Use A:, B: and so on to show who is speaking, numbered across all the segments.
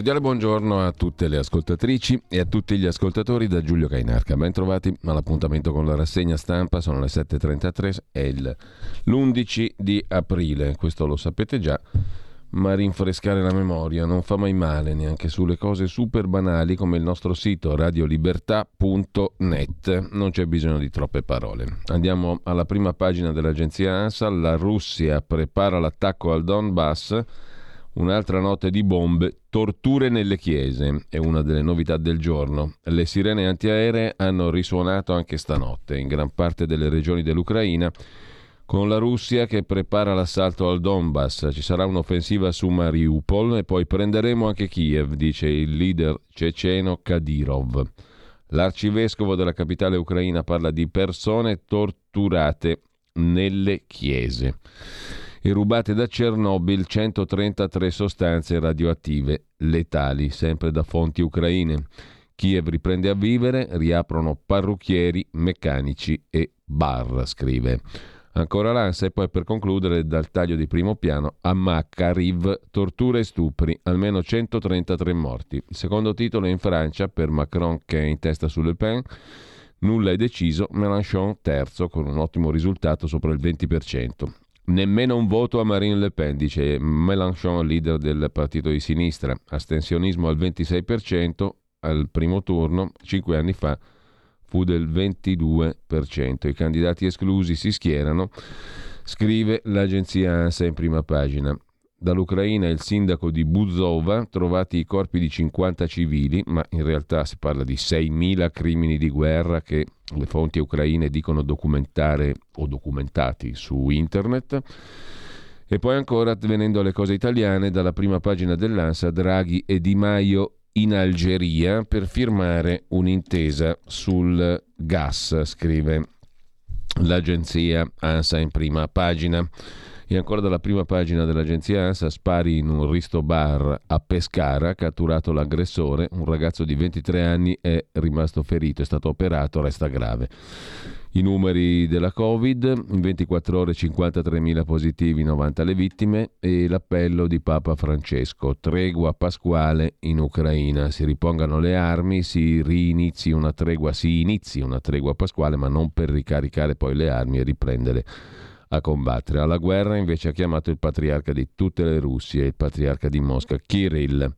A: Cordiale buongiorno a tutte le ascoltatrici e a tutti gli ascoltatori da Giulio Cainarca. Ben trovati all'appuntamento con la rassegna stampa, sono le 7.33, è il, l'11 di aprile, questo lo sapete già, ma rinfrescare la memoria non fa mai male neanche sulle cose super banali come il nostro sito radiolibertà.net, non c'è bisogno di troppe parole. Andiamo alla prima pagina dell'agenzia ANSA, la Russia prepara l'attacco al Donbass Un'altra notte di bombe, torture nelle chiese, è una delle novità del giorno. Le sirene antiaeree hanno risuonato anche stanotte in gran parte delle regioni dell'Ucraina, con la Russia che prepara l'assalto al Donbass. Ci sarà un'offensiva su Mariupol e poi prenderemo anche Kiev, dice il leader ceceno Kadyrov. L'arcivescovo della capitale ucraina parla di persone torturate nelle chiese e rubate da Chernobyl 133 sostanze radioattive letali, sempre da fonti ucraine. Kiev riprende a vivere, riaprono parrucchieri, meccanici e bar, scrive. Ancora l'ANSA e poi per concludere dal taglio di primo piano a Makariv, torture e stupri, almeno 133 morti. Il secondo titolo è in Francia per Macron che è in testa su Le Pen. Nulla è deciso, Mélenchon terzo con un ottimo risultato sopra il 20%. Nemmeno un voto a Marine Le Pen, dice Mélenchon, leader del partito di sinistra. Astensionismo al 26% al primo turno, cinque anni fa fu del 22%. I candidati esclusi si schierano, scrive l'agenzia ANSA in prima pagina. Dall'Ucraina il sindaco di Buzova, trovati i corpi di 50 civili, ma in realtà si parla di 6.000 crimini di guerra che le fonti ucraine dicono documentare o documentati su internet. E poi ancora, venendo alle cose italiane, dalla prima pagina dell'ANSA, Draghi e Di Maio in Algeria per firmare un'intesa sul gas, scrive l'agenzia ANSA in prima pagina. E ancora dalla prima pagina dell'agenzia ANSA, spari in un risto bar a Pescara, catturato l'aggressore, un ragazzo di 23 anni è rimasto ferito, è stato operato, resta grave. I numeri della Covid, in 24 ore 53.000 positivi, 90 le vittime e l'appello di Papa Francesco, tregua pasquale in Ucraina, si ripongano le armi, si rinizi una tregua, si inizi una tregua pasquale ma non per ricaricare poi le armi e riprendere a combattere. Alla guerra invece ha chiamato il patriarca di tutte le Russie, il patriarca di Mosca, Kirill.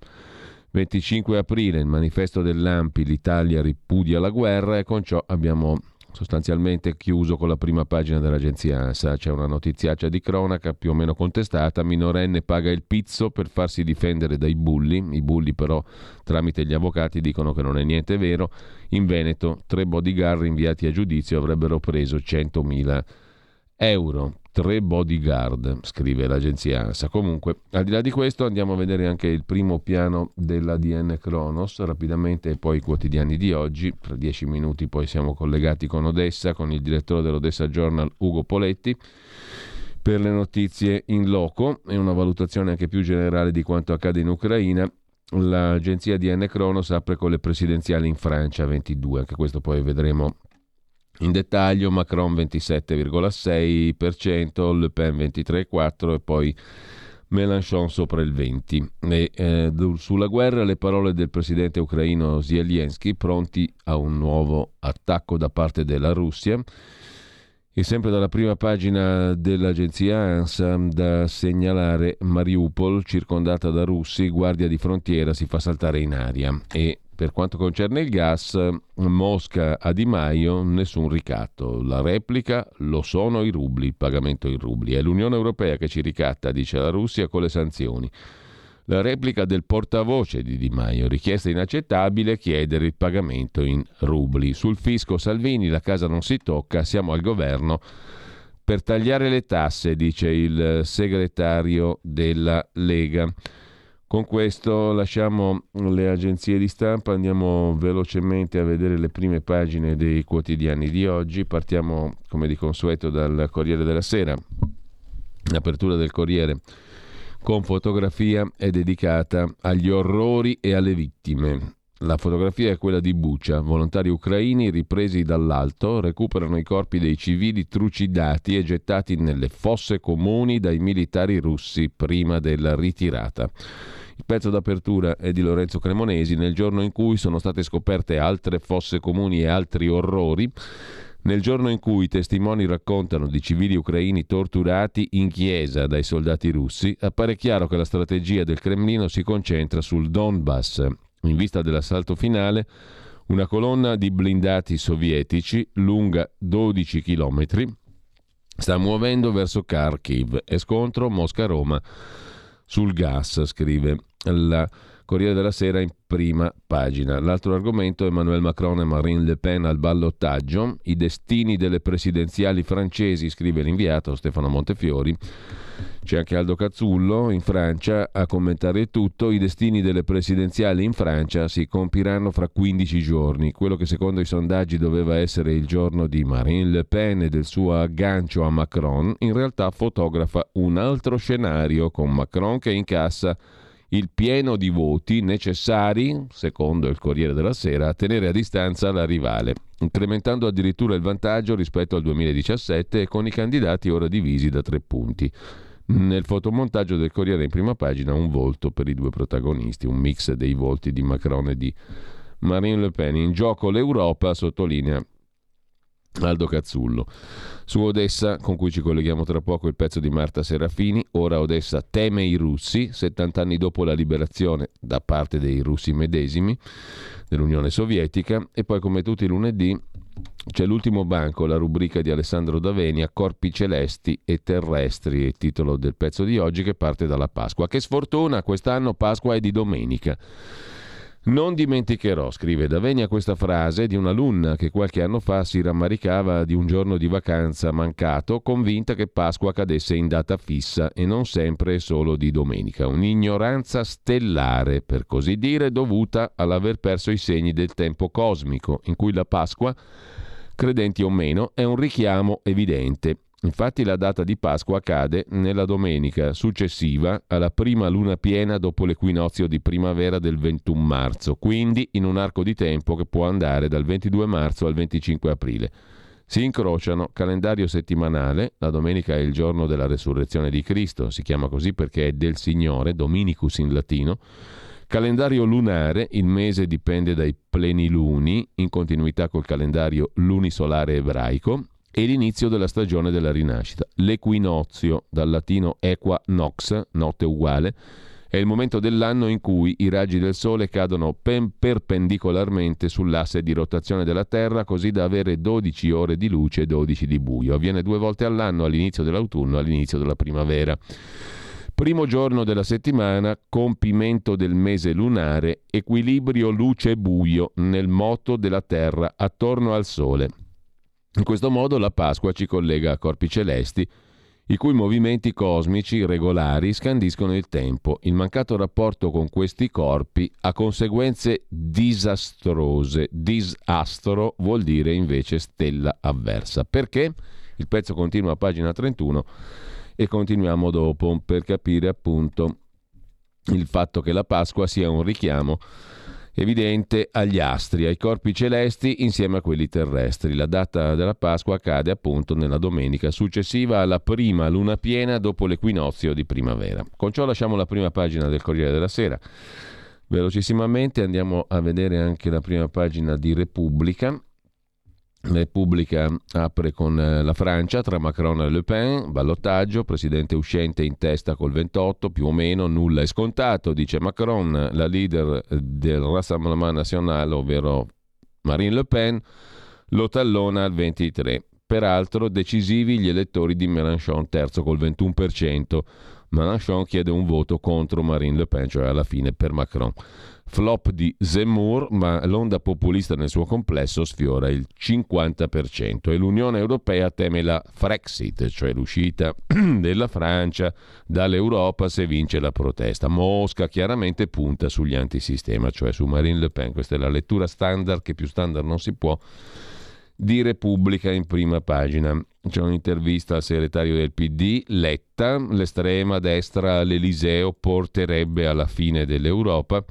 A: 25 aprile, il manifesto dell'AMPI, l'Italia ripudia la guerra e con ciò abbiamo sostanzialmente chiuso con la prima pagina dell'agenzia ANSA. C'è una notiziaccia di cronaca più o meno contestata, minorenne paga il pizzo per farsi difendere dai bulli, i bulli però tramite gli avvocati dicono che non è niente vero, in Veneto tre bodyguard inviati a giudizio avrebbero preso 100.000 euro euro. Tre bodyguard, scrive l'agenzia ANSA. Comunque, al di là di questo, andiamo a vedere anche il primo piano dell'ADN Kronos, rapidamente e poi i quotidiani di oggi. Tra dieci minuti poi siamo collegati con Odessa, con il direttore dell'Odessa Journal, Ugo Poletti per le notizie in loco e una valutazione anche più generale di quanto accade in Ucraina. L'agenzia DN Kronos apre con le presidenziali in Francia 22, anche questo poi vedremo in dettaglio. Macron 27,6%, Le Pen 23,4% e poi Mélenchon sopra il 20%. E, eh, sulla guerra le parole del presidente ucraino Zelensky pronti a un nuovo attacco da parte della Russia. E sempre dalla prima pagina dell'agenzia ANSA da segnalare Mariupol circondata da russi, guardia di frontiera si fa saltare in aria e per quanto concerne il gas, Mosca a Di Maio nessun ricatto. La replica lo sono i rubli, il pagamento in rubli. È l'Unione Europea che ci ricatta, dice la Russia, con le sanzioni. La replica del portavoce di Di Maio, richiesta inaccettabile, chiedere il pagamento in rubli. Sul fisco Salvini la casa non si tocca, siamo al governo per tagliare le tasse, dice il segretario della Lega. Con questo lasciamo le agenzie di stampa, andiamo velocemente a vedere le prime pagine dei quotidiani di oggi. Partiamo come di consueto dal Corriere della Sera. L'apertura del Corriere con fotografia è dedicata agli orrori e alle vittime. La fotografia è quella di Bucia. Volontari ucraini ripresi dall'alto recuperano i corpi dei civili trucidati e gettati nelle fosse comuni dai militari russi prima della ritirata. Il pezzo d'apertura è di Lorenzo Cremonesi nel giorno in cui sono state scoperte altre fosse comuni e altri orrori nel giorno in cui i testimoni raccontano di civili ucraini torturati in chiesa dai soldati russi, appare chiaro che la strategia del Cremlino si concentra sul Donbass. In vista dell'assalto finale, una colonna di blindati sovietici, lunga 12 km, sta muovendo verso Kharkiv e scontro Mosca-Roma sul gas, scrive la Corriere della Sera in prima pagina. L'altro argomento, Emmanuel Macron e Marine Le Pen al ballottaggio, i destini delle presidenziali francesi, scrive l'inviato Stefano Montefiori. C'è anche Aldo Cazzullo in Francia a commentare tutto. I destini delle presidenziali in Francia si compiranno fra 15 giorni. Quello che secondo i sondaggi doveva essere il giorno di Marine Le Pen e del suo aggancio a Macron, in realtà fotografa un altro scenario con Macron che incassa il pieno di voti necessari, secondo il Corriere della Sera, a tenere a distanza la rivale, incrementando addirittura il vantaggio rispetto al 2017 e con i candidati ora divisi da tre punti. Nel fotomontaggio del Corriere in prima pagina un volto per i due protagonisti, un mix dei volti di Macron e di Marine Le Pen. In gioco l'Europa, sottolinea Aldo Cazzullo. Su Odessa, con cui ci colleghiamo tra poco, il pezzo di Marta Serafini. Ora Odessa teme i russi, 70 anni dopo la liberazione da parte dei russi medesimi dell'Unione Sovietica. E poi, come tutti i lunedì, c'è l'ultimo banco, la rubrica di Alessandro Davenia, Corpi celesti e terrestri, il titolo del pezzo di oggi che parte dalla Pasqua. Che sfortuna, quest'anno Pasqua è di domenica. Non dimenticherò, scrive Davenia, questa frase di un'alunna che qualche anno fa si rammaricava di un giorno di vacanza mancato, convinta che Pasqua cadesse in data fissa e non sempre solo di domenica. Un'ignoranza stellare, per così dire, dovuta all'aver perso i segni del tempo cosmico, in cui la Pasqua, credenti o meno, è un richiamo evidente Infatti la data di Pasqua cade nella domenica successiva alla prima luna piena dopo l'equinozio di primavera del 21 marzo, quindi in un arco di tempo che può andare dal 22 marzo al 25 aprile. Si incrociano calendario settimanale, la domenica è il giorno della resurrezione di Cristo, si chiama così perché è del Signore, Dominicus in latino, calendario lunare, il mese dipende dai pleniluni, in continuità col calendario lunisolare ebraico, e l'inizio della stagione della rinascita. L'equinozio, dal latino equa nox, notte uguale, è il momento dell'anno in cui i raggi del Sole cadono pen- perpendicolarmente sull'asse di rotazione della Terra, così da avere 12 ore di luce e 12 di buio. Avviene due volte all'anno, all'inizio dell'autunno e all'inizio della primavera. Primo giorno della settimana, compimento del mese lunare, equilibrio luce-buio nel moto della Terra attorno al Sole. In questo modo la Pasqua ci collega a corpi celesti i cui movimenti cosmici regolari scandiscono il tempo. Il mancato rapporto con questi corpi ha conseguenze disastrose. Disastro vuol dire invece stella avversa. Perché? Il pezzo continua a pagina 31 e continuiamo dopo per capire appunto il fatto che la Pasqua sia un richiamo evidente agli astri, ai corpi celesti insieme a quelli terrestri. La data della Pasqua cade appunto nella domenica successiva alla prima luna piena dopo l'equinozio di primavera. Con ciò lasciamo la prima pagina del Corriere della Sera. Velocissimamente andiamo a vedere anche la prima pagina di Repubblica Repubblica apre con eh, la Francia tra Macron e Le Pen, ballottaggio, presidente uscente in testa col 28, più o meno nulla è scontato, dice Macron, la leader del Rassemblement National, ovvero Marine Le Pen, lo tallona al 23. Peraltro decisivi gli elettori di Mélenchon, terzo col 21%. Mélenchon chiede un voto contro Marine Le Pen, cioè alla fine per Macron. Flop di Zemmour, ma l'onda populista nel suo complesso sfiora il 50% e l'Unione Europea teme la Frexit, cioè l'uscita della Francia dall'Europa se vince la protesta. Mosca chiaramente punta sugli antisistema, cioè su Marine Le Pen. Questa è la lettura standard, che più standard non si può, di Repubblica in prima pagina. C'è un'intervista al segretario del PD, Letta, l'estrema destra all'Eliseo porterebbe alla fine dell'Europa.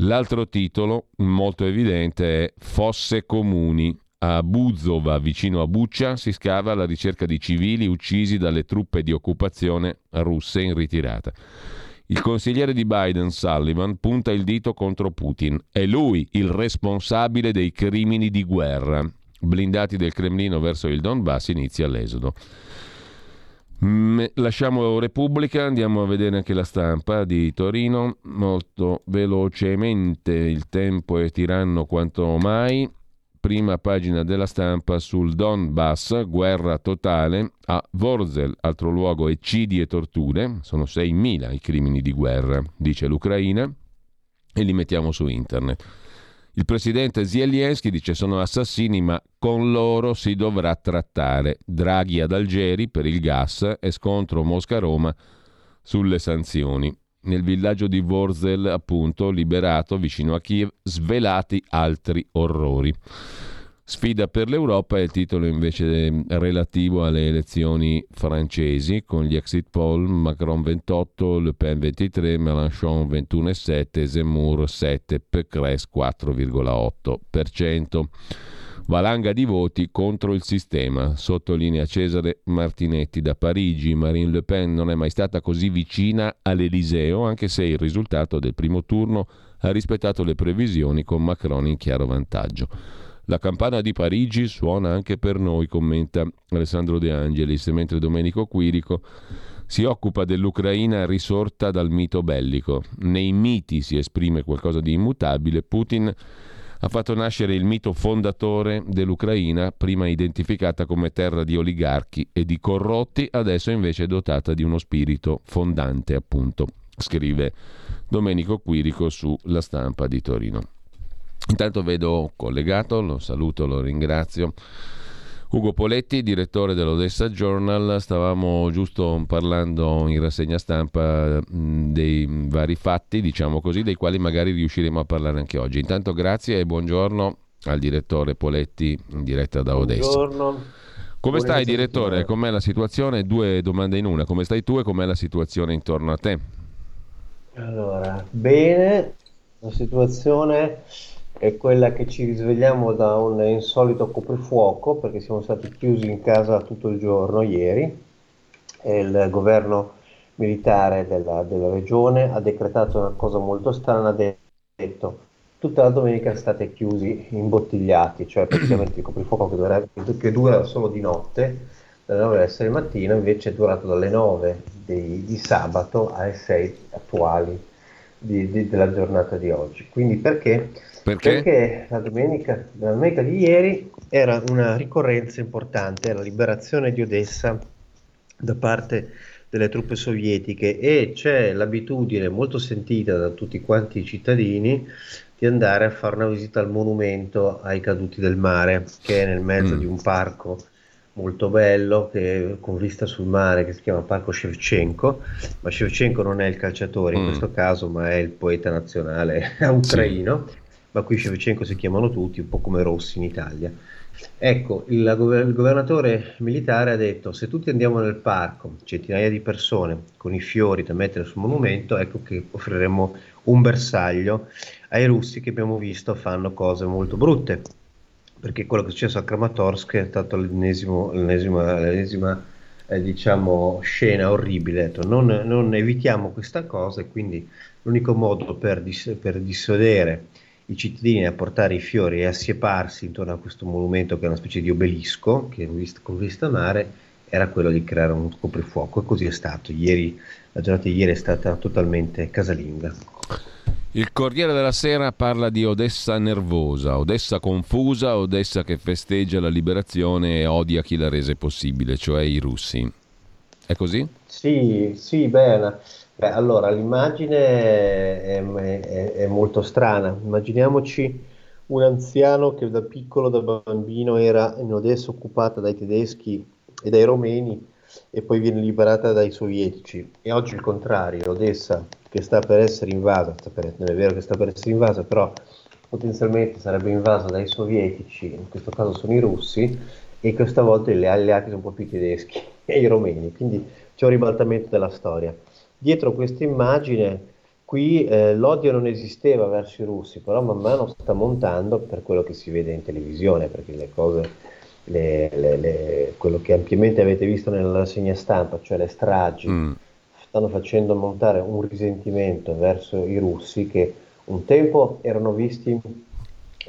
A: L'altro titolo molto evidente è Fosse comuni. A Buzova, vicino a Buccia, si scava alla ricerca di civili uccisi dalle truppe di occupazione russe in ritirata. Il consigliere di Biden, Sullivan, punta il dito contro Putin. È lui il responsabile dei crimini di guerra. Blindati del Cremlino verso il Donbass inizia l'esodo. Lasciamo Repubblica, andiamo a vedere anche la stampa di Torino, molto velocemente, il tempo è tiranno quanto mai. Prima pagina della stampa sul Donbass, guerra totale, a Vorzel, altro luogo, eccidi e torture, sono 6.000 i crimini di guerra, dice l'Ucraina, e li mettiamo su internet. Il presidente Zelensky dice sono assassini ma con loro si dovrà trattare. Draghi ad Algeri per il gas e scontro Mosca-Roma sulle sanzioni. Nel villaggio di Vorzel, appunto, liberato vicino a Kiev, svelati altri orrori. Sfida per l'Europa è il titolo invece relativo alle elezioni francesi con gli exit poll Macron 28, Le Pen 23, Mélenchon 21,7, Zemmour 7, Pécresse 4,8%. Valanga di voti contro il sistema, sottolinea Cesare Martinetti da Parigi. Marine Le Pen non è mai stata così vicina all'Eliseo, anche se il risultato del primo turno ha rispettato le previsioni con Macron in chiaro vantaggio. La campana di Parigi suona anche per noi, commenta Alessandro De Angelis, mentre Domenico Quirico si occupa dell'Ucraina risorta dal mito bellico. Nei miti si esprime qualcosa di immutabile. Putin ha fatto nascere il mito fondatore dell'Ucraina, prima identificata come terra di oligarchi e di corrotti, adesso invece dotata di uno spirito fondante, appunto, scrive Domenico Quirico su La Stampa di Torino. Intanto vedo collegato, lo saluto, lo ringrazio. Ugo Poletti, direttore dell'Odessa Journal, stavamo giusto parlando in rassegna stampa dei vari fatti, diciamo così, dei quali magari riusciremo a parlare anche oggi. Intanto grazie e buongiorno al direttore Poletti in diretta da Odessa. Buongiorno. Come stai direttore? Com'è la situazione? Due domande in una. Come stai tu e com'è la situazione intorno a te?
B: Allora, bene, la situazione è quella che ci risvegliamo da un insolito coprifuoco perché siamo stati chiusi in casa tutto il giorno ieri e il governo militare della, della regione ha decretato una cosa molto strana, ha detto tutta la domenica state chiusi, imbottigliati, cioè praticamente il coprifuoco che, dovrebbe, che dura solo di notte, dalle 9 alle 6 del mattino, invece è durato dalle 9 di, di sabato alle 6 attuali di, di, della giornata di oggi. Quindi perché?
A: Perché?
B: Perché la domenica, la domenica di ieri era una ricorrenza importante, la liberazione di Odessa da parte delle truppe sovietiche e c'è l'abitudine molto sentita da tutti quanti i cittadini di andare a fare una visita al monumento ai caduti del mare, che è nel mezzo mm. di un parco molto bello che, con vista sul mare che si chiama Parco Shevchenko, ma Shevchenko non è il calciatore in mm. questo caso, ma è il poeta nazionale ucraino, sì. Ma qui Shevchenko si chiamano tutti, un po' come Rossi in Italia. Ecco, il, il, governatore militare ha detto se tutti andiamo nel parco, centinaia di persone con i fiori da mettere sul monumento, ecco che offriremo un bersaglio ai russi che abbiamo visto fanno cose molto brutte, perché quello che è successo a Kramatorsk è stato l'ennesima, l'ennesima, l'ennesima eh, diciamo, scena orribile. Non, non, evitiamo questa cosa e quindi l'unico modo per, dis- per dissuadere i cittadini a portare i fiori e a sieparsi intorno a questo monumento che è una specie di obelisco che vista, con vista mare era quello di creare un coprifuoco e così è stato. Ieri, la giornata di ieri è stata totalmente casalinga.
A: Il Corriere della Sera parla di Odessa nervosa, Odessa confusa, Odessa che festeggia la liberazione e odia chi l'ha resa possibile, cioè i russi. È così?
B: Sì, sì, bene. Beh, allora l'immagine è, è, è, molto strana. Immaginiamoci un anziano che da piccolo, da bambino, era in Odessa occupata dai tedeschi e dai romeni e poi viene liberata dai sovietici. E oggi il contrario, Odessa che sta per essere invasa, per, non è vero che sta per essere invasa, però potenzialmente sarebbe invasa dai sovietici, in questo caso sono i russi, e questa volta gli alleati sono un po' più tedeschi e i romeni, quindi c'è un ribaltamento della storia. Dietro questa immagine qui eh, l'odio non esisteva verso i russi, però man mano sta montando per quello che si vede in televisione, perché le cose, le, le, le, quello che ampiamente avete visto nella rassegna stampa, cioè le stragi, mm. stanno facendo montare un risentimento verso i russi che un tempo erano visti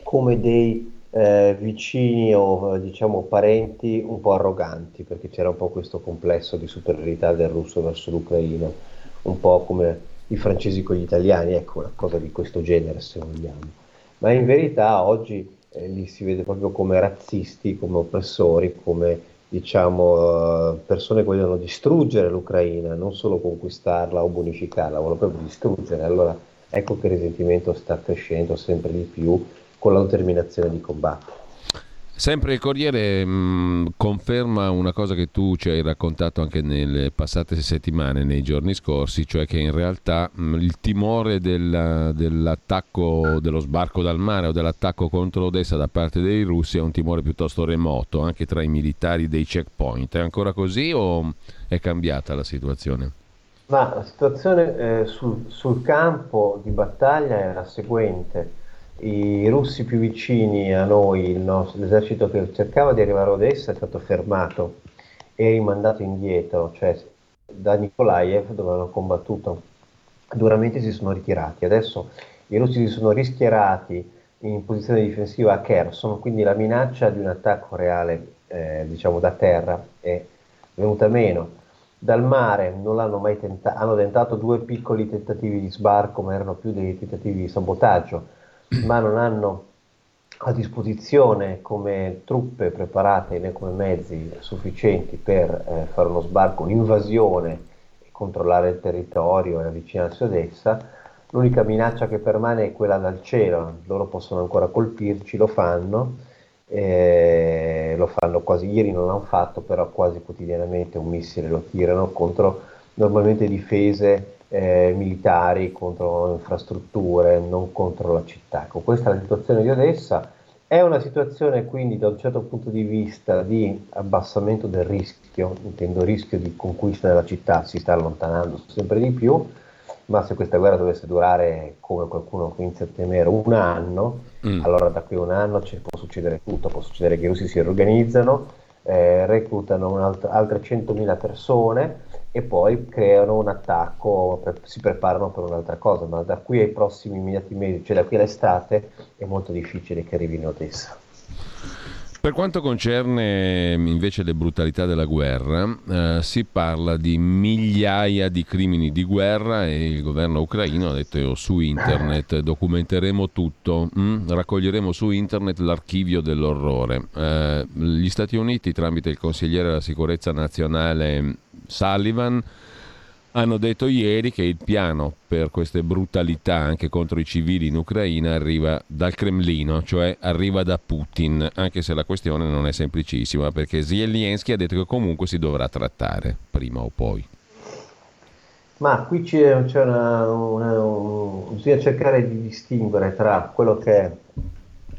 B: come dei eh, vicini o diciamo parenti un po' arroganti, perché c'era un po' questo complesso di superiorità del russo verso l'ucraino, un po' come i francesi con gli italiani, ecco una cosa di questo genere se vogliamo. Ma in verità oggi eh, li si vede proprio come razzisti, come oppressori, come diciamo, persone che vogliono distruggere l'Ucraina, non solo conquistarla o bonificarla, vogliono proprio distruggere. Allora ecco che il risentimento sta crescendo sempre di più con la determinazione di combattere.
A: Sempre il Corriere mh, mm, conferma una cosa che tu ci hai raccontato anche nelle passate settimane, nei giorni scorsi, cioè che in realtà mh, mm, il timore della, dell'attacco, dello sbarco dal mare o dell'attacco contro Odessa da parte dei russi è un timore piuttosto remoto, anche tra i militari dei checkpoint. È ancora così o è cambiata la situazione?
B: Ma la situazione eh, sul, sul campo di battaglia è la seguente i russi più vicini a noi, nostro, l'esercito che cercava di arrivare a Odessa è stato fermato e rimandato indietro, cioè da Nikolaev dove hanno combattuto duramente si sono ritirati. Adesso i russi si sono rischierati in posizione difensiva a Kherson, quindi la minaccia di un attacco reale eh, diciamo da terra è venuta meno. Dal mare non l'hanno mai tentato, hanno tentato due piccoli tentativi di sbarco, ma erano più dei tentativi di sabotaggio ma non hanno a disposizione come truppe preparate né come mezzi sufficienti per eh, fare uno sbarco, un'invasione e controllare il territorio e avvicinarsi ad essa. L'unica minaccia che permane è quella dal cielo, loro possono ancora colpirci, lo fanno, eh, lo fanno quasi, ieri non l'hanno fatto, però quasi quotidianamente un missile lo tirano contro normalmente difese eh, militari contro infrastrutture, non contro la città. Ecco, questa è la situazione di Odessa. È una situazione quindi da un certo punto di vista di abbassamento del rischio, intendo rischio di conquista della città, si sta allontanando sempre di più, ma se questa guerra dovesse durare, come qualcuno inizia a temere, un anno, mm. allora da qui a un anno può succedere tutto, può succedere che i russi si riorganizzano, eh, reclutano alt- altre 100.000 persone, e poi creano un attacco, si preparano per un'altra cosa, ma da qui ai prossimi immediati mesi, cioè da qui all'estate, è molto difficile che arrivino Odessa.
A: Per quanto concerne invece le brutalità della guerra, eh, si parla di migliaia di crimini di guerra e il governo ucraino ha detto su internet documenteremo tutto, hm? raccoglieremo su internet l'archivio dell'orrore. Eh, gli Stati Uniti tramite il consigliere della sicurezza nazionale Sullivan hanno detto ieri che il piano per queste brutalità anche contro i civili in Ucraina arriva dal Cremlino, cioè arriva da Putin, anche se la questione non è semplicissima perché Zelensky ha detto che comunque si dovrà trattare prima o poi.
B: Ma qui c'è, c'è una, una, un, bisogna cercare di distinguere tra quello che è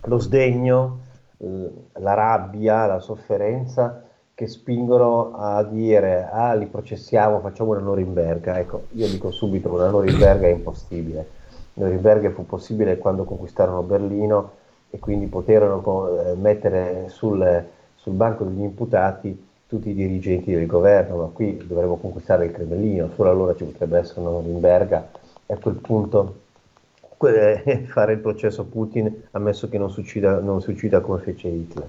B: lo sdegno, eh, la rabbia, la sofferenza che spingono a dire ah li processiamo, facciamo una Norimberga. Ecco, io dico subito una Norimberga è impossibile. Norimberga fu possibile quando conquistarono Berlino e quindi poterono eh, mettere sul, sul banco degli imputati tutti i dirigenti del governo, ma qui dovremmo conquistare il Cremlino, solo allora ci potrebbe essere una Norimberga e a quel punto fare il processo Putin ammesso che non si uccida, non si uccida come fece Hitler.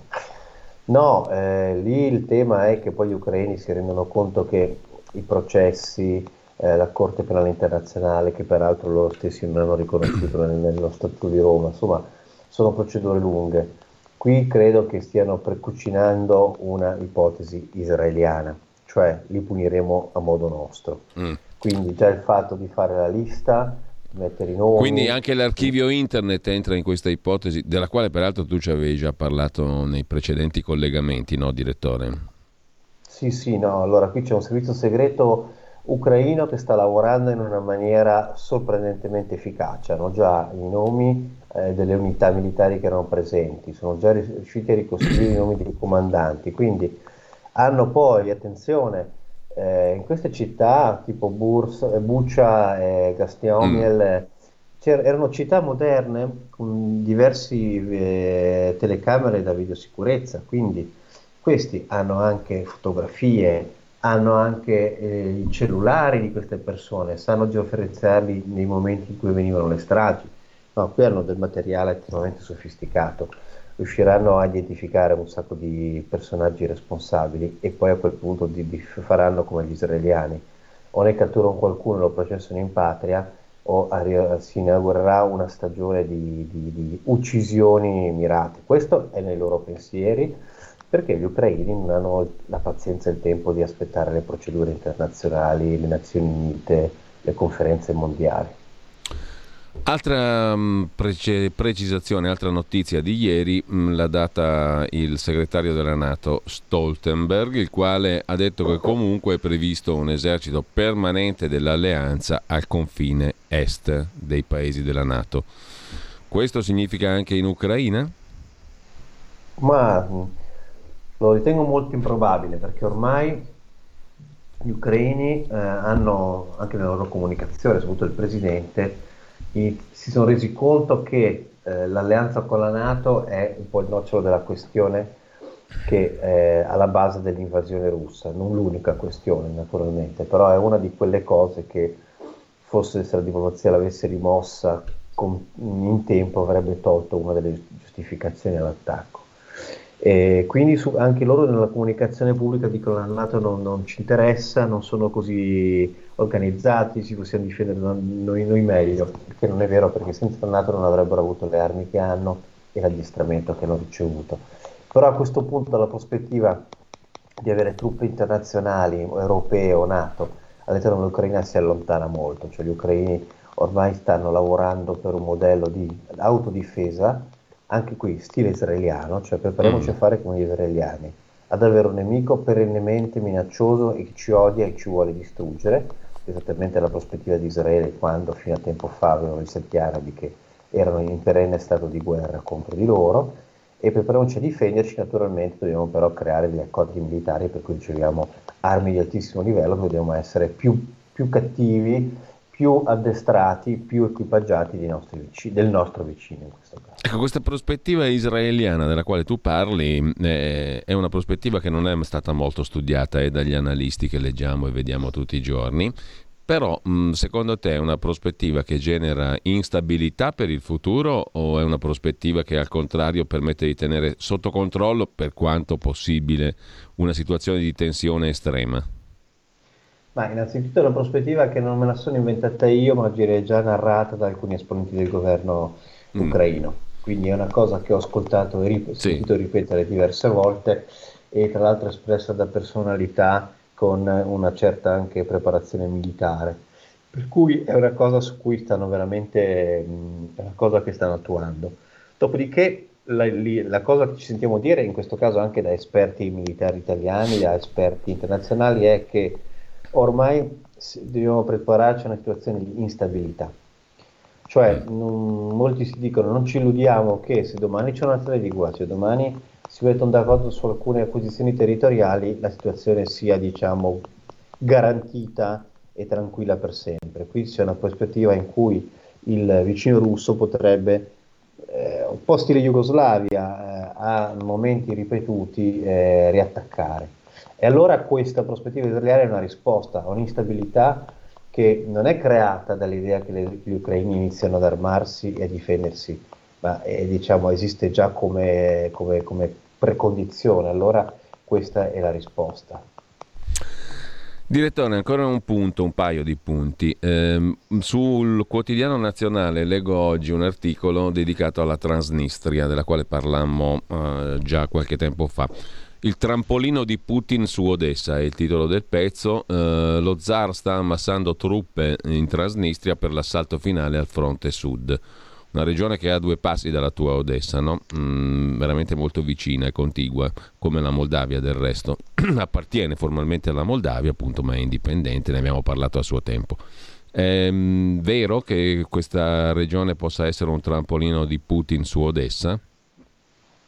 B: No, eh, lì il tema è che poi gli ucraini si rendono conto che i processi, eh, la Corte Penale Internazionale, che peraltro loro stessi non hanno riconosciuto nello Statuto di Roma, insomma, sono procedure lunghe. Qui credo che stiano precucinando una ipotesi israeliana, cioè li puniremo a modo nostro. Mm. Quindi già il fatto di fare la lista mettere i nomi.
A: Quindi anche l'archivio internet entra in questa ipotesi, della quale peraltro tu ci avevi già parlato nei precedenti collegamenti, no direttore?
B: Sì, sì, no, allora qui c'è un servizio segreto ucraino che sta lavorando in una maniera sorprendentemente efficace, hanno già i nomi eh, delle unità militari che erano presenti, sono già riusciti a ricostruire i nomi dei comandanti, quindi hanno poi, attenzione, eh, in queste città tipo Burs, eh, Buccia e Gastionmiel mm. erano città moderne con diverse eh, telecamere da videosicurezza, quindi questi hanno anche fotografie, hanno anche eh, i cellulari di queste persone, sanno georeferenziarli nei momenti in cui venivano le stragi. No, qui hanno del materiale estremamente sofisticato riusciranno a identificare un sacco di personaggi responsabili e poi a quel punto di, di faranno come gli israeliani. O ne catturano qualcuno e lo processano in patria o arri- si inaugurerà una stagione di, di, di, uccisioni mirate. Questo è nei loro pensieri perché gli ucraini non hanno la pazienza e il tempo di aspettare le procedure internazionali, le Nazioni Unite, le conferenze mondiali.
A: Altra um, prece- precisazione, altra notizia di ieri um, l'ha data il segretario della Nato Stoltenberg, il quale ha detto che comunque è previsto un esercito permanente dell'alleanza al confine est dei paesi della Nato. Questo significa anche in Ucraina?
B: Ma lo ritengo molto improbabile perché ormai gli ucraini eh, hanno anche nella loro comunicazione, soprattutto il presidente, si sono resi conto che eh, l'alleanza con la Nato è un po' il nocciolo della questione che è alla base dell'invasione russa, non l'unica questione naturalmente, però è una di quelle cose che forse se la diplomazia l'avesse rimossa con, in tempo avrebbe tolto una delle giustificazioni all'attacco. E quindi su, anche loro nella comunicazione pubblica dicono che la Nato non, non, ci interessa, non sono così organizzati, ci possiamo difendere noi, noi, meglio, che non è vero perché senza la Nato non avrebbero avuto le armi che hanno e l'addestramento che hanno ricevuto. Però a questo punto dalla prospettiva di avere truppe internazionali, europee o Nato, all'interno dell'Ucraina si allontana molto, cioè gli ucraini ormai stanno lavorando per un modello di autodifesa anche qui stile israeliano, cioè prepariamoci mm. a fare come gli israeliani, ad avere un nemico perennemente minaccioso e che ci odia e ci vuole distruggere, esattamente la prospettiva di Israele quando fino a tempo fa avevano i sette arabi che erano in perenne stato di guerra contro di loro e prepariamoci a difenderci, naturalmente dobbiamo però creare degli accordi militari per cui riceviamo armi di altissimo livello, dobbiamo essere più, più cattivi, più addestrati, più equipaggiati vicini, del nostro vicino in questo caso.
A: Ecco, questa prospettiva israeliana della quale tu parli eh, è una prospettiva che non è stata molto studiata eh, dagli analisti che leggiamo e vediamo tutti i giorni, però secondo te è una prospettiva che genera instabilità per il futuro o è una prospettiva che al contrario permette di tenere sotto controllo per quanto possibile una situazione di tensione estrema?
B: Ma innanzitutto è una prospettiva che non me la sono inventata io, ma direi già narrata da alcuni esponenti del governo mm. ucraino. Quindi è una cosa che ho ascoltato e rip- sì. sentito ripetere diverse volte e tra l'altro espressa da personalità con una certa anche preparazione militare. Per cui è una cosa su cui stanno veramente, è una cosa che stanno attuando. Dopodiché la, la, cosa che ci sentiamo dire, in questo caso anche da esperti militari italiani, da esperti internazionali, è che ormai dobbiamo prepararci a una situazione di instabilità. Cioè, non, molti si dicono, non ci illudiamo che se domani c'è una tregua, se domani si mettono d'accordo su alcune acquisizioni territoriali, la situazione sia, diciamo, garantita e tranquilla per sempre. Qui c'è una prospettiva in cui il vicino russo potrebbe, eh, un po' stile Jugoslavia, eh, a momenti ripetuti, eh, riattaccare. E allora questa prospettiva israeliana è una risposta a un'instabilità che non è creata dall'idea che le, gli ucraini iniziano ad armarsi e a difendersi, ma è, diciamo, esiste già come, come, come precondizione. Allora questa è la risposta.
A: Direttore, ancora un punto, un paio di punti. Eh, sul quotidiano nazionale leggo oggi un articolo dedicato alla Transnistria, della quale parlammo eh, già qualche tempo fa. Il trampolino di Putin su Odessa è il titolo del pezzo. Eh, lo zar sta ammassando truppe in Transnistria per l'assalto finale al fronte sud. Una regione che ha due passi dalla tua Odessa, no? mm, veramente molto vicina e contigua, come la Moldavia del resto. Appartiene formalmente alla Moldavia, appunto, ma è indipendente, ne abbiamo parlato a suo tempo. È mm, vero che questa regione possa essere un trampolino di Putin su Odessa?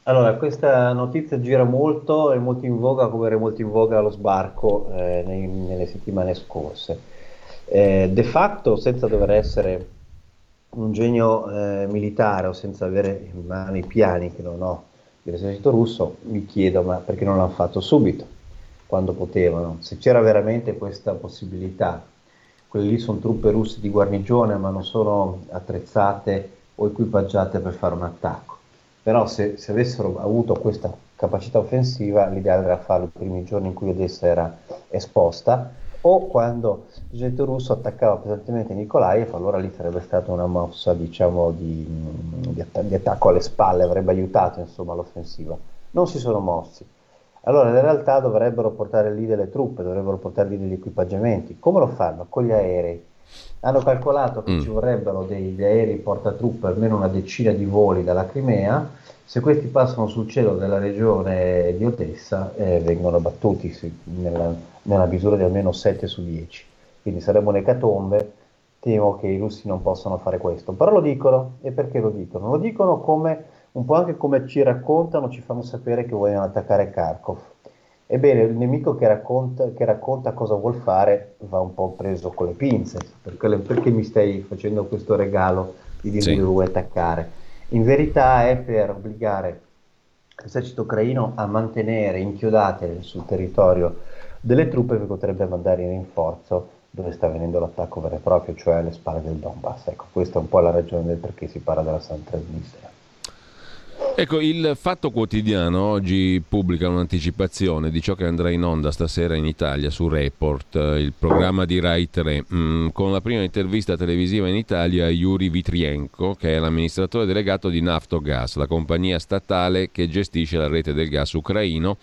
B: Allora, questa notizia gira molto, è molto in voga come era molto in voga lo sbarco eh, nei, nelle settimane scorse. Eh, de facto, senza dover essere un genio eh, militare o senza avere in mano i piani che non ho dell'esercito russo, mi chiedo ma perché non l'hanno fatto subito, quando potevano? Se c'era veramente questa possibilità, quelle lì sono truppe russe di guarnigione ma non sono attrezzate o equipaggiate per fare un attacco però se, se, avessero avuto questa capacità offensiva l'ideale era farlo i primi giorni in cui Odessa era esposta o quando l'esercito russo attaccava pesantemente Nikolaev allora lì sarebbe stata una mossa diciamo di, di, att- di attacco alle spalle avrebbe aiutato insomma l'offensiva. Non si sono mossi. Allora in realtà dovrebbero portare lì delle truppe dovrebbero portare lì degli equipaggiamenti. Come lo fanno? con gli aerei hanno calcolato che mm. ci vorrebbero dei, dei aerei portatruppe, almeno una decina di voli dalla Crimea, se questi passano sul cielo della regione di Odessa eh, vengono battuti sì, nella, nella, misura di almeno 7 su 10. Quindi sarebbe un'ecatombe, temo che i russi non possano fare questo. Però lo dicono, e perché lo dicono? Lo dicono come, un po' anche come ci raccontano, ci fanno sapere che vogliono attaccare Kharkov Ebbene, il nemico che racconta, che racconta, cosa vuol fare va un po' preso con le pinze, perché, perché mi stai facendo questo regalo di dire sì. vuoi attaccare? In verità è per obbligare l'esercito ucraino a mantenere inchiodate sul territorio delle truppe che potrebbe mandare in rinforzo dove sta venendo l'attacco vero e proprio, cioè alle spalle del Donbass. Ecco, questa è un po' la ragione del perché si parla della San Transnistria.
A: Ecco, il Fatto Quotidiano oggi pubblica un'anticipazione di ciò che andrà in onda stasera in Italia su Report, il programma di Rai 3, mm, con la prima intervista televisiva in Italia a Yuri Vitrienko, che è l'amministratore delegato di Naftogas, la compagnia statale che gestisce la rete del gas ucraino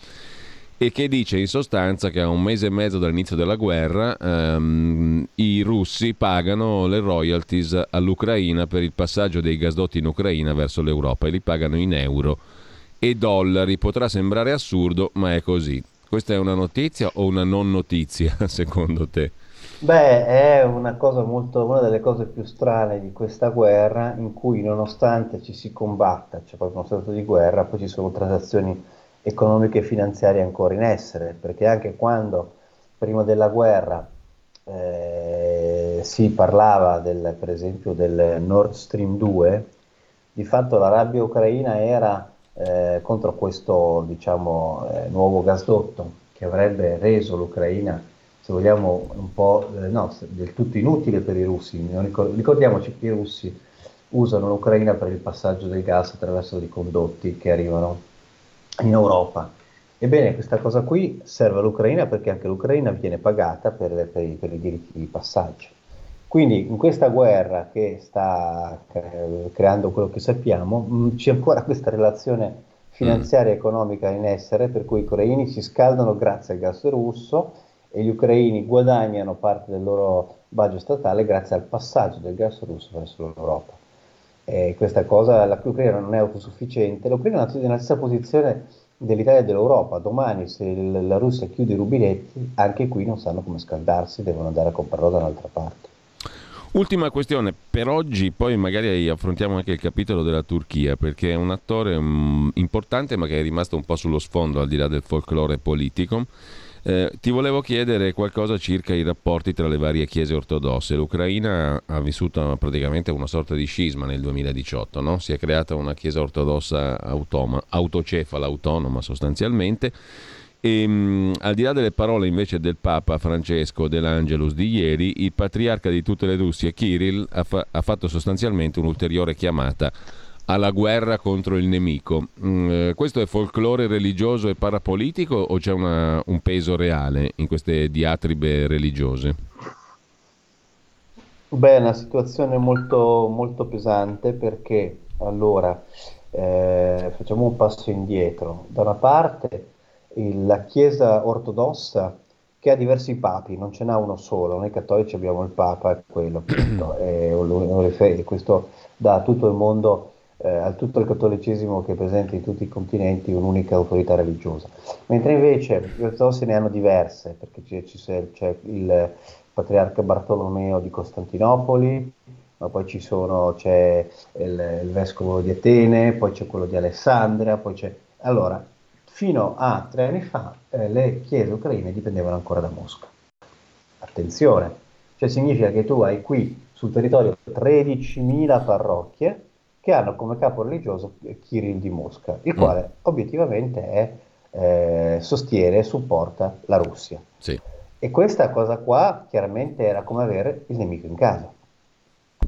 A: e che dice in sostanza che a un mese e mezzo dall'inizio della guerra ehm, i russi pagano le royalties all'Ucraina per il passaggio dei gasdotti in Ucraina verso l'Europa e li pagano in euro e dollari. Potrà sembrare assurdo, ma è così. Questa è una notizia o una non notizia, secondo te?
B: Beh, è una molto, una delle cose più strane di questa guerra, in cui nonostante ci si combatta, c'è proprio uno stato di guerra, poi ci sono transazioni economiche e finanziarie ancora in essere, perché anche quando prima della guerra eh, si parlava del, per esempio del Nord Stream 2, di fatto la rabbia ucraina era eh, contro questo diciamo, eh, nuovo gasdotto che avrebbe reso l'Ucraina, se vogliamo, un po' eh, no, del tutto inutile per i russi. Ricordiamoci che i russi usano l'Ucraina per il passaggio del gas attraverso dei condotti che arrivano in Europa. Ebbene, questa cosa qui serve all'Ucraina perché anche l'Ucraina viene pagata per, per, i, per i diritti di passaggio. Quindi in questa guerra che sta creando quello che sappiamo, mm, c'è ancora questa relazione finanziaria e economica in essere, per cui i ucraini si scaldano grazie al gas russo e gli ucraini guadagnano parte del loro budget statale grazie al passaggio del gas russo verso l'Europa. E questa cosa, l'Ucraina non è autosufficiente, l'Ucraina è nella stessa posizione dell'Italia e dell'Europa. Domani se la Russia chiude i rubinetti, anche qui non sanno come scaldarsi, devono andare a comprarlo da un'altra parte.
A: Ultima questione per oggi, poi magari affrontiamo anche il capitolo della Turchia, perché è un attore um, importante ma che è rimasto un po' sullo sfondo al di là del folklore politico. Eh, ti volevo chiedere qualcosa circa i rapporti tra le varie chiese ortodosse. L'Ucraina ha vissuto praticamente una sorta di scisma nel 2018, no? si è creata una chiesa ortodossa automa, autocefala, autonoma sostanzialmente. E, mh, al di là delle parole invece del Papa Francesco dell'Angelus di ieri, il patriarca di tutte le Russie, Kirill, ha, fa- ha fatto sostanzialmente un'ulteriore chiamata alla guerra contro il nemico. Mm, eh, questo è folklore religioso e parapolitico o c'è una, un peso reale in queste diatribe religiose?
B: Beh, è una situazione molto, molto pesante perché allora eh, facciamo un passo indietro. Da una parte il, la Chiesa ortodossa che ha diversi papi, non ce n'ha uno solo, noi cattolici abbiamo il Papa e quello appunto, e questo dà a tutto il mondo eh, a tutto il cattolicesimo che è presente in tutti i continenti un'unica autorità religiosa. Mentre invece gli ortodossi ne hanno diverse, perché c'è, c'è il patriarca Bartolomeo di Costantinopoli, ma poi sono, c'è il, il, vescovo di Atene, poi c'è quello di Alessandria, poi c'è... Allora, fino a tre anni fa eh, le chiese ucraine dipendevano ancora da Mosca. Attenzione, cioè significa che tu hai qui sul territorio 13.000 parrocchie, che hanno come capo religioso Kirill di Mosca, il mm. quale obiettivamente è, eh, sostiene e supporta la Russia.
A: Sì.
B: E questa cosa qua chiaramente era come avere il nemico in casa.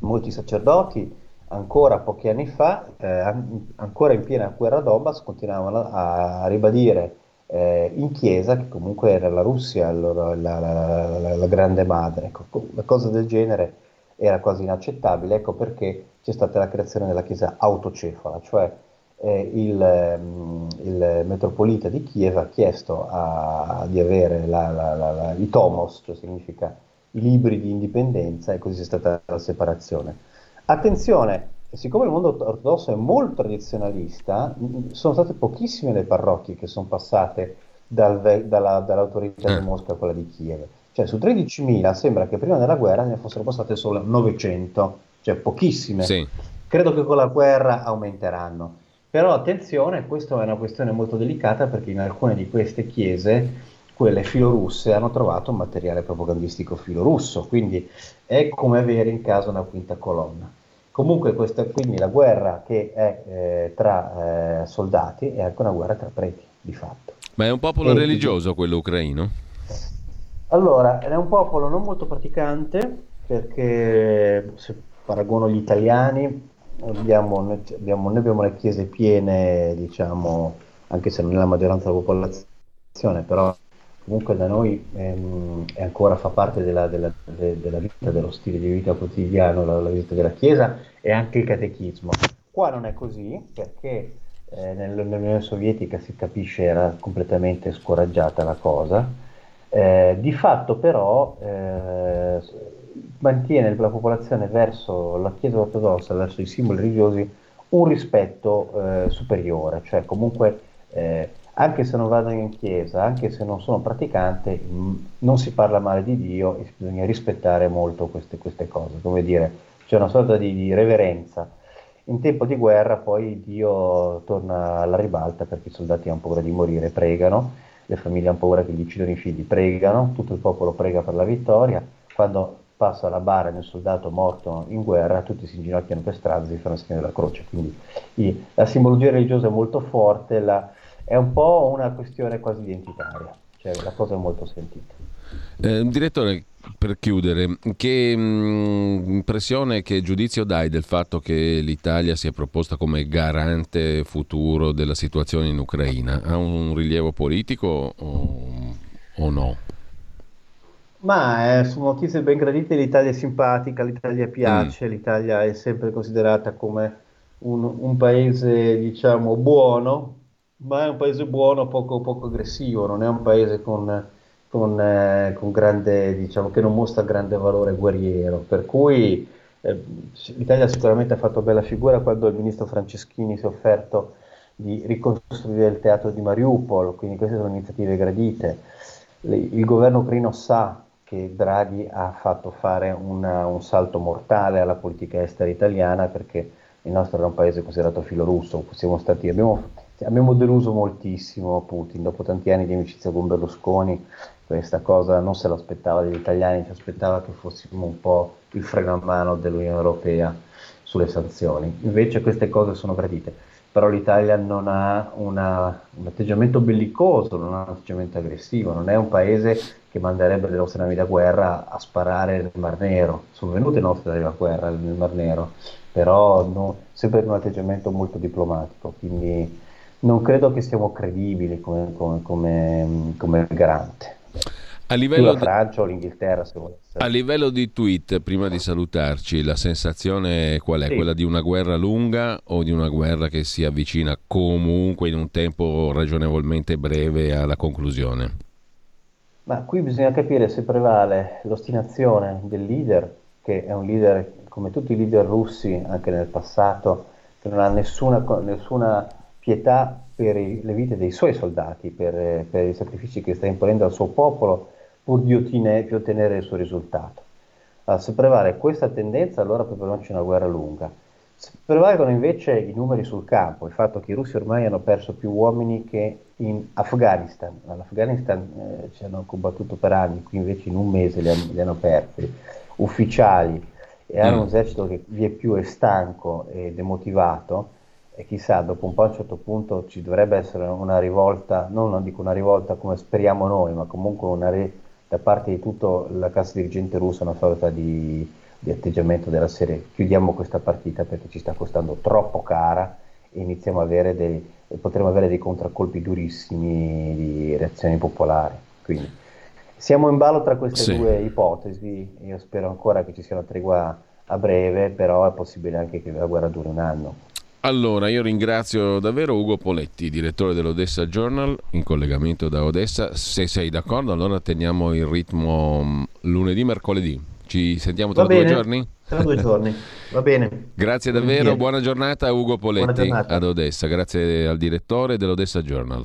B: Molti sacerdoti ancora pochi anni fa, eh, ancora in piena guerra Donbass, continuavano a, a ribadire eh, in chiesa che comunque era la Russia la, la, la, la grande madre. Ecco, una cosa del genere era quasi inaccettabile, ecco perché c'è stata la creazione della chiesa autocefala, cioè eh, il, mm, il, metropolita di Kiev ha chiesto a, di avere la, la, la, i tomos, cioè significa i libri di indipendenza, e così è stata la separazione. Attenzione, siccome il mondo ortodosso è molto tradizionalista, sono state pochissime le parrocchie che sono passate dal, dalla, dall'autorità di eh. Mosca a quella di Kiev. Cioè su 13.000 sembra che prima della guerra ne fossero passate solo 900, cioè pochissime.
A: Sì.
B: Credo che con la guerra aumenteranno. Però attenzione, questa è una questione molto delicata perché in alcune di queste chiese, quelle filorusse, hanno trovato un materiale propagandistico filorusso, quindi è come avere in casa una quinta colonna. Comunque questa, quindi la guerra che è eh, tra eh, soldati è anche una guerra tra preti, di fatto.
A: Ma è un popolo e, religioso quello ucraino?
B: Allora, è un popolo non molto praticante perché se paragono gli italiani abbiamo, noi, abbiamo, noi abbiamo le chiese piene, diciamo, anche se non è la maggioranza della popolazione, però comunque da noi ehm, ancora fa parte della, della, de, della, vita, dello stile di vita quotidiano, la, la, vita della Chiesa e anche il catechismo. Qua non è così perché eh, nell'Unione Sovietica si capisce era completamente scoraggiata la cosa eh, di fatto però eh, mantiene la popolazione verso la Chiesa ortodossa, verso i simboli religiosi, un rispetto eh, superiore, cioè comunque eh, anche se non vado in chiesa, anche se non sono praticante, mh, non si parla male di Dio e bisogna rispettare molto queste, queste cose, come dire, c'è una sorta di, di reverenza. In tempo di guerra poi Dio torna alla ribalta perché i soldati hanno paura di morire, pregano le famiglie hanno paura che gli uccidono i figli, pregano, tutto il popolo prega per la vittoria, quando passa la bara di un soldato morto in guerra, tutti si inginocchiano per strada e fanno segno della croce. Quindi i, la simbologia religiosa è molto forte, la, è un po' una questione quasi identitaria, cioè la cosa è molto sentita.
A: Eh, direttore, per chiudere, che mh, mm, impressione, che giudizio dai del fatto che l'Italia si è proposta come garante futuro della situazione in Ucraina? Ha un rilievo politico o, o no?
B: Ma eh, su notizie ben gradite l'Italia è simpatica, l'Italia piace, mm. l'Italia è sempre considerata come un, un, paese, diciamo, buono, ma è un paese buono poco, poco aggressivo, non è un paese con con, eh, con grande, diciamo, che non mostra grande valore guerriero, per cui eh, l'Italia sicuramente ha fatto bella figura quando il ministro Franceschini si è offerto di ricostruire il teatro di Mariupol, quindi queste sono iniziative gradite. Le, il governo ucraino sa che Draghi ha fatto fare una, un salto mortale alla politica estera italiana perché il nostro era un paese considerato filorusso, siamo stati, abbiamo, abbiamo deluso moltissimo Putin, dopo tanti anni di amicizia con Berlusconi questa cosa non se l'aspettava degli italiani, si aspettava che fossimo un po' il freno a mano dell'Unione Europea sulle sanzioni. Invece queste cose sono gradite, però l'Italia non ha una, un atteggiamento bellicoso, non ha un atteggiamento aggressivo, non è un paese che manderebbe le nostre navi da guerra a sparare nel Mar Nero. Sono venute le nostre navi da guerra nel Mar Nero, però no, sempre con un atteggiamento molto diplomatico, quindi non credo che siamo credibili come, come, come, come garante.
A: A livello,
B: la Francia o l'Inghilterra, se volesse.
A: a livello di tweet, prima di salutarci, la sensazione qual è? Sì. Quella di una guerra lunga o di una guerra che si avvicina comunque in un tempo ragionevolmente breve alla conclusione?
B: Ma qui bisogna capire se prevale l'ostinazione del leader, che è un leader come tutti i leader russi anche nel passato, che non ha nessuna, nessuna pietà per i, le vite dei suoi soldati, per, per, i sacrifici che sta imponendo al suo popolo, pur di ottenere, il suo risultato. Allora, se prevale questa tendenza, allora probabilmente c'è una guerra lunga. Se prevalgono invece i numeri sul campo, il fatto che i russi ormai hanno perso più uomini che in Afghanistan. All'Afghanistan eh, ci hanno combattuto per anni, qui invece in un mese li hanno, li hanno persi. Ufficiali e hanno mm. un esercito che via più è stanco e demotivato e chissà, dopo un po' a un certo punto ci dovrebbe essere una rivolta, non, non dico una rivolta come speriamo noi, ma comunque una re, da parte di tutta la classe dirigente russa una sorta di, di, atteggiamento della serie chiudiamo questa partita perché ci sta costando troppo cara e iniziamo a avere dei, potremo avere dei contraccolpi durissimi di reazioni popolari. Quindi siamo in ballo tra queste sì. due ipotesi, io spero ancora che ci sia una tregua a breve, però è possibile anche che la guerra duri un anno.
A: Allora, io ringrazio davvero Ugo Poletti, direttore dell'Odessa Journal, in collegamento da Odessa. Se sei d'accordo, allora teniamo il ritmo mm, lunedì, mercoledì. Ci sentiamo tra due giorni?
B: Tra due giorni, va bene.
A: Grazie davvero, buona giornata a Ugo Poletti ad Odessa. Grazie al direttore dell'Odessa Journal.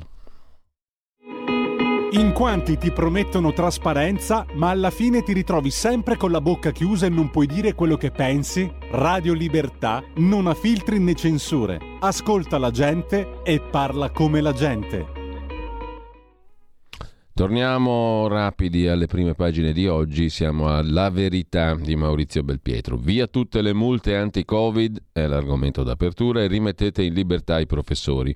C: In quanti ti promettono trasparenza, ma alla fine ti ritrovi sempre con la bocca chiusa e non puoi dire quello che pensi? Radio Libertà non ha filtri né censure. Ascolta la gente e parla come la gente.
A: Torniamo rapidi alle prime pagine di oggi, siamo alla verità di Maurizio Belpietro. Via tutte le multe anti-Covid, è l'argomento d'apertura, e rimettete in libertà i professori.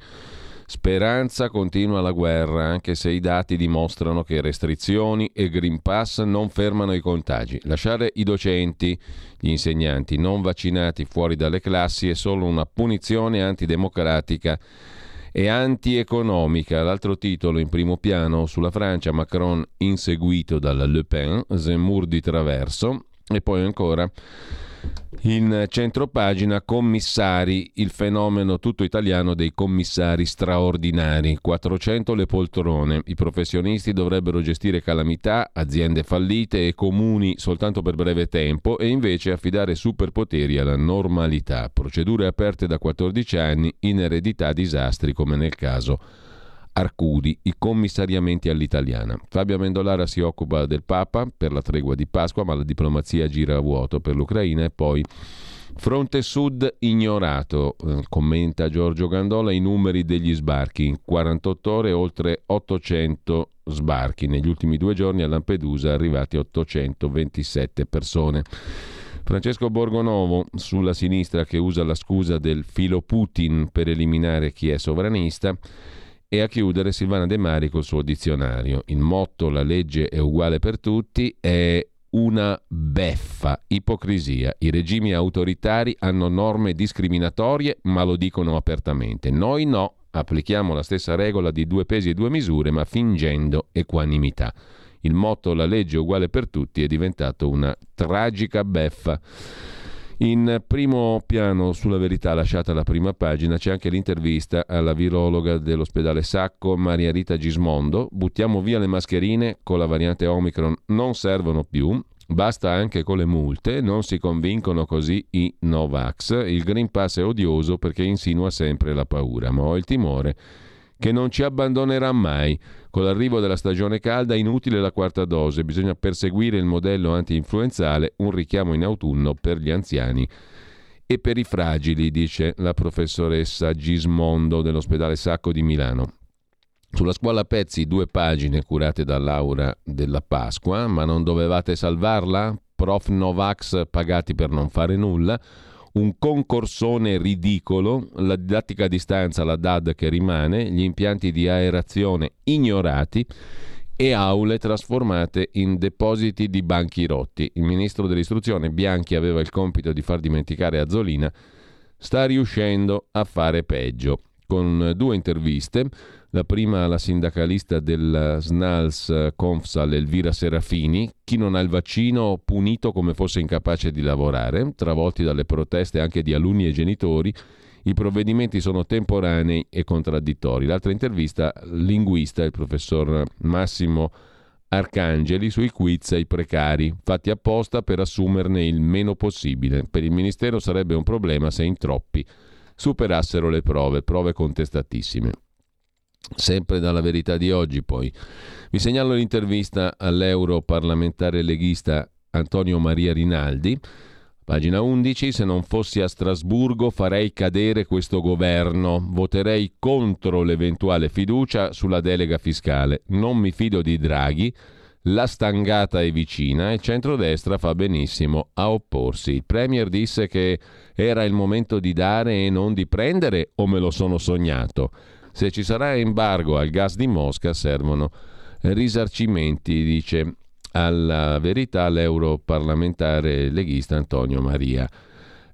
A: Speranza continua la guerra, anche se i dati dimostrano che restrizioni e Green Pass non fermano i contagi. Lasciare i docenti, gli insegnanti non vaccinati fuori dalle classi è solo una punizione antidemocratica e antieconomica. L'altro titolo in primo piano sulla Francia, Macron inseguito dalla Le Pen, Zemmour di traverso e poi ancora in centro pagina commissari, il fenomeno tutto italiano dei commissari straordinari, 400 le poltrone, i professionisti dovrebbero gestire calamità, aziende fallite e comuni soltanto per breve tempo e invece affidare superpoteri alla normalità, procedure aperte da 14 anni in eredità disastri come nel caso Arcudi, i commissariamenti all'italiana. Fabio Amendolara si occupa del Papa per la tregua di Pasqua, ma la diplomazia gira a vuoto per l'Ucraina e poi Fronte Sud ignorato, eh, commenta Giorgio Gandola i numeri degli sbarchi. In 48 ore oltre 800 sbarchi. Negli ultimi due giorni a Lampedusa arrivati 827 persone. Francesco Borgonovo sulla sinistra che usa la scusa del filo Putin per eliminare chi è sovranista e a chiudere Silvana De Mari col suo dizionario. Il motto La legge è uguale per tutti è una beffa, ipocrisia. I regimi autoritari hanno norme discriminatorie, ma lo dicono apertamente. Noi no, applichiamo la stessa regola di due pesi e due misure, ma fingendo equanimità. Il motto La legge è uguale per tutti è diventato una tragica beffa. In primo piano sulla verità lasciata la prima pagina c'è anche l'intervista alla virologa dell'ospedale Sacco Maria Rita Gismondo. Buttiamo via le mascherine con la variante Omicron, non servono più. Basta anche con le multe, non si convincono così i Novax. Il Green Pass è odioso perché insinua sempre la paura, ma ho il timore che non ci abbandonerà mai. Con l'arrivo della stagione calda inutile la quarta dose, bisogna perseguire il modello anti-influenzale, un richiamo in autunno per gli anziani e per i fragili, dice la professoressa Gismondo dell'ospedale Sacco di Milano. Sulla scuola Pezzi due pagine curate da Laura della Pasqua, ma non dovevate salvarla? Prof Novax pagati per non fare nulla? Un concorsone ridicolo, la didattica a distanza, la DAD che rimane, gli impianti di aerazione ignorati e aule trasformate in depositi di banchi rotti. Il ministro dell'istruzione Bianchi aveva il compito di far dimenticare Azzolina, sta riuscendo a fare peggio. Con due interviste, la prima alla sindacalista del SNALS Confsal Elvira Serafini, chi non ha il vaccino punito come fosse incapace di lavorare, travolti dalle proteste anche di alunni e genitori, i provvedimenti sono temporanei e contraddittori. L'altra intervista, linguista, il professor Massimo Arcangeli sui quiz ai precari, fatti apposta per assumerne il meno possibile. Per il Ministero sarebbe un problema se in troppi superassero le prove, prove contestatissime. Sempre dalla verità di oggi poi. Vi segnalo l'intervista all'europarlamentare leghista Antonio Maria Rinaldi. Pagina 11, se non fossi a Strasburgo farei cadere questo governo, voterei contro l'eventuale fiducia sulla delega fiscale, non mi fido di Draghi, la stangata è vicina e centrodestra fa benissimo a opporsi. Il Premier disse che era il momento di dare e non di prendere o me lo sono sognato? Se ci sarà embargo al gas di Mosca servono risarcimenti, dice alla verità l'europarlamentare leghista Antonio Maria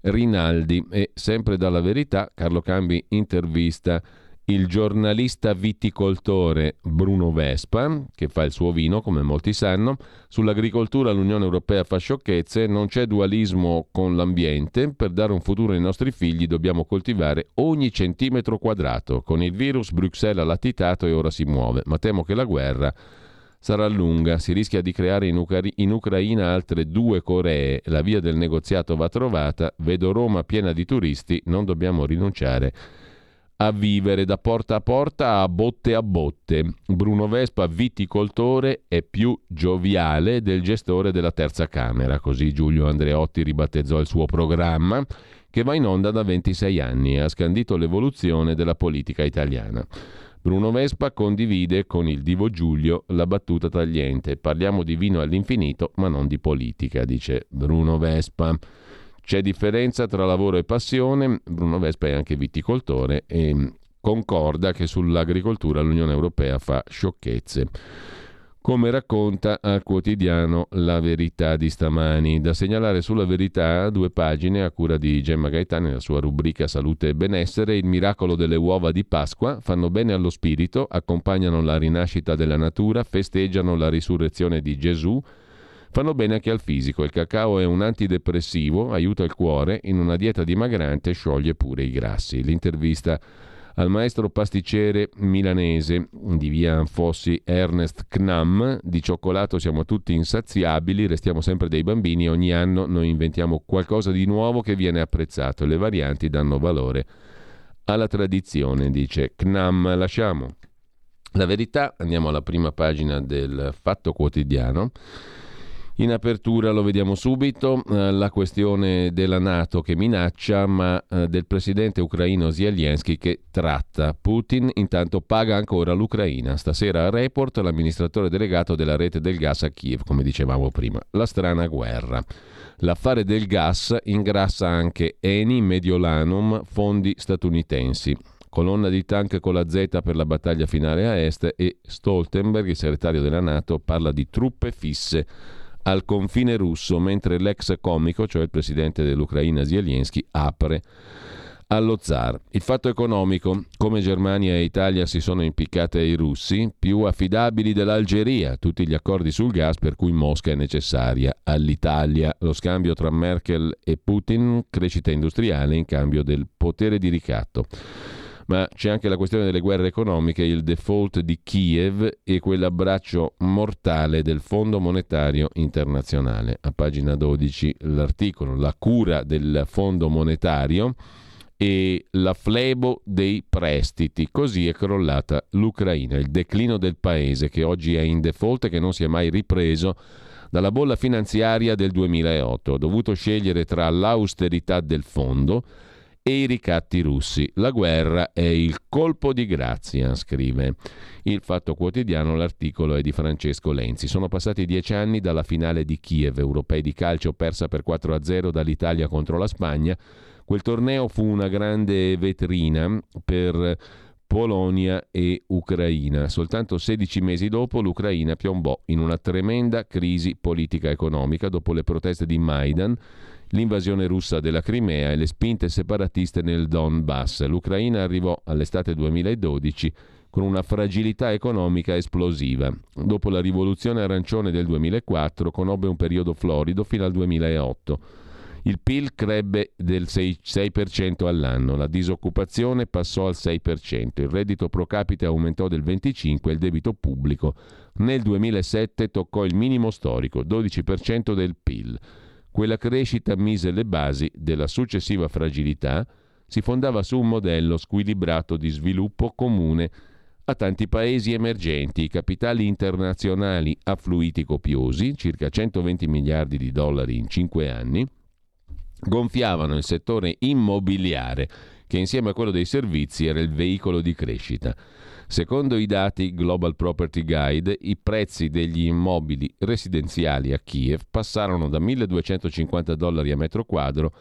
A: Rinaldi. E sempre dalla verità Carlo Cambi intervista il giornalista viticoltore Bruno Vespa, che fa il suo vino, come molti sanno, sull'agricoltura l'Unione Europea fa sciocchezze, non c'è dualismo con l'ambiente, per dare un futuro ai nostri figli dobbiamo coltivare ogni centimetro quadrato. Con il virus Bruxelles ha latitato e ora si muove, ma temo che la guerra sarà lunga, si rischia di creare in, Ucra- in Ucraina altre due Coree, la via del negoziato va trovata, vedo Roma piena di turisti, non dobbiamo rinunciare a vivere da porta a porta a botte a botte. Bruno Vespa, viticoltore, è più gioviale del gestore della terza Camera, così Giulio Andreotti ribattezzò il suo programma, che va in onda da 26 anni e ha scandito l'evoluzione della politica italiana. Bruno Vespa condivide con il divo Giulio la battuta tagliente. Parliamo di vino all'infinito, ma non di politica, dice Bruno Vespa. C'è differenza tra lavoro e passione. Bruno Vespa è anche viticoltore e concorda che sull'agricoltura l'Unione Europea fa sciocchezze. Come racconta al quotidiano La Verità di stamani. Da segnalare sulla Verità due pagine a cura di Gemma Gaetani nella sua rubrica Salute e Benessere, il miracolo delle uova di Pasqua, fanno bene allo spirito, accompagnano la rinascita della natura, festeggiano la risurrezione di Gesù, Fanno bene anche al fisico. Il cacao è un antidepressivo, aiuta il cuore, in una dieta dimagrante scioglie pure i grassi. L'intervista al maestro pasticcere milanese di via Anfossi Ernest Knam, di cioccolato siamo tutti insaziabili, restiamo sempre dei bambini ogni anno noi inventiamo qualcosa di nuovo che viene apprezzato e le varianti danno valore alla tradizione, dice Knam. Lasciamo la verità, andiamo alla prima pagina del Fatto Quotidiano. In apertura lo vediamo subito, eh, la questione della Nato che minaccia, ma eh, del presidente ucraino Zelensky che tratta. Putin intanto paga ancora l'Ucraina. Stasera a Report l'amministratore delegato della rete del gas a Kiev, come dicevamo prima. La strana guerra. L'affare del gas ingrassa anche Eni, Mediolanum, fondi statunitensi colonna di tank con la Z per la battaglia finale a est e Stoltenberg, il segretario della Nato, parla di truppe fisse al confine russo, mentre l'ex comico, cioè il presidente dell'Ucraina Zelensky, apre allo zar. Il fatto economico, come Germania e Italia si sono impiccate ai russi, più affidabili dell'Algeria, tutti gli accordi sul gas per cui Mosca è necessaria all'Italia, lo scambio tra Merkel e Putin, crescita industriale in cambio del potere di ricatto. Ma c'è anche la questione delle guerre economiche, il default di Kiev e quell'abbraccio mortale del Fondo Monetario Internazionale. A pagina 12 l'articolo, la cura del Fondo Monetario e la flebo dei prestiti. Così è crollata l'Ucraina, il declino del paese che oggi è in default e che non si è mai ripreso dalla bolla finanziaria del 2008. Ho dovuto scegliere tra l'austerità del fondo e i ricatti russi. La guerra è il colpo di grazia, scrive il Fatto Quotidiano. L'articolo è di Francesco Lenzi. Sono passati dieci anni dalla finale di Kiev, europei di calcio persa per 4-0 dall'Italia contro la Spagna Quel torneo fu una grande vetrina per Polonia e Ucraina. Soltanto 16 mesi dopo l'Ucraina piombò in una tremenda crisi politica economica dopo le proteste di Maidan, l'invasione russa della Crimea e le spinte separatiste nel Donbass. L'Ucraina arrivò all'estate 2012 con una fragilità economica esplosiva. Dopo la rivoluzione arancione del 2004 conobbe un periodo florido fino al 2008 il PIL crebbe del 6%, 6% all'anno, la disoccupazione passò al 6%, il reddito pro capite aumentò del 25% e il debito pubblico nel 2007 toccò il minimo storico, 12% del PIL. Quella crescita mise le basi della successiva fragilità, si fondava su un modello squilibrato di sviluppo comune a tanti paesi emergenti, capitali internazionali affluiti copiosi, circa 120 miliardi di dollari in 5 anni, gonfiavano il settore immobiliare, che insieme a quello dei servizi era il veicolo di crescita. Secondo i dati Global Property Guide, i prezzi degli immobili residenziali a Kiev passarono da 1.250 dollari a metro quadro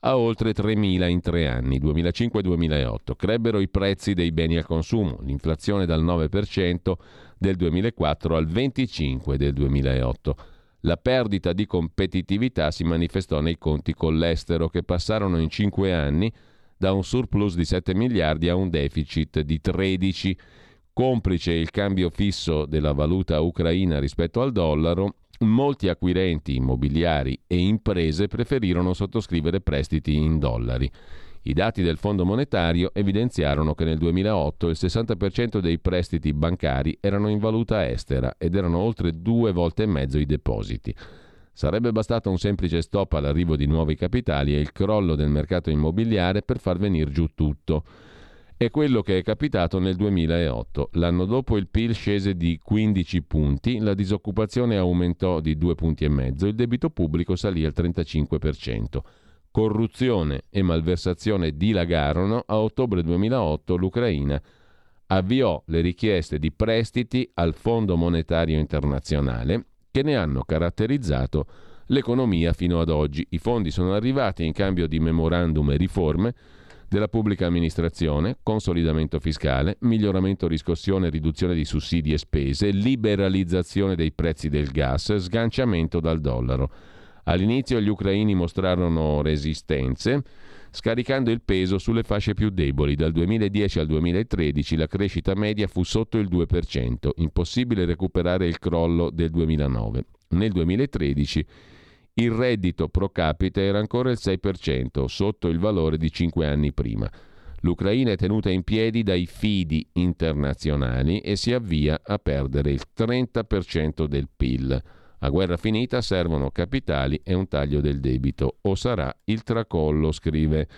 A: a oltre 3.000 in tre anni, 2005-2008. Crebbero i prezzi dei beni al consumo, l'inflazione dal 9% del 2004 al 25% del 2008. La perdita di competitività si manifestò nei conti con l'estero che passarono in cinque anni da un surplus di 7 miliardi a un deficit di 13. Complice il cambio fisso della valuta ucraina rispetto al dollaro, molti acquirenti immobiliari e imprese preferirono sottoscrivere prestiti in dollari. I dati del Fondo monetario evidenziarono che nel 2008 il 60% dei prestiti bancari erano in valuta estera ed erano oltre due volte e mezzo i depositi. Sarebbe bastato un semplice stop all'arrivo di nuovi capitali e il crollo del mercato immobiliare per far venire giù tutto. È quello che è capitato nel 2008. L'anno dopo il PIL scese di 15 punti, la disoccupazione aumentò di 2 punti e mezzo, il debito pubblico salì al 35% corruzione e malversazione dilagarono, a ottobre 2008 l'Ucraina avviò le richieste di prestiti al Fondo Monetario Internazionale che ne hanno caratterizzato l'economia fino ad oggi. I fondi sono arrivati in cambio di memorandum e riforme della pubblica amministrazione, consolidamento fiscale, miglioramento riscossione e riduzione di sussidi e spese, liberalizzazione dei prezzi del gas, sganciamento dal dollaro. All'inizio gli ucraini mostrarono resistenze, scaricando il peso sulle fasce più deboli. Dal 2010 al 2013 la crescita media fu sotto il 2%, impossibile recuperare il crollo del 2009. Nel 2013 il reddito pro capite era ancora il 6%, sotto il valore di 5 anni prima. L'Ucraina è tenuta in piedi dai fidi internazionali e si avvia a perdere il 30% del PIL. A guerra finita servono capitali e un taglio del debito, o sarà il tracollo, scrive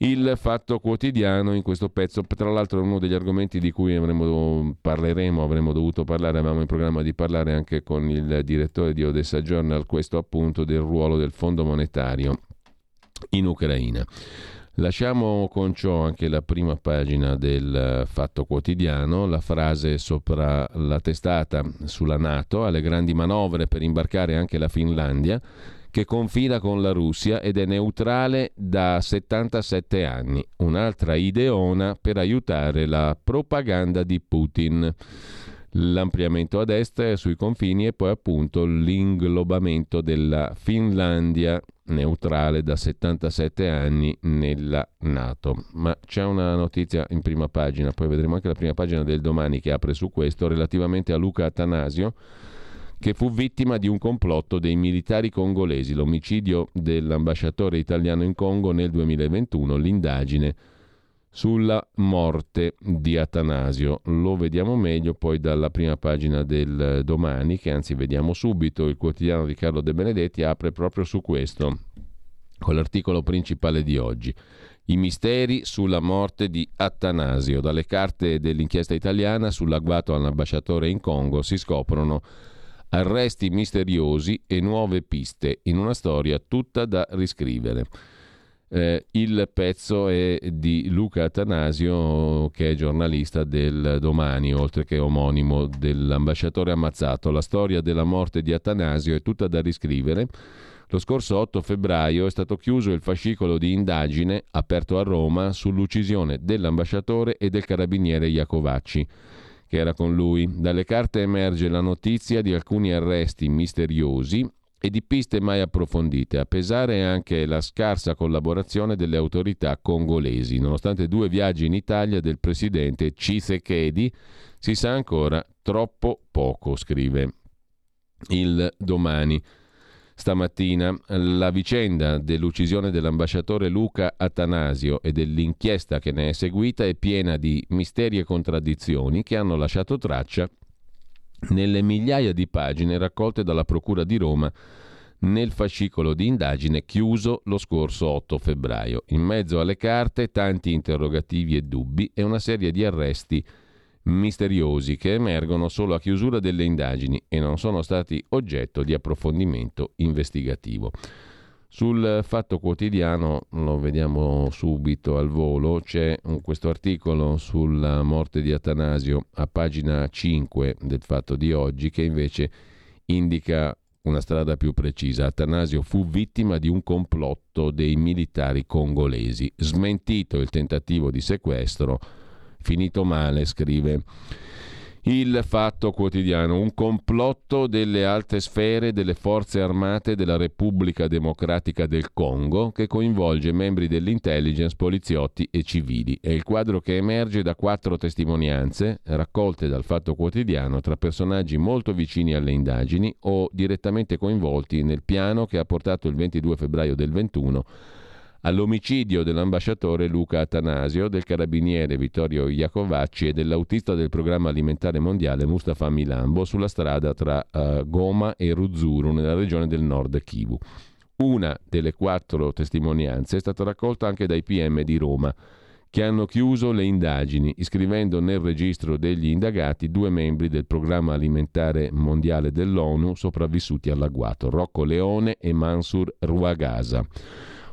A: il Fatto Quotidiano in questo pezzo. Tra l'altro è uno degli argomenti di cui avremo, parleremo, avremmo dovuto parlare, avevamo in programma di parlare anche con il direttore di Odessa Journal, questo appunto del ruolo del Fondo Monetario in Ucraina. Lasciamo con ciò anche la prima pagina del Fatto Quotidiano, la frase sopra la testata sulla Nato, alle grandi manovre per imbarcare anche la Finlandia, che confida con la Russia ed è neutrale da 77 anni. Un'altra ideona per aiutare la propaganda di Putin. L'ampliamento ad est sui confini e poi appunto l'inglobamento della Finlandia neutrale da 77 anni nella Nato. Ma c'è una notizia in prima pagina, poi vedremo anche la prima pagina del domani che apre su questo, relativamente a Luca Atanasio, che fu vittima di un complotto dei militari congolesi, l'omicidio dell'ambasciatore italiano in Congo nel 2021, l'indagine sulla morte di Atanasio. Lo vediamo meglio poi dalla prima pagina del domani, che anzi vediamo subito, il quotidiano di Carlo De Benedetti apre proprio su questo, con l'articolo principale di oggi. I misteri sulla morte di Atanasio. Dalle carte dell'inchiesta italiana sull'agguato all'ambasciatore in Congo si scoprono arresti misteriosi e nuove piste in una storia tutta da riscrivere. Eh, il pezzo è di Luca Atanasio, che è giornalista del Domani, oltre che omonimo dell'ambasciatore ammazzato. La storia della morte di Atanasio è tutta da riscrivere. Lo scorso 8 febbraio è stato chiuso il fascicolo di indagine aperto a Roma sull'uccisione dell'ambasciatore e del carabiniere Iacovacci, che era con lui. Dalle carte emerge la notizia di alcuni arresti misteriosi e di piste mai approfondite, a pesare anche la scarsa collaborazione delle autorità congolesi. Nonostante due viaggi in Italia del presidente Tshisekedi, si sa ancora troppo poco, scrive il domani. Stamattina la vicenda dell'uccisione dell'ambasciatore Luca Atanasio e dell'inchiesta che ne è seguita è piena di misteri e contraddizioni che hanno lasciato traccia nelle migliaia di pagine raccolte dalla Procura di Roma nel fascicolo di indagine chiuso lo scorso 8 febbraio. In mezzo alle carte tanti interrogativi e dubbi e una serie di arresti misteriosi che emergono solo a chiusura delle indagini e non sono stati oggetto di approfondimento investigativo. Sul Fatto Quotidiano, lo vediamo subito al volo, c'è questo articolo sulla morte di Atanasio a pagina 5 del Fatto di oggi che invece indica una strada più precisa. Atanasio fu vittima di un complotto dei militari congolesi. Smentito il tentativo di sequestro, finito male, scrive il Fatto Quotidiano, un complotto delle alte sfere delle forze armate della Repubblica Democratica del Congo che coinvolge membri dell'intelligence, poliziotti e civili. È il quadro che emerge da quattro testimonianze raccolte dal Fatto Quotidiano tra personaggi molto vicini alle indagini o direttamente coinvolti nel piano che ha portato il 22 febbraio del 21 all'omicidio dell'ambasciatore Luca Atanasio, del carabiniere Vittorio Iacovacci e dell'autista del programma alimentare mondiale Mustafa Milambo sulla strada tra uh, Goma e Ruzuru nella regione del nord Kivu. Una delle quattro testimonianze è stata raccolta anche dai PM di Roma, che hanno chiuso le indagini, iscrivendo nel registro degli indagati due membri del programma alimentare mondiale dell'ONU sopravvissuti all'agguato, Rocco Leone e Mansur Ruagasa.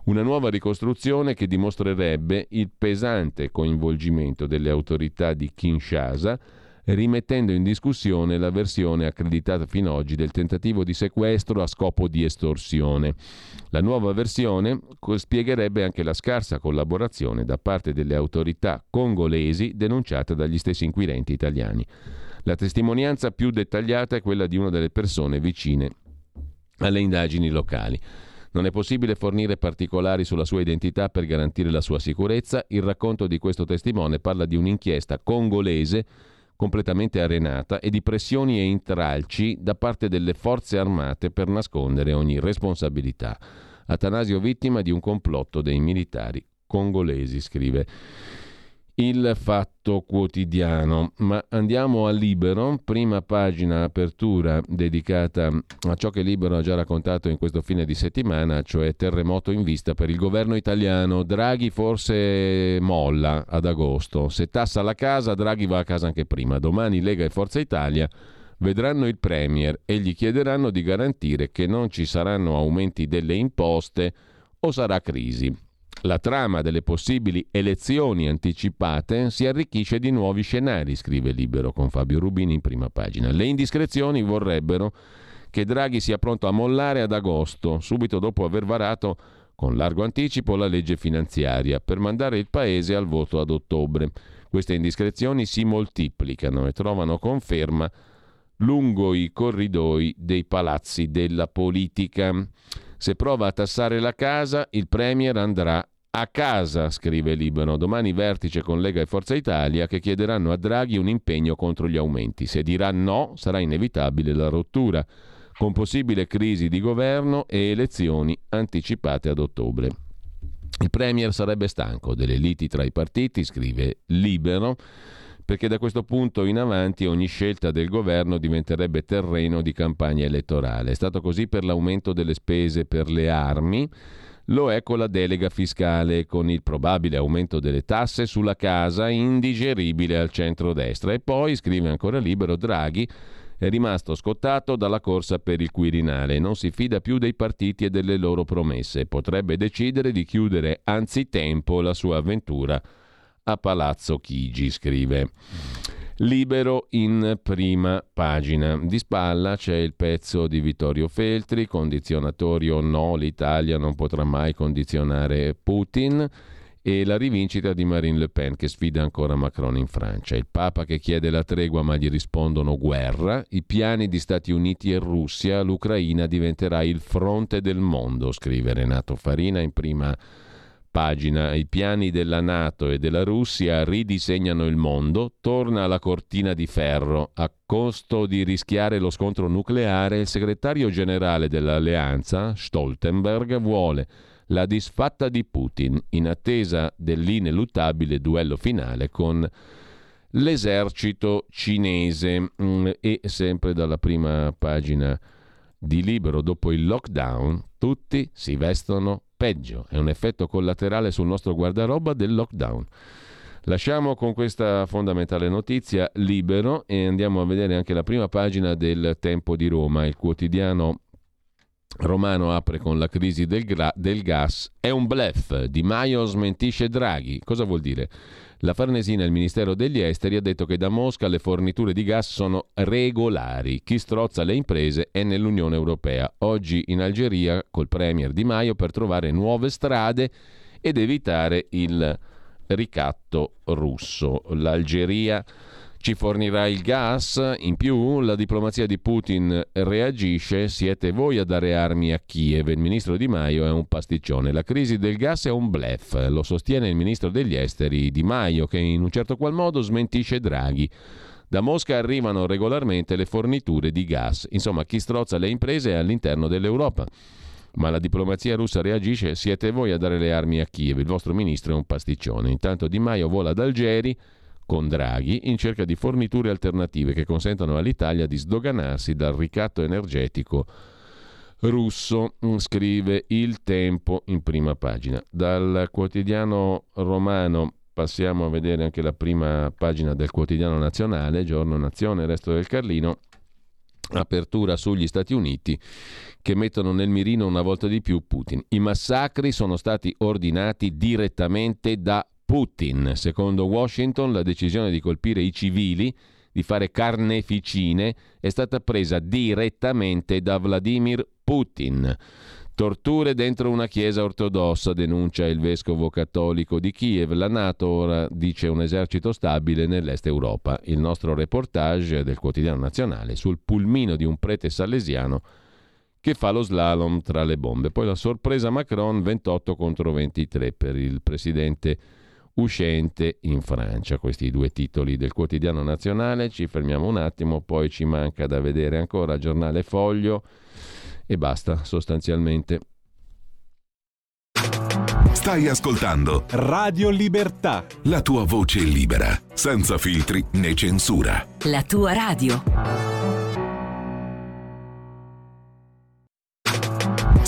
A: Una nuova ricostruzione che dimostrerebbe il pesante coinvolgimento delle autorità di Kinshasa, rimettendo in discussione la versione accreditata fino ad oggi del tentativo di sequestro a scopo di estorsione. La nuova versione spiegherebbe anche la scarsa collaborazione da parte delle autorità congolesi denunciata dagli stessi inquirenti italiani. La testimonianza più dettagliata è quella di una delle persone vicine alle indagini locali. Non è possibile fornire particolari sulla sua identità per garantire la sua sicurezza. Il racconto di questo testimone parla di un'inchiesta congolese completamente arenata e di pressioni e intralci da parte delle forze armate per nascondere ogni responsabilità. Atanasio vittima di un complotto dei militari congolesi, scrive il Fatto Quotidiano. Ma andiamo a Libero, prima pagina apertura dedicata a ciò che Libero ha già raccontato in questo fine di settimana, cioè terremoto in vista per il governo italiano. Draghi forse molla ad agosto. Se tassa la casa, Draghi va a casa anche prima. Domani Lega e Forza Italia vedranno il Premier e gli chiederanno di garantire che non ci saranno aumenti delle imposte o sarà crisi. La trama delle possibili elezioni anticipate si arricchisce di nuovi scenari, scrive Libero con Fabio Rubini in prima pagina. Le indiscrezioni vorrebbero che Draghi sia pronto a mollare ad agosto, subito dopo aver varato con largo anticipo la legge finanziaria per mandare il Paese al voto ad ottobre. Queste indiscrezioni si moltiplicano e trovano conferma lungo i corridoi dei palazzi della politica. Se prova a tassare la casa, il Premier andrà a casa, scrive Libero. Domani vertice con Lega e Forza Italia che chiederanno a Draghi un impegno contro gli aumenti. Se dirà no, sarà inevitabile la rottura, con possibile crisi di governo e elezioni anticipate ad ottobre. Il Premier sarebbe stanco delle liti tra i partiti, scrive Libero perché da questo punto in avanti ogni scelta del governo diventerebbe terreno di campagna elettorale. È stato così per l'aumento delle spese per le armi, lo è con la delega fiscale, con il probabile aumento delle tasse sulla casa indigeribile al centro-destra. E poi, scrive ancora libero, Draghi è rimasto scottato dalla corsa per il Quirinale, non si fida più dei partiti e delle loro promesse, potrebbe decidere di chiudere anzitempo la sua avventura a Palazzo Chigi, scrive. Libero in prima pagina. Di spalla c'è il pezzo di Vittorio Feltri, condizionatori o no, l'Italia non potrà mai condizionare Putin e la rivincita di Marine Le Pen che sfida ancora Macron in Francia. Il Papa che chiede la tregua ma gli rispondono guerra, i piani di Stati Uniti e Russia, l'Ucraina diventerà il fronte del mondo, scrive Renato Farina in prima pagina pagina I piani della Nato e della Russia ridisegnano il mondo, torna la cortina di ferro. A costo di rischiare lo scontro nucleare, il segretario generale dell'alleanza, Stoltenberg, vuole la disfatta di Putin in attesa dell'ineluttabile duello finale con l'esercito cinese. Mm, e sempre dalla prima pagina di Libero, dopo il lockdown, tutti si vestono peggio, è un effetto collaterale sul nostro guardaroba del lockdown. Lasciamo con questa fondamentale notizia libero e andiamo a vedere anche la prima pagina del Tempo di Roma, il quotidiano Romano apre con la crisi del, gra- del, gas. È un blef. Di Maio smentisce Draghi. Cosa vuol dire? La Farnesina e il Ministero degli Esteri ha detto che da Mosca le forniture di gas sono regolari. Chi strozza le imprese è nell'Unione Europea. Oggi in Algeria col Premier Di Maio per trovare nuove strade ed evitare il ricatto russo. L'Algeria ci fornirà il gas? In più, la diplomazia di Putin reagisce, siete voi a dare armi a Kiev. Il ministro Di Maio è un pasticcione. La crisi del gas è un blef, lo sostiene il ministro degli esteri Di Maio, che in un certo qual modo smentisce Draghi. Da Mosca arrivano regolarmente le forniture di gas. Insomma, chi strozza le imprese è all'interno dell'Europa. Ma la diplomazia russa reagisce, siete voi a dare le armi a Kiev, il vostro ministro è un pasticcione. Intanto Di Maio vola ad Algeri con Draghi in cerca di forniture alternative che consentano all'Italia di sdoganarsi dal ricatto energetico russo, mm, scrive Il Tempo in prima pagina. Dal quotidiano romano passiamo a vedere anche la prima pagina del quotidiano nazionale, Giorno Nazione, Resto del Carlino, apertura sugli Stati Uniti che mettono nel mirino una volta di più Putin. I massacri sono stati ordinati direttamente da Putin. Secondo Washington la decisione di colpire i civili, di fare carneficine, è stata presa direttamente da Vladimir Putin. Torture dentro una chiesa ortodossa, denuncia il vescovo cattolico di Kiev. La Nato ora dice un esercito stabile nell'est Europa. Il nostro reportage del quotidiano nazionale sul pulmino di un prete salesiano che fa lo slalom tra le bombe. Poi la sorpresa Macron 28 contro 23 per il presidente uscente in Francia. Questi due titoli del quotidiano nazionale, ci fermiamo un attimo, poi ci manca da vedere ancora il giornale Foglio e basta sostanzialmente.
D: Stai ascoltando
C: Radio Libertà.
D: La tua voce libera, senza filtri né censura.
E: La tua radio.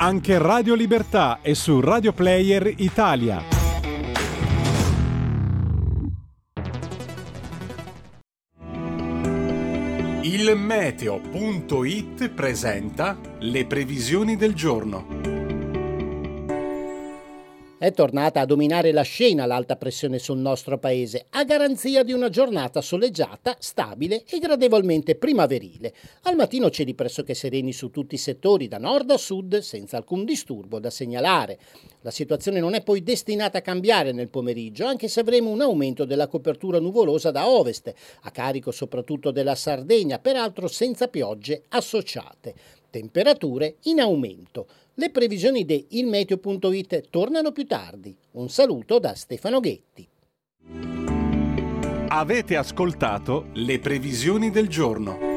F: Anche Radio Libertà è su Radio Player Italia. Il meteo.it presenta le previsioni del giorno.
G: È tornata a dominare la scena l'alta pressione sul nostro paese, a garanzia di una giornata soleggiata, stabile e gradevolmente primaverile. Al mattino cieli pressoché sereni su tutti i settori, da nord a sud, senza alcun disturbo da segnalare. La situazione non è poi destinata a cambiare nel pomeriggio, anche se avremo un aumento della copertura nuvolosa da ovest, a carico soprattutto della Sardegna, peraltro senza piogge associate. Temperature in aumento. Le previsioni di ilmeteo.it tornano più tardi. Un saluto da Stefano Ghetti.
F: Avete ascoltato le previsioni del giorno.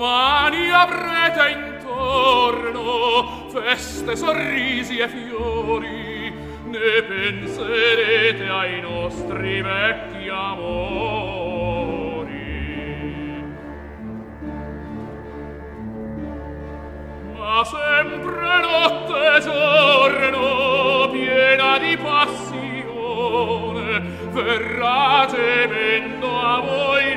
H: domani avrete intorno feste, sorrisi e fiori, ne penserete ai nostri vecchi amori. Ma sempre notte e giorno, piena di passione, verrà temendo a voi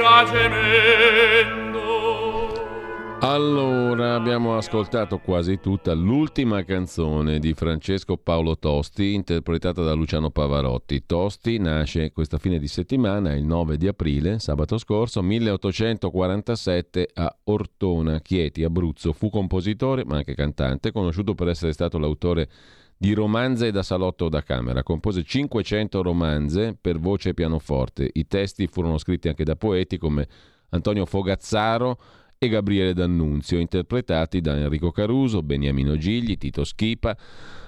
H: Verrà gemendo.
A: Allora, abbiamo ascoltato quasi tutta l'ultima canzone di Francesco Paolo Tosti, interpretata da Luciano Pavarotti. Tosti nasce questa fine di settimana, il 9 di aprile, sabato scorso, 1847 a Ortona, Chieti, Abruzzo. Fu compositore, ma anche cantante, conosciuto per essere stato l'autore di romanze da salotto o da camera. Compose 500 romanze per voce e pianoforte. I testi furono scritti anche da poeti come Antonio Fogazzaro e Gabriele D'Annunzio, interpretati da Enrico Caruso, Beniamino Gigli, Tito Schipa,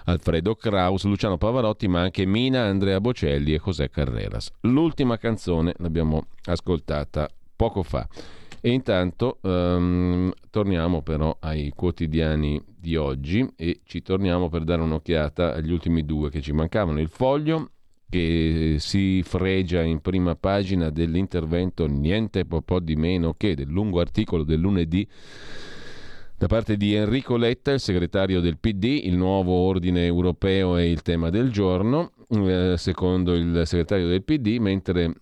A: Alfredo Kraus, Luciano Pavarotti, ma anche Mina, Andrea Bocelli e José Carreras. L'ultima canzone l'abbiamo ascoltata poco fa. E intanto ehm, torniamo però ai quotidiani di oggi e ci torniamo per dare un'occhiata agli ultimi due che ci mancavano. Il foglio che si fregia in prima pagina dell'intervento niente po', po' di meno che del lungo articolo del lunedì da parte di Enrico Letta, il segretario del PD, il nuovo ordine europeo è il tema del giorno, eh, secondo il segretario del PD, mentre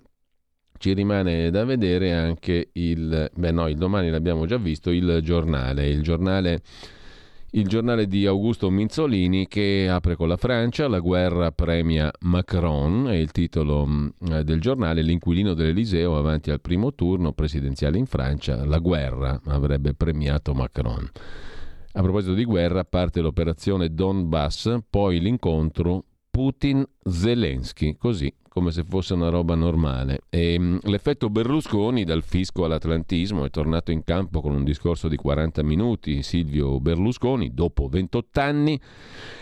A: ci rimane da vedere anche il, beh no, il domani l'abbiamo già visto, il giornale, il giornale, il giornale di Augusto Minzolini che apre con la Francia, la guerra premia Macron, è il titolo mm, del giornale, l'inquilino dell'Eliseo avanti al primo turno presidenziale in Francia, la guerra avrebbe premiato Macron. A proposito di guerra, parte l'operazione Donbass, poi l'incontro Putin-Zelensky, così come se fosse una roba normale. E, um, l'effetto Berlusconi, dal fisco all'atlantismo, è tornato in campo con un discorso di 40 minuti. Silvio Berlusconi, dopo 28 anni,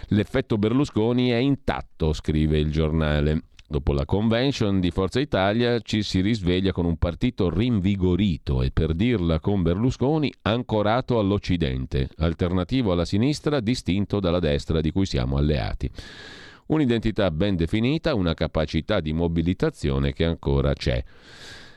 A: l'effetto Berlusconi è intatto, scrive il giornale. Dopo la convention di Forza Italia ci si risveglia con un partito rinvigorito e per dirla con Berlusconi ancorato all'Occidente, alternativo alla sinistra distinto dalla destra di cui siamo alleati. Un'identità ben definita, una capacità di mobilitazione che ancora c'è.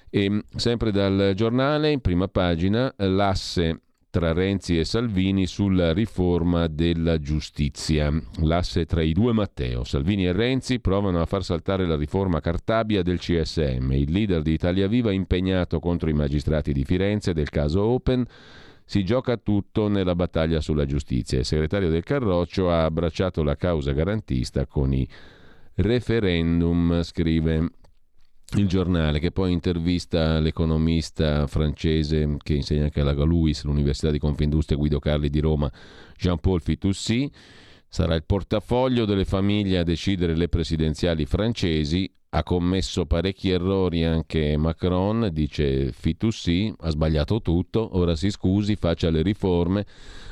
A: E sempre dal giornale, in prima pagina, l'asse tra Renzi e Salvini sulla riforma della giustizia. L'asse tra i due Matteo, Salvini e Renzi, provano a far saltare la riforma Cartabia del CSM. Il leader di Italia Viva impegnato contro i magistrati di Firenze del caso Open si gioca tutto nella battaglia sulla giustizia. Il segretario del Carroccio ha abbracciato la causa garantista con i referendum, scrive il giornale che poi intervista l'economista francese che insegna anche alla Galuis, l'Università di Confindustria Guido Carli di Roma, Jean-Paul Fitoussi. Sarà il portafoglio delle famiglie a decidere le presidenziali francesi. Ha commesso parecchi errori anche Macron, dice Fitoussi, ha sbagliato tutto, ora si scusi, faccia le riforme.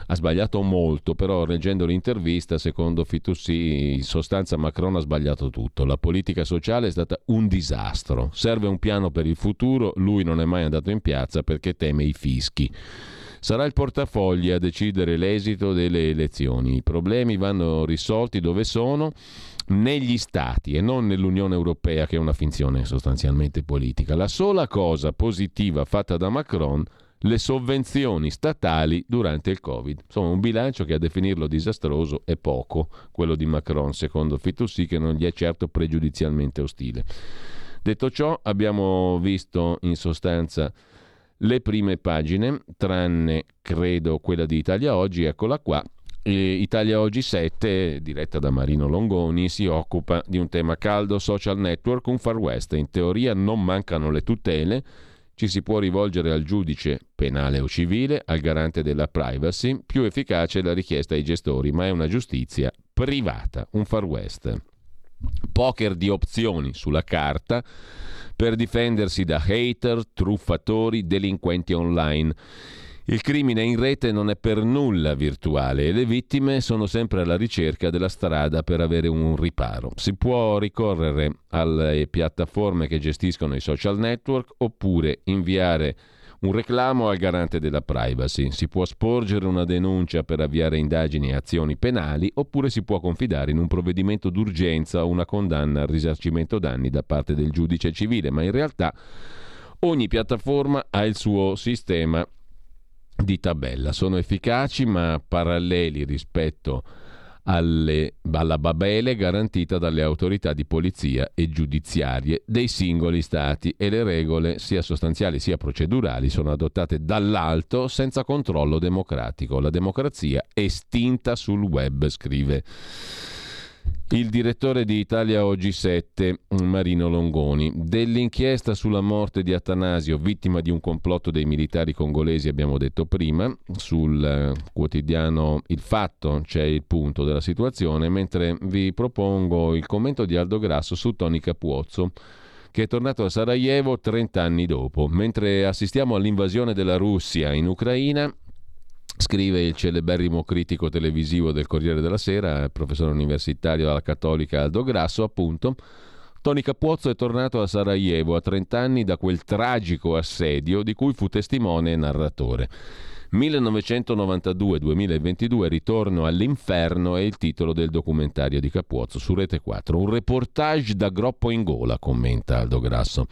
A: Ha sbagliato molto, però leggendo l'intervista, secondo Fitoussi, in sostanza Macron ha sbagliato tutto. La politica sociale è stata un disastro. Serve un piano per il futuro, lui non è mai andato in piazza perché teme i fischi. Sarà il portafogli a decidere l'esito delle elezioni. I problemi vanno risolti dove sono negli stati e non nell'Unione Europea che è una finzione sostanzialmente politica. La sola cosa positiva fatta da Macron le sovvenzioni statali durante il Covid. Insomma, un bilancio che a definirlo disastroso è poco, quello di Macron, secondo Fitoussi, che non gli è certo pregiudizialmente ostile. Detto ciò, abbiamo visto in sostanza le prime pagine, tranne credo quella di Italia Oggi, eccola qua. Italia Oggi 7, diretta da Marino Longoni, si occupa di un tema caldo, social network, un far west. In teoria non mancano le tutele, ci si può rivolgere al giudice penale o civile, al garante della privacy, più efficace la richiesta ai gestori, ma è una giustizia privata, un far west. Poker di opzioni sulla carta per difendersi da hater, truffatori, delinquenti online. Il crimine in rete non è per nulla virtuale e le vittime sono sempre alla ricerca della strada per avere un riparo. Si può ricorrere alle piattaforme che gestiscono i social network oppure inviare un reclamo al garante della privacy. Si può sporgere una denuncia per avviare indagini e azioni penali oppure si può confidare in un provvedimento d'urgenza o una condanna al risarcimento danni da parte del giudice civile, ma in realtà ogni piattaforma ha il suo sistema di tabella. Sono efficaci ma paralleli rispetto alle, alla Babele garantita dalle autorità di polizia e giudiziarie dei singoli stati e le regole sia sostanziali sia procedurali sono adottate dall'alto senza controllo democratico. La democrazia è estinta sul web, scrive il direttore di Italia Oggi 7, Marino Longoni, dell'inchiesta sulla morte di Atanasio, vittima di un complotto dei militari congolesi, abbiamo detto prima, sul eh, quotidiano Il Fatto c'è il punto della situazione, mentre vi propongo il commento di Aldo Grasso su Tony Capuozzo che è tornato a Sarajevo 30 anni dopo. Mentre assistiamo all'invasione della Russia in Ucraina, Scrive il celeberrimo critico televisivo del Corriere della Sera, professore universitario alla Cattolica Aldo Grasso, appunto. Tony Capuozzo è tornato a Sarajevo a 30 anni da quel tragico assedio di cui fu testimone e narratore. 1992-2022 Ritorno all'inferno è il titolo del documentario di Capuozzo su Rete 4. Un reportage da groppo in gola, commenta Aldo Grasso.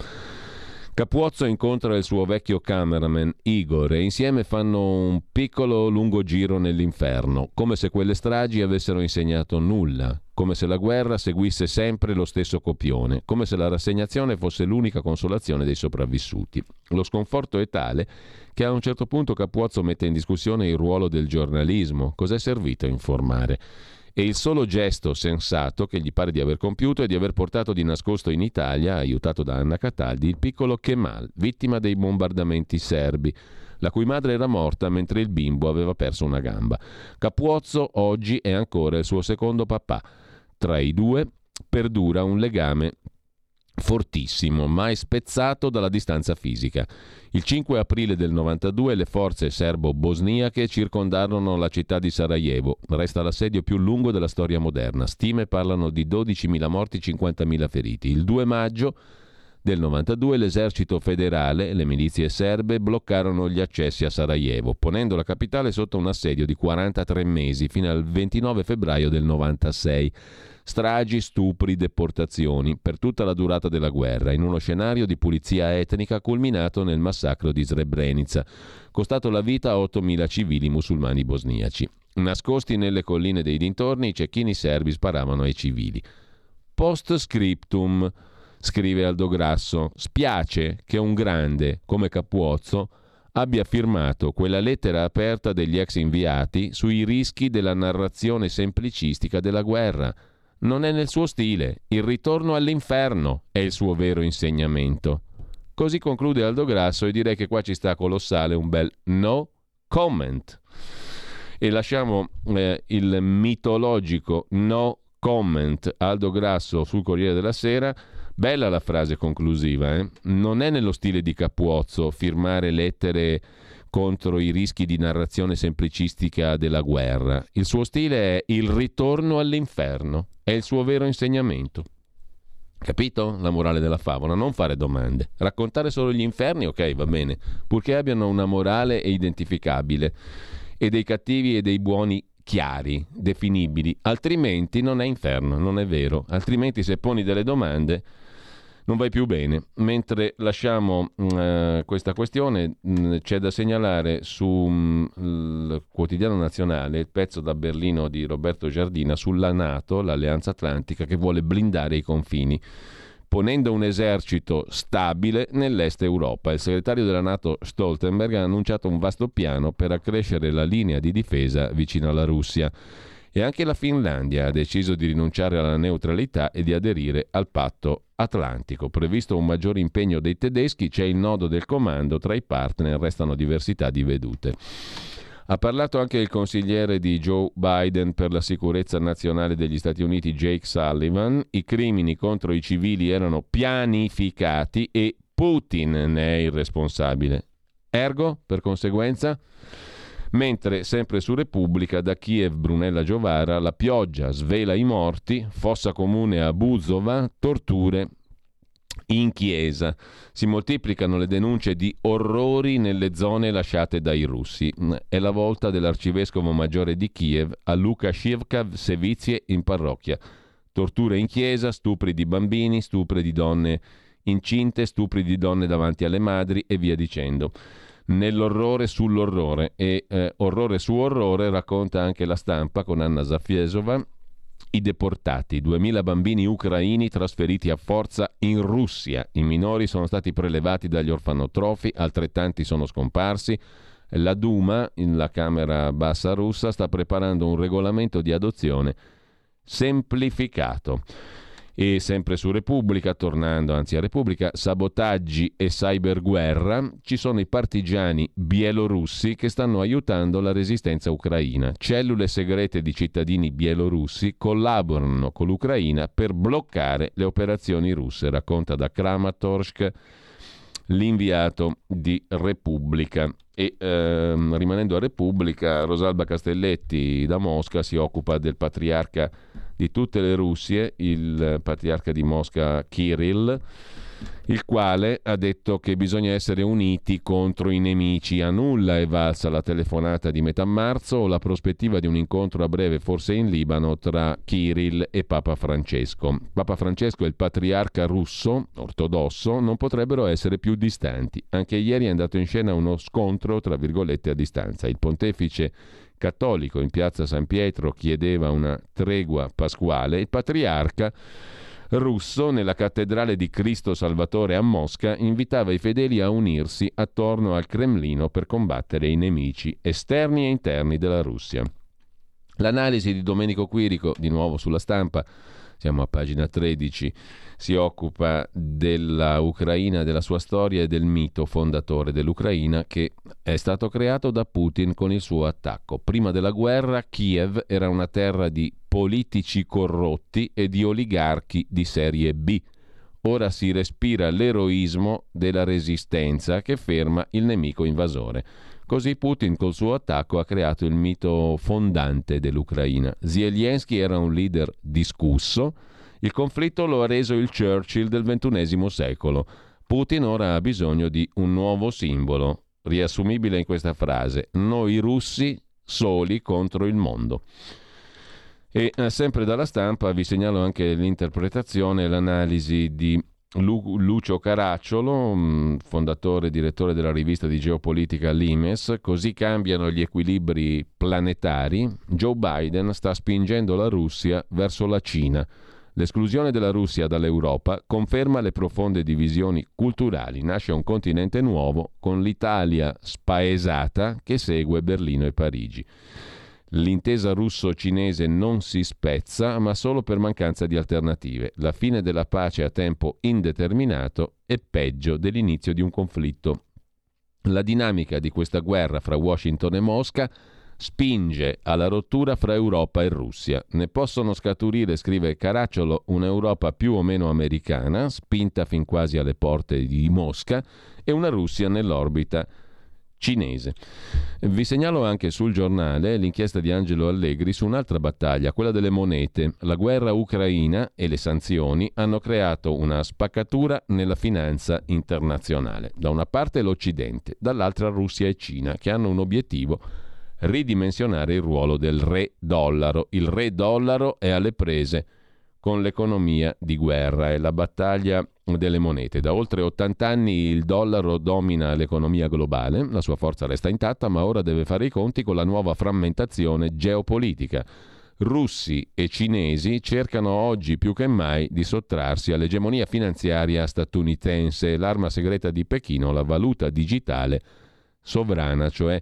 A: Capuozzo incontra il suo vecchio cameraman Igor e insieme fanno un piccolo lungo giro nell'inferno, come se quelle stragi avessero insegnato nulla, come se la guerra seguisse sempre lo stesso copione, come se la rassegnazione fosse l'unica consolazione dei sopravvissuti. Lo sconforto è tale che a un certo punto Capuozzo mette in discussione il ruolo del giornalismo. Cos'è servito a informare? E il solo gesto sensato che gli pare di aver compiuto è di aver portato di nascosto in Italia, aiutato da Anna Cataldi, il piccolo Kemal, vittima dei bombardamenti serbi, la cui madre era morta mentre il bimbo aveva perso una gamba. Capuozzo oggi è ancora il suo secondo papà. Tra i due perdura un legame fortissimo, mai spezzato dalla distanza fisica. Il 5 aprile del 92 le forze serbo-bosniache circondarono la città di Sarajevo. Resta l'assedio più lungo della storia moderna. Stime parlano di 12.000 morti e 50.000 feriti. Il 2 maggio del 92 l'esercito federale e le milizie serbe bloccarono gli accessi a Sarajevo, ponendo la capitale sotto un assedio di 43 mesi fino al 29 febbraio del 96 stragi, stupri, deportazioni per tutta la durata della guerra, in uno scenario di pulizia etnica culminato nel massacro di Srebrenica, costato la vita a 8.000 civili musulmani bosniaci. Nascosti nelle colline dei dintorni, i cecchini serbi sparavano ai civili. Post scriptum, scrive Aldo Grasso, spiace che un grande come Capuozzo abbia firmato quella lettera aperta degli ex inviati sui rischi della narrazione semplicistica della guerra, non è nel suo stile. Il ritorno all'inferno è il suo vero insegnamento. Così conclude Aldo Grasso e direi che qua ci sta colossale un bel no comment. E lasciamo eh, il mitologico no comment Aldo Grasso sul Corriere della Sera. Bella la frase conclusiva, eh? non è nello stile di Capuozzo firmare lettere contro i rischi di narrazione semplicistica della guerra. Il suo stile è il ritorno all'inferno, è il suo vero insegnamento. Capito la morale della favola? Non fare domande. Raccontare solo gli inferni, ok, va bene, purché abbiano una morale identificabile e dei cattivi e dei buoni chiari, definibili, altrimenti non è inferno, non è vero. Altrimenti se poni delle domande non vai più bene. Mentre lasciamo uh, questa questione, mh, mm, c'è da segnalare sul mm, quotidiano nazionale il pezzo da Berlino di Roberto Giardina sulla Nato, l'Alleanza Atlantica, che vuole blindare i confini ponendo un esercito stabile nell'est Europa. Il segretario della Nato Stoltenberg ha annunciato un vasto piano per accrescere la linea di difesa vicino alla Russia. E anche la Finlandia ha deciso di rinunciare alla neutralità e di aderire al patto atlantico. Previsto un maggiore impegno dei tedeschi, c'è il nodo del comando, tra i partner restano diversità di vedute. Ha parlato anche il consigliere di Joe Biden per la sicurezza nazionale degli Stati Uniti, Jake Sullivan. I crimini contro i civili erano pianificati e Putin ne è il responsabile. Ergo, per conseguenza, Mentre, sempre su Repubblica, da Kiev Brunella Giovara, la pioggia svela i morti, fossa comune a Buzova, torture in chiesa. Si moltiplicano le denunce di orrori nelle zone lasciate dai russi. È la volta dell'arcivescovo maggiore di Kiev a Luca Shivkav Sevizie in parrocchia. Torture in chiesa, stupri di bambini, stupri di donne incinte, stupri di donne davanti alle madri e via dicendo nell'orrore sull'orrore e eh, orrore su orrore racconta anche la stampa con Anna Zafiesova i deportati, 2000 bambini ucraini trasferiti a forza in Russia. I minori sono stati prelevati dagli orfanotrofi, altrettanti sono scomparsi. La Duma, la Camera bassa russa, sta preparando un regolamento di adozione semplificato. E sempre su Repubblica, tornando anzi a Repubblica, sabotaggi e cyberguerra, ci sono i partigiani bielorussi che stanno aiutando la resistenza ucraina. Cellule segrete di cittadini bielorussi collaborano con l'Ucraina per bloccare le operazioni russe, racconta da Kramatorsk l'inviato di Repubblica. E ehm, rimanendo a Repubblica, Rosalba Castelletti da Mosca si occupa del patriarca di tutte le Russie, il patriarca di Mosca Kirill, il quale ha detto che bisogna essere uniti contro i nemici. A nulla è valsa la telefonata di metà marzo o la prospettiva di un incontro a breve, forse in Libano, tra Kirill e Papa Francesco. Papa Francesco e il patriarca russo, ortodosso, non potrebbero essere più distanti. Anche ieri è andato in scena uno scontro, tra virgolette, a distanza. Il pontefice cattolico in piazza San Pietro chiedeva una tregua pasquale, il patriarca russo nella cattedrale di Cristo Salvatore a Mosca invitava i fedeli a unirsi attorno al Cremlino per combattere i nemici esterni e interni della Russia. L'analisi di Domenico Quirico, di nuovo sulla stampa, siamo a pagina 13, si occupa della Ucraina, della sua storia e del mito fondatore dell'Ucraina che è stato creato da Putin con il suo attacco. Prima della guerra Kiev era una terra di politici corrotti e di oligarchi di serie B. Ora si respira l'eroismo della resistenza che ferma il nemico invasore. Così Putin col suo attacco ha creato il mito fondante dell'Ucraina. Zelensky era un leader discusso, il conflitto lo ha reso il Churchill del XXI secolo. Putin ora ha bisogno di un nuovo simbolo, riassumibile in questa frase, noi russi soli contro il mondo. E eh, sempre dalla stampa vi segnalo anche l'interpretazione e l'analisi di Lu- Lucio Caracciolo, mm, fondatore e direttore della rivista di geopolitica Limes, così cambiano gli equilibri planetari. Joe Biden sta spingendo la Russia verso la Cina. L'esclusione della Russia dall'Europa conferma le profonde divisioni culturali. Nasce un continente nuovo con l'Italia spaesata che segue Berlino e Parigi. L'intesa russo-cinese non si spezza, ma solo per mancanza di alternative. La fine della pace a tempo indeterminato è peggio dell'inizio di un conflitto. La dinamica di questa guerra fra Washington e Mosca spinge alla rottura fra Europa e Russia. Ne possono scaturire, scrive Caracciolo, un'Europa più o meno americana, spinta fin quasi alle porte di Mosca, e una Russia nell'orbita cinese. Vi segnalo anche sul giornale l'inchiesta di Angelo Allegri su un'altra battaglia, quella delle monete. La guerra ucraina e le sanzioni hanno creato una spaccatura nella finanza internazionale. Da una parte l'Occidente, dall'altra Russia e Cina, che hanno un obiettivo ridimensionare il ruolo del re dollaro. Il re dollaro è alle prese con l'economia di guerra e la battaglia delle monete. Da oltre 80 anni il dollaro domina l'economia globale, la sua forza resta intatta, ma ora deve fare i conti con la nuova frammentazione geopolitica. Russi e cinesi cercano oggi più che mai di sottrarsi all'egemonia finanziaria statunitense, l'arma segreta di Pechino, la valuta digitale sovrana, cioè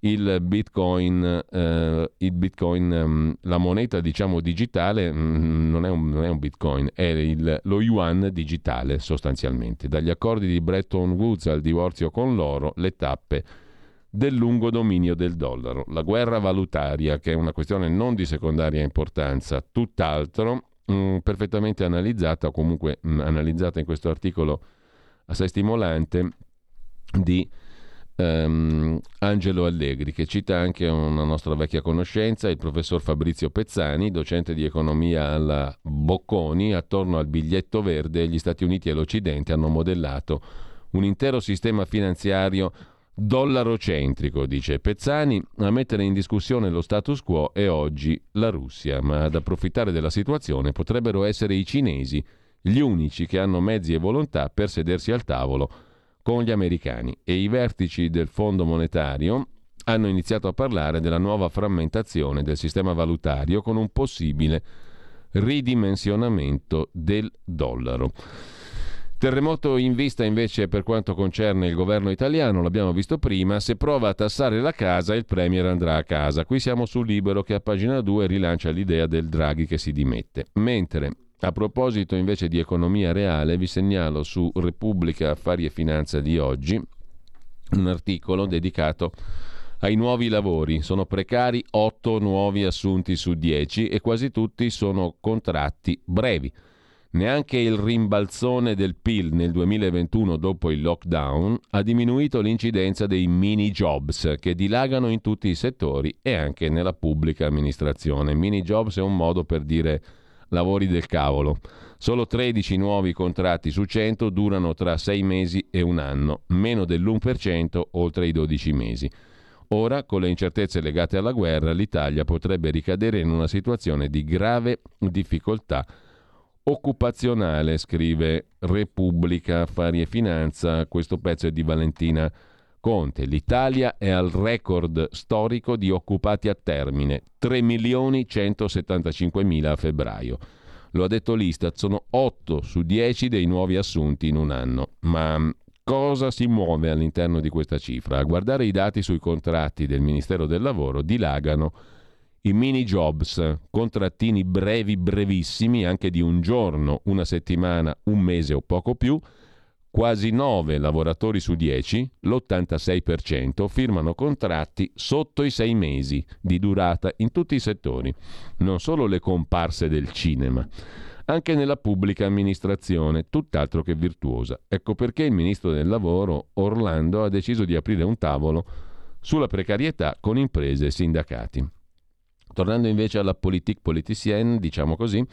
A: il bitcoin, eh, il bitcoin um, la moneta diciamo digitale um, non, è un, non, è un, bitcoin, è il, lo yuan digitale sostanzialmente. Dagli accordi di Bretton Woods al divorzio con l'oro, le tappe del lungo dominio del dollaro. La guerra valutaria, che è una questione non di secondaria importanza, tutt'altro, mh, mm, perfettamente analizzata, o comunque mh, mm, analizzata in questo articolo assai stimolante di Um, Angelo Allegri, che cita anche una nostra vecchia conoscenza, il professor Fabrizio Pezzani, docente di economia alla Bocconi, attorno al biglietto verde gli Stati Uniti e l'Occidente hanno modellato un intero sistema finanziario dollarocentrico, dice Pezzani, a mettere in discussione lo status quo è oggi la Russia, ma ad approfittare della situazione potrebbero essere i cinesi, gli unici che hanno mezzi e volontà per sedersi al tavolo con gli americani e i vertici del Fondo monetario hanno iniziato a parlare della nuova frammentazione del sistema valutario con un possibile ridimensionamento del dollaro. Terremoto in vista invece per quanto concerne il governo italiano, l'abbiamo visto prima, se prova a tassare la casa il Premier andrà a casa. Qui siamo su Libero che a pagina 2 rilancia l'idea del Draghi che si dimette. Mentre a proposito invece di economia reale, vi segnalo su Repubblica Affari e Finanza di oggi un articolo dedicato ai nuovi lavori. Sono precari 8 nuovi assunti su 10 e quasi tutti sono contratti brevi. Neanche il rimbalzone del PIL nel 2021 dopo il lockdown ha diminuito l'incidenza dei mini jobs che dilagano in tutti i settori e anche nella pubblica amministrazione. Mini jobs è un modo per dire lavori del cavolo. Solo 13 nuovi contratti su 100 durano tra 6 mesi e un anno, meno dell'1% oltre i 12 mesi. Ora, con le incertezze legate alla guerra, l'Italia potrebbe ricadere in una situazione di grave difficoltà occupazionale, scrive Repubblica Affari e Finanza. Questo pezzo è di Valentina Conte. L'Italia è al record storico di occupati a termine, 3 milioni 175 mila a febbraio. Lo ha detto l'Istat, sono 8 su 10 dei nuovi assunti in un anno. Ma cosa si muove all'interno di questa cifra? A guardare i dati sui contratti del Ministero del Lavoro dilagano i mini jobs, contrattini brevi, brevissimi, anche di un giorno, una settimana, un mese o poco più, quasi 9 lavoratori su 10, l'86%, firmano contratti sotto i 6 mesi di durata in tutti i settori, non solo le comparse del cinema, anche nella pubblica amministrazione, tutt'altro che virtuosa. Ecco perché il ministro del lavoro, Orlando, ha deciso di aprire un tavolo sulla precarietà con imprese e sindacati. Tornando invece alla politique politicienne, diciamo così,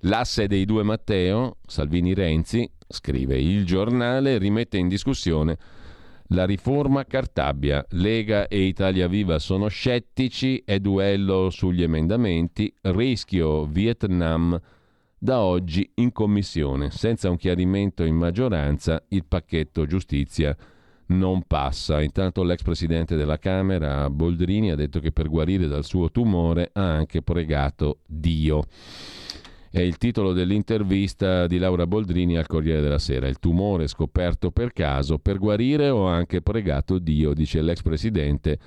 A: l'asse dei due Matteo, Salvini-Renzi, scrive il giornale, rimette in discussione la riforma Cartabia. Lega e Italia Viva sono scettici, è duello sugli emendamenti, rischio Vietnam da oggi in commissione. Senza un chiarimento in maggioranza, il pacchetto giustizia non passa. Intanto l'ex presidente della Camera, Boldrini, ha detto che per guarire dal suo tumore ha anche pregato Dio. È il titolo dell'intervista di Laura Boldrini al Corriere della Sera. Il tumore scoperto per caso, per guarire ho anche pregato Dio, dice l'ex presidente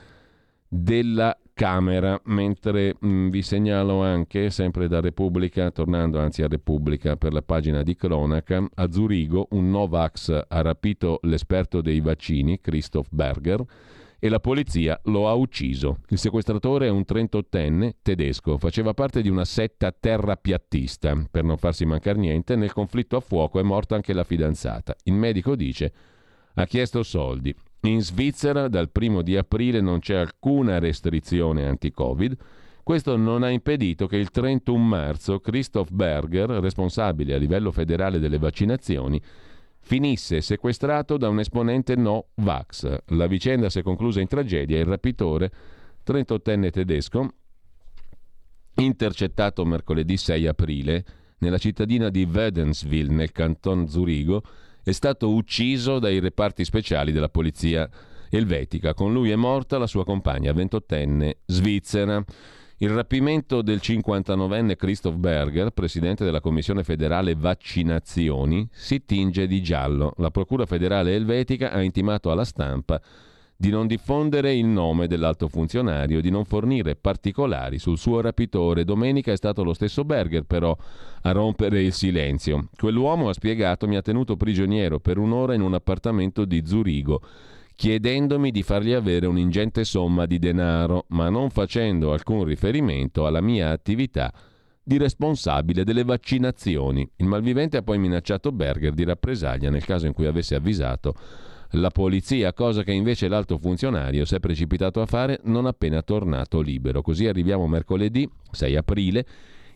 A: della Camera, mentre mh, mm, vi segnalo anche, sempre da Repubblica, tornando anzi a Repubblica per la pagina di cronaca, a Zurigo un Novax ha rapito l'esperto dei vaccini, Christoph Berger, e la polizia lo ha ucciso. Il sequestratore è un 38enne tedesco, faceva parte di una setta terrapiattista. Per non farsi mancare niente, nel conflitto a fuoco è morta anche la fidanzata. Il medico dice ha chiesto soldi. In Svizzera dal primo di aprile non c'è alcuna restrizione anti-Covid. Questo non ha impedito che il 31 marzo Christoph Berger, responsabile a livello federale delle vaccinazioni, finisse sequestrato da un esponente no Vax. La vicenda si è conclusa in tragedia. Il rapitore, 38enne tedesco, intercettato mercoledì 6 aprile nella cittadina di Wädenswil nel canton Zurigo, è stato ucciso dai reparti speciali della polizia elvetica. Con lui è morta la sua compagna, ventottenne svizzera. Il rapimento del 59enne Christoph Berger, presidente della Commissione federale vaccinazioni, si tinge di giallo. La Procura federale elvetica ha intimato alla stampa di non diffondere il nome dell'alto funzionario, di non fornire particolari sul suo rapitore. Domenica è stato lo stesso Berger però a rompere il silenzio. Quell'uomo, ha spiegato, mi ha tenuto prigioniero per un'ora in un appartamento di Zurigo chiedendomi di fargli avere un'ingente somma di denaro, ma non facendo alcun riferimento alla mia attività di responsabile delle vaccinazioni. Il malvivente ha poi minacciato Berger di rappresaglia nel caso in cui avesse avvisato la polizia, cosa che invece l'alto funzionario si è precipitato a fare non appena tornato libero. Così arriviamo mercoledì 6 aprile,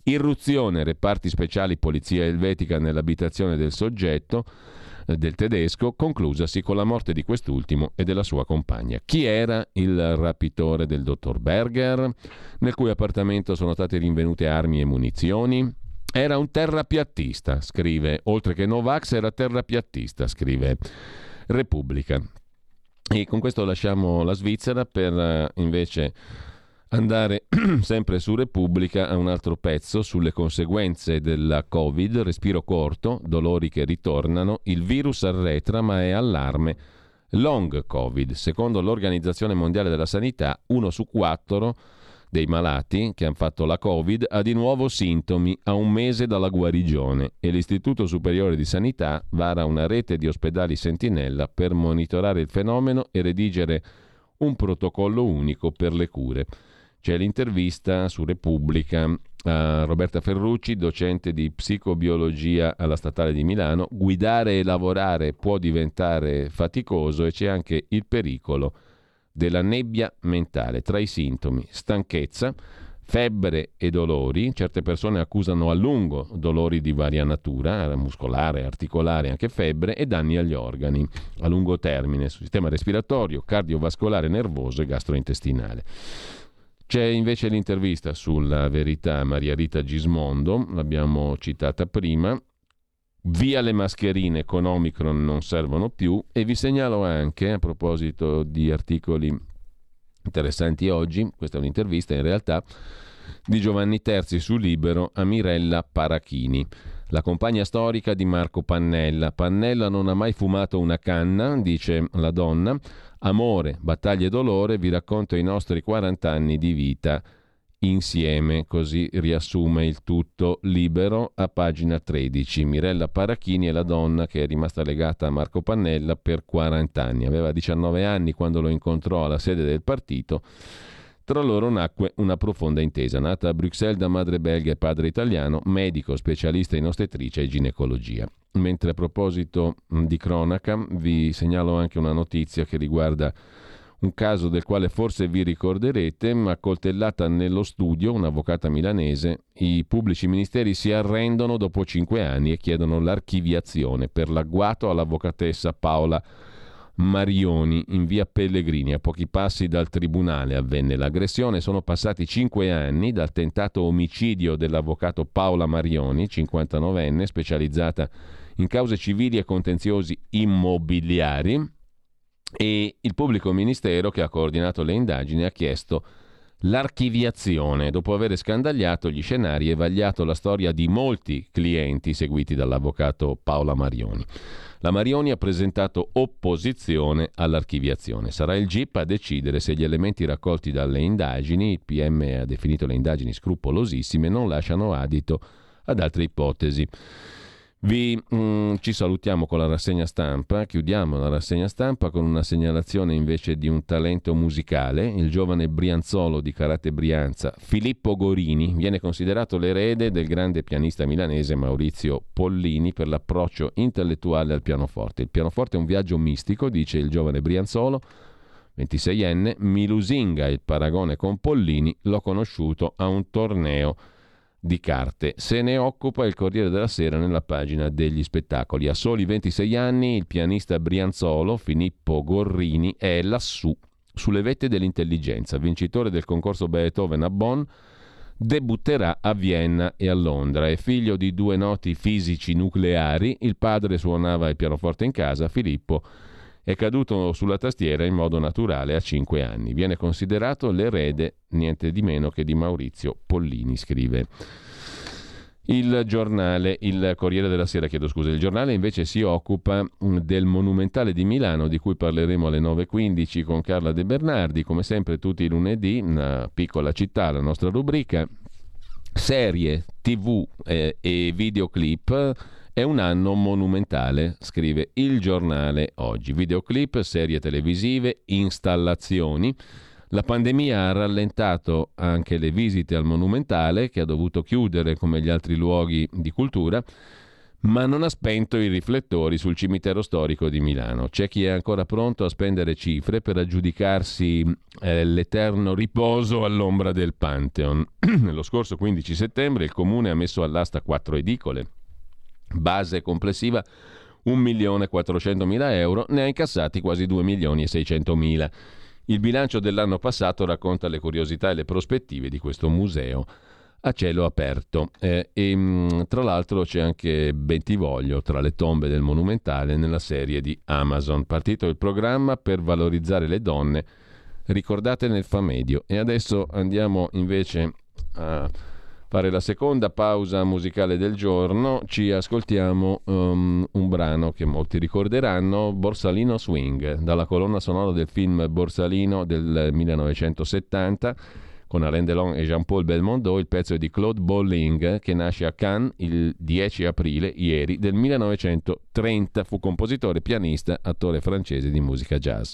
A: irruzione reparti speciali polizia elvetica nell'abitazione del soggetto del tedesco, conclusasi con la morte di quest'ultimo e della sua compagna. Chi era il rapitore del dottor Berger, nel cui appartamento sono state rinvenute armi e munizioni? Era un terrapiattista, scrive, oltre che Novax era terrapiattista, scrive Repubblica. E con questo lasciamo la Svizzera per eh, invece andare sempre su Repubblica a un altro pezzo sulle conseguenze della Covid, respiro corto, dolori che ritornano, il virus arretra ma è allarme. Long Covid, secondo l'Organizzazione Mondiale della Sanità, uno su quattro dei malati che hanno fatto la Covid ha di nuovo sintomi a un mese dalla guarigione e l'Istituto Superiore di Sanità vara una rete di ospedali sentinella per monitorare il fenomeno e redigere un protocollo unico per le cure. C'è l'intervista su Repubblica a Roberta Ferrucci, docente di psicobiologia alla Statale di Milano. Guidare e lavorare può diventare faticoso e c'è anche il pericolo della nebbia mentale tra i sintomi stanchezza, febbre e dolori. Certe persone accusano a lungo dolori di varia natura, muscolare, articolare, anche febbre e danni agli organi a lungo termine sul sistema respiratorio, cardiovascolare, nervoso e gastrointestinale. C'è invece l'intervista sulla verità a Maria Rita Gismondo, l'abbiamo citata prima, via le mascherine con Omicron non servono più. E vi segnalo anche, a proposito di articoli interessanti oggi, questa è un'intervista in realtà, di Giovanni Terzi su Libero a Mirella Parachini, la compagna storica di Marco Pannella. Pannella non ha mai fumato una canna, dice la donna. Amore, battaglie e dolore, vi racconto i nostri 40 anni di vita insieme, così riassume il tutto libero a pagina 13. Mirella Parachini è la donna che è rimasta legata a Marco Pannella per 40 anni. Aveva 19 anni quando lo incontrò alla sede del partito. Tra loro nacque una profonda intesa. Nata a Bruxelles da madre belga e padre italiano, medico, specialista in ostetricia e ginecologia. Mentre a proposito di cronaca vi segnalo anche una notizia che riguarda un caso del quale forse vi ricorderete, ma coltellata nello studio un'avvocata milanese, i pubblici ministeri si arrendono dopo cinque anni e chiedono l'archiviazione per l'agguato all'avvocatessa Paola Marioni in via Pellegrini. A pochi passi dal tribunale avvenne l'aggressione. Sono passati cinque anni dal tentato omicidio dell'avvocato Paola Marioni, 59enne, specializzata in cause civili e contenziosi immobiliari e il pubblico ministero che ha coordinato le indagini ha chiesto l'archiviazione dopo aver scandagliato gli scenari e vagliato la storia di molti clienti seguiti dall'avvocato Paola Marioni. La Marioni ha presentato opposizione all'archiviazione. Sarà il GIP a decidere se gli elementi raccolti dalle indagini, il PM ha definito le indagini scrupolosissime, non lasciano adito ad altre ipotesi. Vi mm, ci salutiamo con la rassegna stampa, chiudiamo la rassegna stampa con una segnalazione invece di un talento musicale, il giovane Brianzolo di Karate Brianza, Filippo Gorini, viene considerato l'erede del grande pianista milanese Maurizio Pollini per l'approccio intellettuale al pianoforte. Il pianoforte è un viaggio mistico, dice il giovane Brianzolo, 26enne, mi lusinga il paragone con Pollini, l'ho conosciuto a un torneo di carte. Se ne occupa il Corriere della Sera nella pagina degli spettacoli. A soli 26 anni il pianista brianzolo Filippo Gorrini è lassù, sulle vette dell'intelligenza, vincitore del concorso Beethoven a Bonn, debutterà a Vienna e a Londra. È figlio di due noti fisici nucleari, il padre suonava il pianoforte in casa, Filippo è caduto sulla tastiera in modo naturale a 5 anni. Viene considerato l'erede niente di meno che di Maurizio Pollini, scrive. Il giornale, il Corriere della Sera, chiedo scusa, il giornale invece si occupa del Monumentale di Milano, di cui parleremo alle 9.15 con Carla De Bernardi, come sempre tutti i lunedì, una piccola città, la nostra rubrica, serie, tv eh, e videoclip è un anno monumentale, scrive il giornale oggi. Videoclip, serie televisive, installazioni. La pandemia ha rallentato anche le visite al monumentale, che ha dovuto chiudere come gli altri luoghi di cultura, ma non ha spento i riflettori sul cimitero storico di Milano. C'è chi è ancora pronto a spendere cifre per aggiudicarsi eh, l'eterno riposo all'ombra del Pantheon. Lo scorso 15 settembre il comune ha messo all'asta quattro edicole base complessiva 1.400.000 euro, ne ha incassati quasi 2.600.000. Il bilancio dell'anno passato racconta le curiosità e le prospettive di questo museo a cielo aperto. Eh, e mm, tra l'altro c'è anche Bentivoglio tra le tombe del Monumentale nella serie di Amazon. Partito il programma per valorizzare le donne ricordate nel Famedio. E adesso andiamo invece a fare la seconda pausa musicale del giorno, ci ascoltiamo um, un brano che molti ricorderanno, Borsalino Swing, dalla colonna sonora del film Borsalino del 1970 con Alain Delon e Jean-Paul Belmondo, il pezzo è di Claude Bolling che nasce a Cannes il 10 aprile, ieri, del 1930. Fu compositore, pianista, attore francese di musica jazz.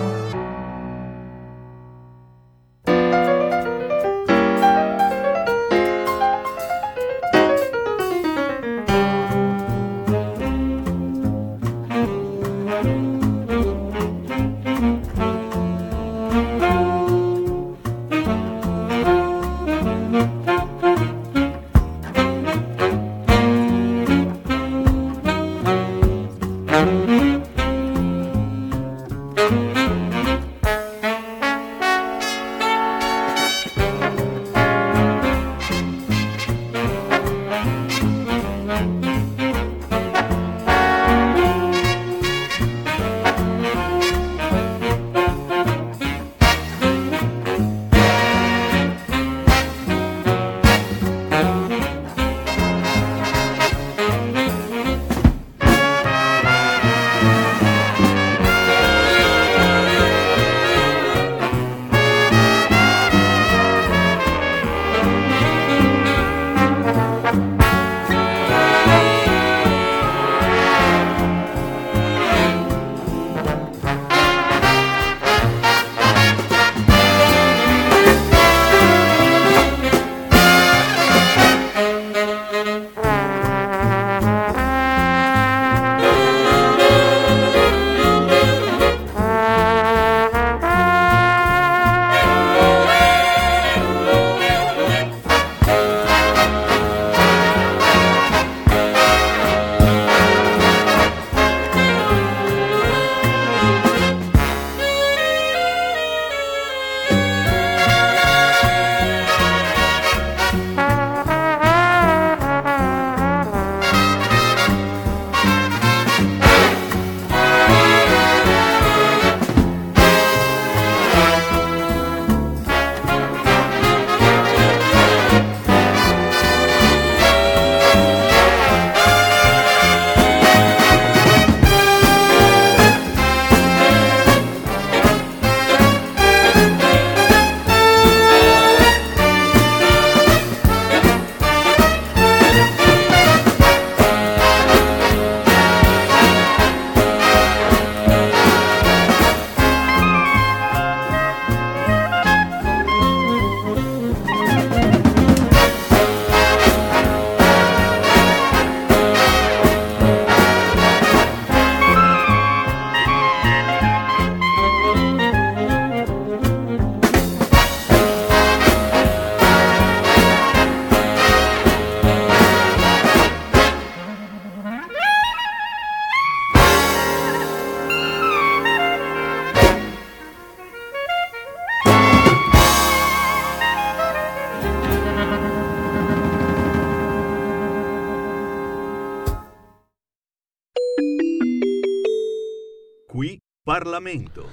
A: Parlamento.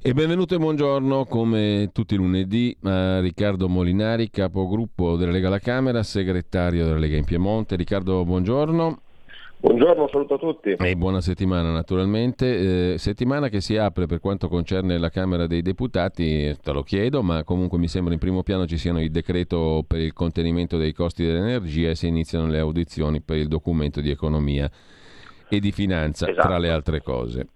A: E benvenuto e buongiorno come tutti i lunedì a Riccardo Molinari, capogruppo della Lega alla Camera, segretario della Lega in Piemonte. Riccardo, buongiorno.
I: Buongiorno, saluto a tutti.
A: E buona settimana naturalmente. Eh, settimana che si apre per quanto concerne la Camera dei Deputati, te lo chiedo, ma comunque mi sembra in primo piano ci siano il decreto per il contenimento dei costi dell'energia e si iniziano le audizioni per il documento di economia e di finanza, esatto. tra le altre cose.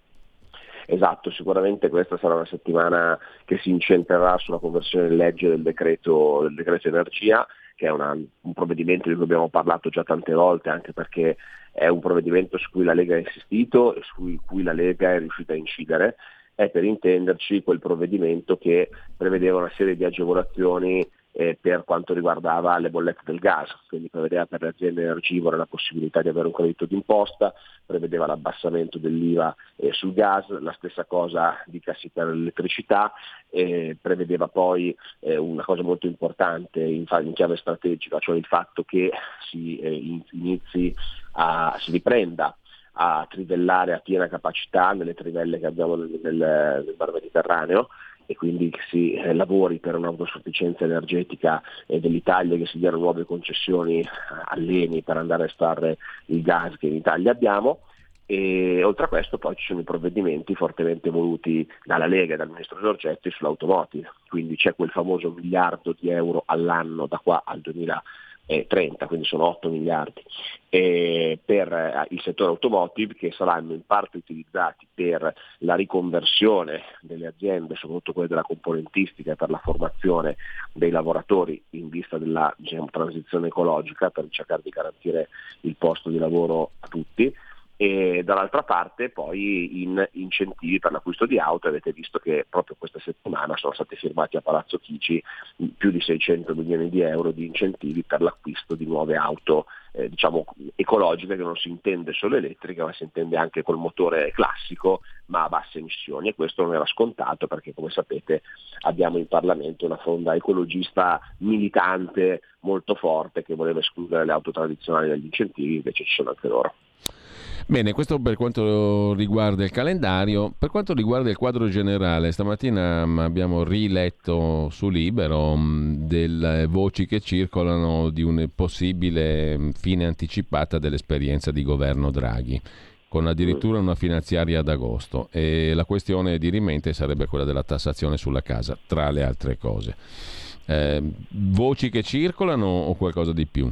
I: Esatto, sicuramente questa sarà una settimana che si incentrerà sulla conversione in legge del decreto, del decreto energia, che è una, un provvedimento di cui abbiamo parlato già tante volte, anche perché è un provvedimento su cui la Lega ha insistito e su cui la Lega è riuscita a incidere. È per intenderci quel provvedimento che prevedeva una serie di agevolazioni eh, per quanto riguardava le bollette del gas, quindi prevedeva per le aziende energivore la possibilità di avere un credito d'imposta, prevedeva l'abbassamento dell'IVA eh, sul gas, la stessa cosa dicasi per l'elettricità, eh, prevedeva poi eh, una cosa molto importante in, in, chiave strategica, cioè il fatto che si eh, inizi a, si riprenda a trivellare a piena capacità nelle trivelle che abbiamo nel, nel Mar Mediterraneo e quindi che si eh, lavori per un'autosufficienza energetica eh, dell'Italia, che si diano nuove concessioni all'ENI per andare a estrarre il gas che in Italia abbiamo. E oltre a questo poi ci sono i provvedimenti fortemente voluti dalla Lega e dal Ministro Giorgetti sull'automotive, quindi c'è quel famoso miliardo di euro all'anno da qua al 2020 30, quindi sono 8 miliardi, per eh, il settore automotive che saranno in parte utilizzati per la riconversione delle aziende, soprattutto quelle della componentistica per la formazione dei lavoratori in vista della diciamo, transizione ecologica per cercare di garantire il posto di lavoro a tutti e dall'altra parte poi in incentivi per l'acquisto di auto, avete visto che proprio questa settimana sono stati firmati a Palazzo Chigi più di 600 milioni di euro di incentivi per l'acquisto di nuove auto eh, diciamo, ecologiche che non si intende solo elettriche ma si intende anche col motore classico ma a basse emissioni e questo non era scontato perché come sapete abbiamo in Parlamento una fonda ecologista militante molto forte che voleva escludere le auto tradizionali dagli incentivi, invece ci sono anche loro.
A: Bene, questo per quanto riguarda il calendario. Per quanto riguarda il quadro generale, stamattina mm, abbiamo riletto su Libero mm, delle voci che circolano di una possibile mm, fine anticipata dell'esperienza di governo Draghi con addirittura una finanziaria ad agosto e la questione di rimente sarebbe quella della tassazione sulla casa, tra le altre cose. Eh, voci che circolano o qualcosa di più?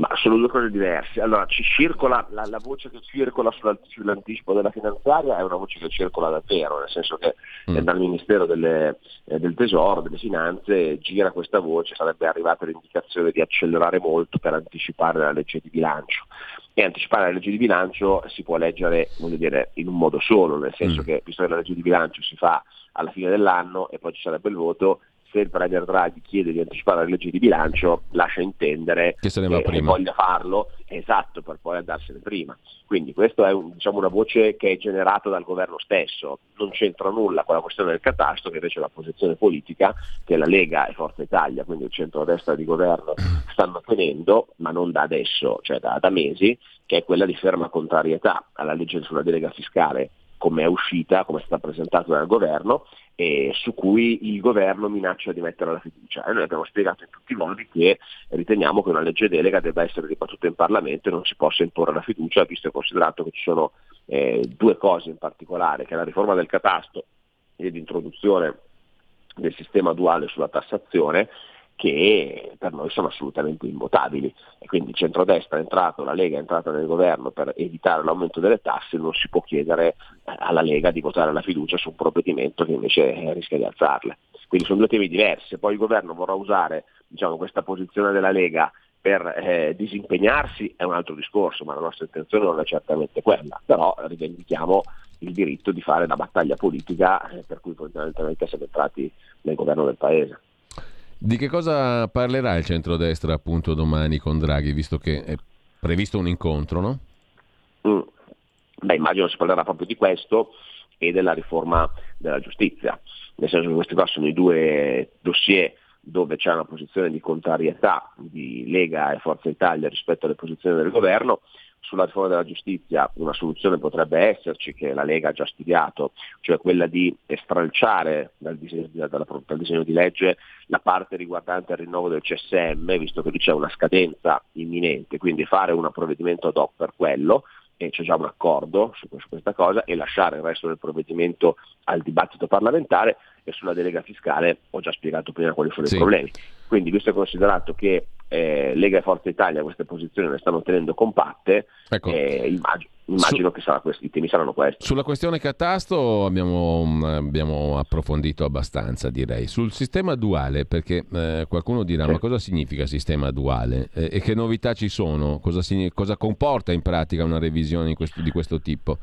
I: Ma sono due cose diverse. Allora, ci circola, la, la voce che circola sull'anticipo della finanziaria è una voce che circola davvero, nel senso che mm. dal Ministero delle, eh, del Tesoro, delle Finanze, gira questa voce, sarebbe arrivata l'indicazione di accelerare molto per anticipare la legge di bilancio. E anticipare la legge di bilancio si può leggere dire, in un modo solo, nel senso mm. che visto che la legge di bilancio si fa alla fine dell'anno e poi ci sarebbe il voto, se il Premier Draghi chiede di anticipare la legge di bilancio, lascia intendere
A: che, se ne va
I: che voglia farlo, esatto, per poi andarsene prima. Quindi questa è un, diciamo, una voce che è generata dal governo stesso, non c'entra nulla con la questione del catasto, che invece è la posizione politica che la Lega e Forza Italia, quindi il centro-destra di governo, stanno tenendo, ma non da adesso, cioè da, da mesi, che è quella di ferma contrarietà alla legge sulla delega fiscale come è uscita, come è stata presentata dal governo, e su cui il governo minaccia di mettere la fiducia. E noi abbiamo spiegato in tutti i modi che riteniamo che una legge delega debba essere dibattuta in Parlamento e non si possa imporre la fiducia, visto e considerato che ci sono eh, due cose in particolare, che è la riforma del catasto e l'introduzione del sistema duale sulla tassazione che per noi sono assolutamente immutabili e quindi il centrodestra è entrato, la Lega è entrata nel governo per evitare l'aumento delle tasse, non si può chiedere eh, alla Lega di votare la fiducia su un provvedimento che invece eh, rischia di alzarle. Quindi sono due temi diversi, poi il governo vorrà usare diciamo, questa posizione della Lega per eh, disimpegnarsi è un altro discorso, ma la nostra intenzione non è certamente quella, però rivendichiamo il diritto di fare la battaglia politica eh, per cui fondamentalmente siamo entrati nel governo del Paese.
A: Di che cosa parlerà il centrodestra appunto domani con Draghi, visto che è previsto un incontro, no?
I: Mm. Beh, immagino si parlerà proprio di questo e della riforma della giustizia, nel senso che questi qua sono i due dossier dove c'è una posizione di contrarietà di Lega e Forza Italia rispetto alle posizioni del governo sulla riforma della giustizia una soluzione potrebbe esserci, che la Lega ha già studiato, cioè quella di stralciare dal disegno, dal, dal disegno di legge la parte riguardante il rinnovo del CSM, visto che lì c'è una scadenza imminente, quindi fare un provvedimento ad hoc per quello, e c'è già un accordo su, questa cosa, e lasciare il resto del provvedimento al dibattito parlamentare e sulla delega fiscale ho già spiegato prima quali sono sì. i problemi. Quindi visto e considerato che eh, Lega e Forza Italia queste posizioni le stanno tenendo compatte, ecco. eh, immagino, immagino Su, che sarà questi, i temi saranno questi.
A: Sulla questione catasto abbiamo, abbiamo, approfondito abbastanza, direi. Sul sistema duale, perché eh, qualcuno dirà ma cosa significa sistema duale e che novità ci sono? Cosa, cosa, comporta in pratica una revisione questo, di questo tipo?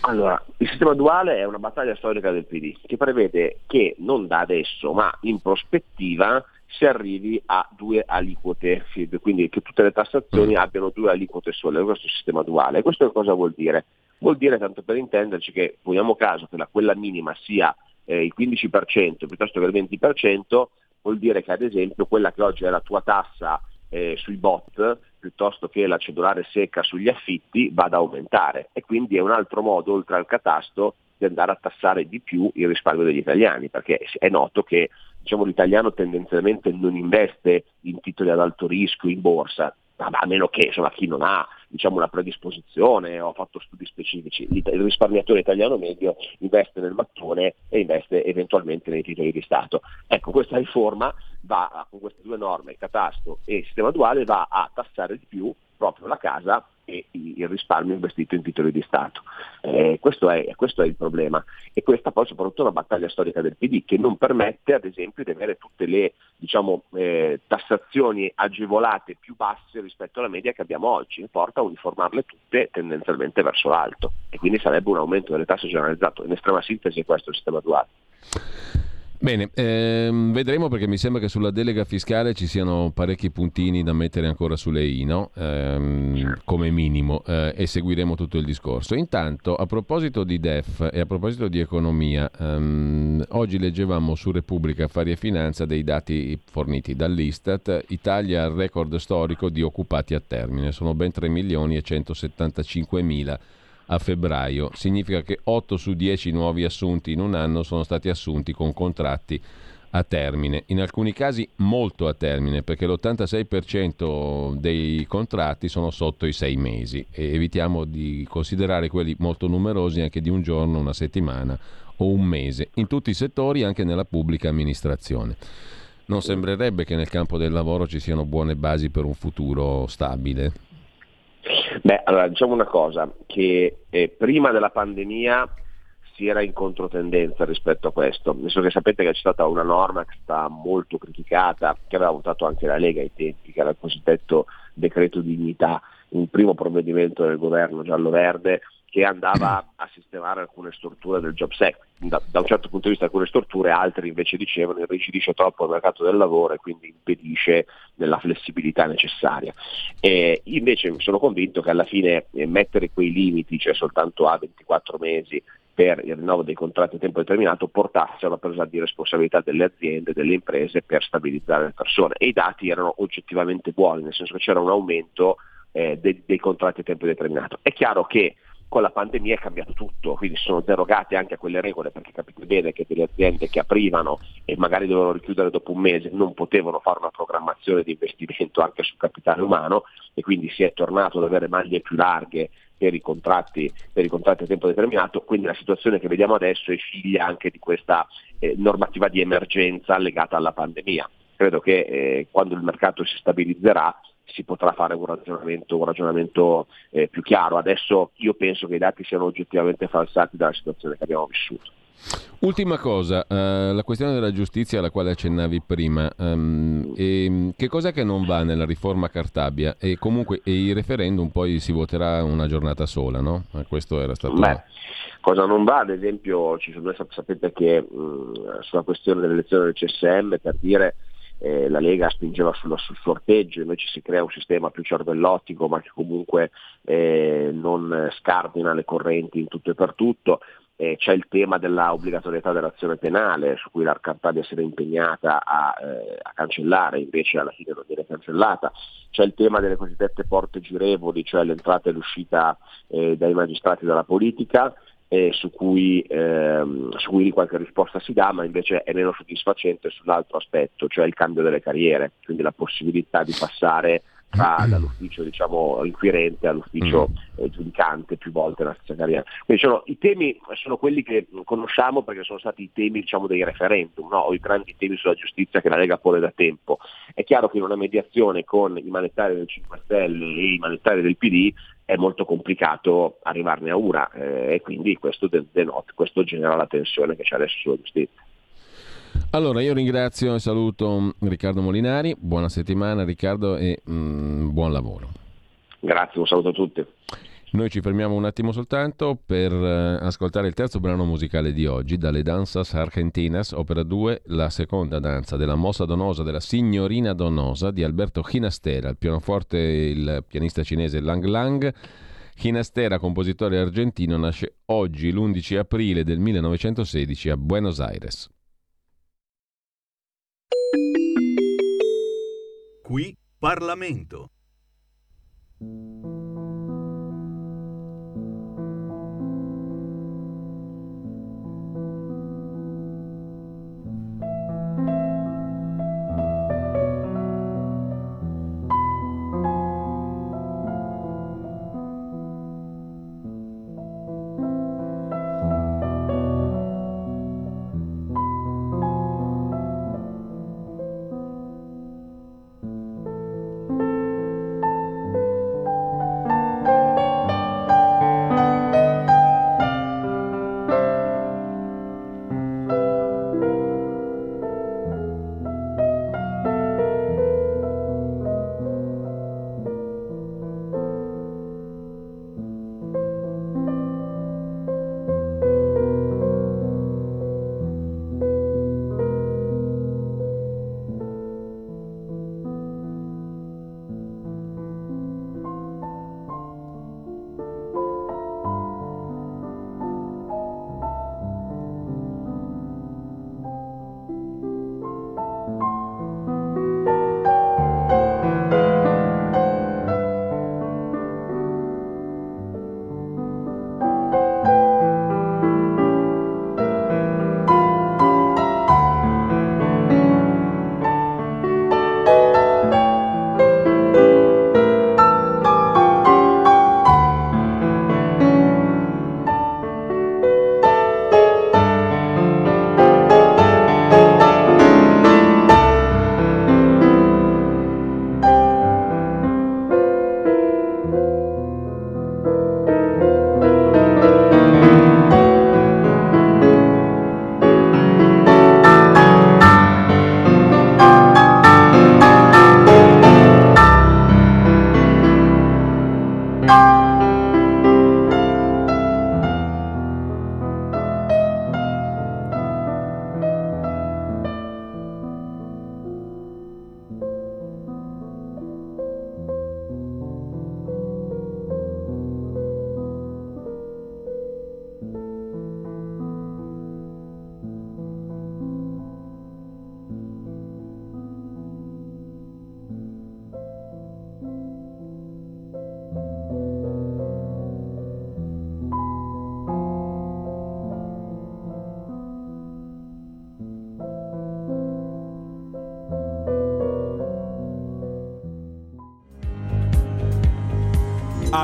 I: Allora, il sistema duale è una battaglia storica del PD che prevede che non da adesso ma in prospettiva si arrivi a due aliquote, quindi che tutte le tassazioni mm. abbiano due aliquote sole, questo è il sistema duale. Questo cosa vuol dire? Vuol dire, tanto per intenderci, che poniamo caso che la, quella minima sia eh, il 15% piuttosto che il 20%, vuol dire che ad esempio quella che oggi è la tua tassa eh, sui bot piuttosto che la cedolare secca sugli affitti va ad aumentare e quindi è un altro modo, oltre al catasto, di andare a tassare di più il risparmio degli italiani, perché è noto che diciamo, l'italiano tendenzialmente non investe in titoli ad alto rischio, in borsa, a meno che insomma, chi non ha diciamo, una predisposizione o ha fatto studi specifici. Il risparmiatore italiano medio investe nel mattone e investe eventualmente nei titoli di Stato. Ecco, questa riforma va, con queste due norme, catasto e sistema duale, va a tassare di più proprio la casa e il risparmio investito in titoli di Stato. Eh, questo, è, questo, è, il problema e questa poi soprattutto è una battaglia storica del PD che non permette ad esempio di avere tutte le diciamo, eh, tassazioni agevolate più basse rispetto alla media che abbiamo oggi, porta a uniformarle tutte tendenzialmente verso l'alto e quindi sarebbe un aumento delle tasse generalizzato. In estrema sintesi è questo il sistema duale.
A: Bene, ehm, vedremo perché mi sembra che sulla delega fiscale ci siano parecchi puntini da mettere ancora sulle I, no? ehm, come minimo, eh, e seguiremo tutto il discorso. Intanto, a proposito di DEF e a proposito di economia, ehm, oggi leggevamo su Repubblica Affari e Finanza dei dati forniti dall'Istat, Italia al record storico di occupati a termine, sono ben 3 milioni e 175 mila a febbraio. Significa che 8 su 10 nuovi assunti in un anno sono stati assunti con contratti a termine, in alcuni casi molto a termine, perché l'86% dei contratti sono sotto i sei mesi e evitiamo di considerare quelli molto numerosi anche di un giorno, una settimana o un mese, in tutti i settori, anche nella pubblica amministrazione. Non sembrerebbe che nel campo del lavoro ci siano buone basi per un futuro stabile.
I: Beh, allora diciamo una cosa, che eh, prima della pandemia si era in controtendenza rispetto a questo, nel senso che sapete che c'è stata una norma che è stata molto criticata, che aveva votato anche la Lega ai tempi, che era il cosiddetto decreto dignità, un primo provvedimento del governo giallo-verde che andava a sistemare alcune storture del Jobs Act. Da, da, un certo punto di vista alcune storture, altri invece dicevano che irrigidisce troppo il mercato del lavoro e quindi impedisce della flessibilità necessaria. E invece sono convinto che alla fine eh, mettere quei limiti, cioè soltanto a 24 mesi per il rinnovo dei contratti a tempo determinato portasse a una presa di responsabilità delle aziende, delle imprese per stabilizzare le persone. E i dati erano oggettivamente buoni, nel senso che c'era un aumento eh, dei, dei contratti a tempo determinato. È chiaro che con la pandemia è cambiato tutto, quindi sono derogate anche a quelle regole perché capite bene che delle aziende che aprivano e magari dovevano richiudere dopo un mese non potevano fare una programmazione di investimento anche sul capitale umano e quindi si è tornato ad avere maglie più larghe per i contratti, per i contratti a tempo determinato, quindi la situazione che vediamo adesso è figlia anche di questa eh, normativa di emergenza legata alla pandemia. Credo che eh, quando il mercato si stabilizzerà si potrà fare un ragionamento, un ragionamento eh, più chiaro. Adesso io penso che i dati siano oggettivamente falsati dalla situazione che abbiamo vissuto.
A: Ultima cosa, uh, la questione della giustizia alla quale accennavi prima, um, e, che cos'è che non va nella riforma Cartabia? E comunque e il referendum poi si voterà una giornata sola, no? Eh, questo era stato...
I: Beh, cosa non va, ad esempio, ci sono, sapete che mh, sulla questione dell'elezione del CSM, per dire eh, la Lega spingeva sullo, sul sorteggio, invece si crea un sistema più cervellottico ma che comunque eh, non scardina le correnti in tutto e per tutto. Eh, c'è il tema della obbligatorietà dell'azione penale su cui la Cartabia si era impegnata a, eh, a, cancellare, invece alla fine non viene cancellata. C'è il tema delle cosiddette porte girevoli, cioè l'entrata e l'uscita eh, dai magistrati dalla politica eh, su, cui, ehm, su cui qualche risposta si dà, ma invece è meno soddisfacente sull'altro aspetto, cioè il cambio delle carriere, quindi la possibilità di passare tra, dall'ufficio diciamo, inquirente all'ufficio mm. eh, giudicante più volte nella stessa carriera. Quindi sono, i temi sono quelli che conosciamo perché sono stati i temi diciamo, dei referendum, no? o i grandi temi sulla giustizia che la Lega pone da tempo. È chiaro che in una mediazione con i manettari del 5 Stelle e i manettari del PD è molto complicato arrivarne a una eh, e quindi questo, denota, questo genera la tensione che c'è adesso sulla giustizia.
A: Allora io ringrazio e saluto Riccardo Molinari, buona settimana Riccardo e mm, buon lavoro.
I: Grazie, un saluto a tutti.
A: Noi ci fermiamo un attimo soltanto per uh, ascoltare il terzo brano musicale di oggi, dalle Danzas Argentinas, opera 2, la seconda danza della mossa donosa della signorina donosa di Alberto Ginastera, il pianoforte il pianista cinese Lang Lang. Ginastera, compositore argentino, nasce oggi, l'11 aprile del 1916 a Buenos Aires.
J: Qui Parlamento.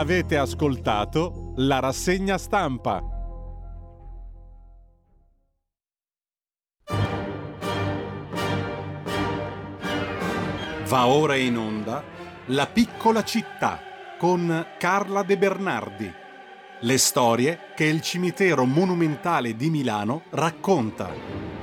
C: Avete ascoltato la rassegna stampa. Va ora in onda La piccola città con Carla De Bernardi. Le storie che il cimitero monumentale di Milano racconta.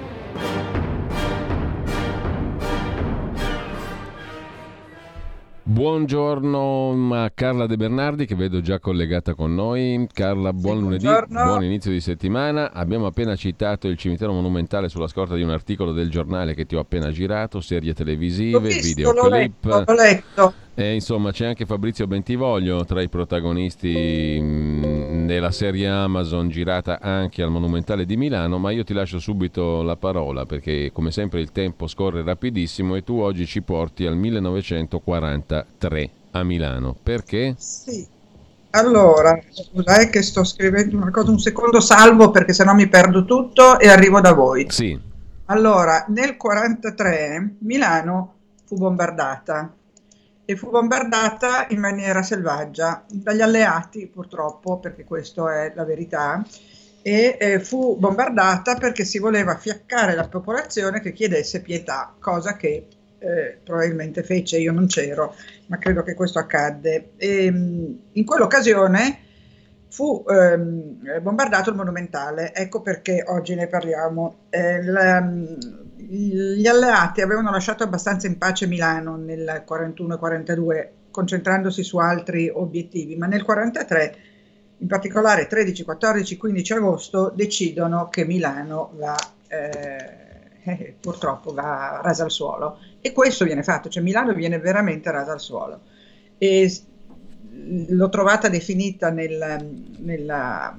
A: Buongiorno a Carla De Bernardi che vedo già collegata con noi. Carla, buon sì, lunedì, buon inizio di settimana. Abbiamo appena citato il cimitero monumentale sulla scorta di un articolo del giornale che ti ho appena girato, serie televisive,
J: visto,
A: videoclip.
J: L'ho letto, l'ho letto.
A: E insomma c'è anche Fabrizio Bentivoglio tra i protagonisti mh, della serie Amazon girata anche al Monumentale di Milano, ma io ti lascio subito la parola perché come sempre il tempo scorre rapidissimo e tu oggi ci porti al 1943 a Milano. Perché?
J: Sì. Allora, scusate che sto scrivendo una cosa, un secondo salvo perché sennò mi perdo tutto e arrivo da voi.
A: Sì.
J: Allora, nel 1943 Milano fu bombardata e fu bombardata in maniera selvaggia dagli alleati purtroppo, perché questa è la verità, e eh, fu bombardata perché si voleva fiaccare la popolazione che chiedesse pietà, cosa che eh, probabilmente fece, io non c'ero, ma credo che questo accadde. E, in quell'occasione fu ehm, bombardato il monumentale, ecco perché oggi ne parliamo. Eh, la, gli alleati avevano lasciato abbastanza in pace Milano nel 41-42, concentrandosi su altri obiettivi, ma nel 43, in particolare 13, 14, 15 agosto, decidono che Milano va, eh, purtroppo va rasa al suolo. E questo viene fatto, cioè Milano viene veramente rasa al suolo. E l'ho trovata definita nel, nella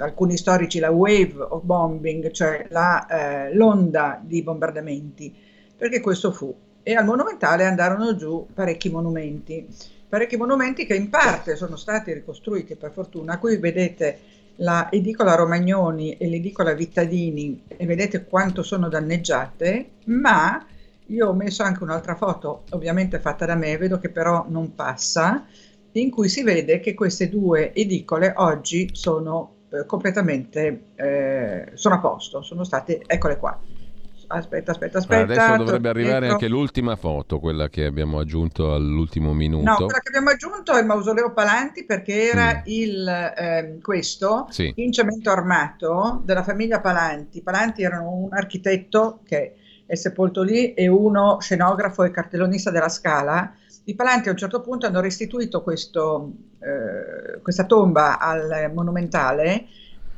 J: alcuni storici la wave of bombing, cioè la, eh, l'onda di bombardamenti, perché questo fu. E al monumentale andarono giù parecchi monumenti. parecchi monumenti che in parte sono stati ricostruiti per fortuna. Qui vedete la edicola Romagnoni e l'edicola Vittadini e vedete quanto sono danneggiate, ma io ho messo anche un'altra foto, ovviamente fatta da me, vedo che però non passa, in cui si vede che queste due edicole oggi sono eh, completamente eh, sono a posto, sono state, eccole qua, aspetta, aspetta, aspetta.
A: Adesso dovrebbe arrivare anche l'ultima foto, quella che abbiamo aggiunto all'ultimo minuto.
J: No, quella che abbiamo aggiunto è il mausoleo Palanti perché era mm. il, eh, questo sì. in cemento armato della famiglia Palanti. Palanti erano un architetto che è sepolto lì e uno scenografo e cartellonista della Scala. I Palanti a un certo punto hanno restituito questo, eh, questa tomba al monumentale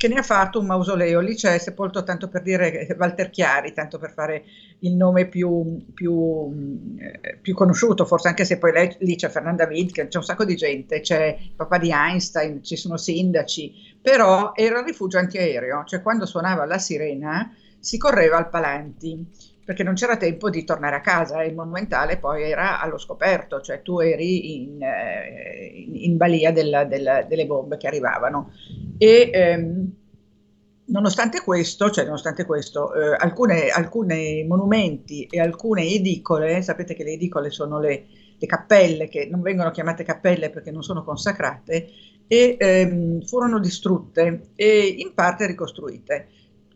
J: che ne ha fatto un mausoleo. Lì c'è sepolto, tanto per dire, Walter Chiari, tanto per fare il nome più, più, eh, più conosciuto, forse anche se poi lei, lì c'è Fernanda Wittgen, c'è un sacco di gente, c'è il papà di Einstein, ci sono sindaci, però era il rifugio antiaereo, cioè quando suonava la sirena si correva al Palanti perché non c'era tempo di tornare a casa, il monumentale poi era allo scoperto, cioè tu eri in, eh, in, balia della, della, delle bombe che arrivavano. E ehm, nonostante questo, cioè nonostante questo eh, alcune, alcuni monumenti e alcune edicole, sapete che le edicole sono le, le, cappelle che non vengono chiamate cappelle perché non sono consacrate, e ehm, furono distrutte e in parte ricostruite.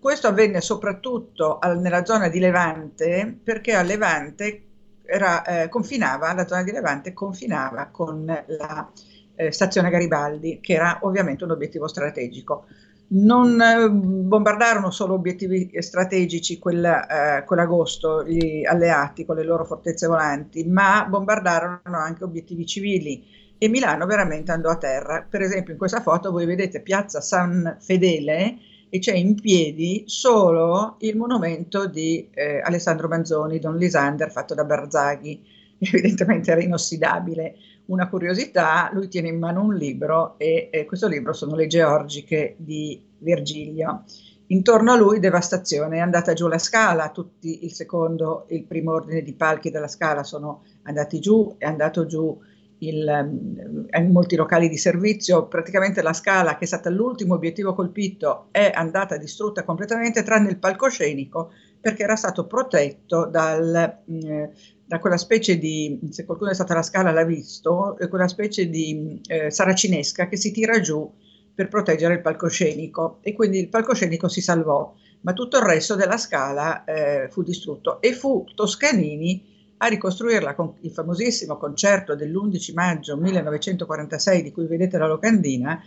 J: Questo avvenne soprattutto al, nella zona di Levante perché a Levante era, eh, confinava, la zona di Levante confinava con la eh, stazione Garibaldi, che era ovviamente un obiettivo strategico. Non eh, bombardarono solo obiettivi strategici quella, eh, quell'agosto gli alleati con le loro fortezze volanti, ma bombardarono anche obiettivi civili e Milano veramente andò a terra. Per esempio in questa foto voi vedete piazza San Fedele, e c'è in piedi solo il monumento di eh, Alessandro Manzoni, Don Lisander, fatto da Barzaghi, evidentemente era inossidabile. Una curiosità, lui tiene in mano un libro e, e questo libro sono le Georgiche di Virgilio. Intorno a lui devastazione, è andata giù la scala, tutti il secondo e il primo ordine di palchi della scala sono andati giù, è andato giù il, in ehm, molti locali di servizio, praticamente la scala che è stata l'ultimo obiettivo colpito è andata distrutta completamente tranne il palcoscenico perché era stato protetto dal, eh, da quella specie di, se qualcuno è stato alla scala l'ha visto, quella specie di eh, saracinesca che si tira giù per proteggere il palcoscenico. E quindi il palcoscenico si salvò, ma tutto il resto della scala eh, fu distrutto. E fu Toscanini a ricostruirla con il famosissimo concerto dell'11 maggio 1946 di cui vedete la locandina,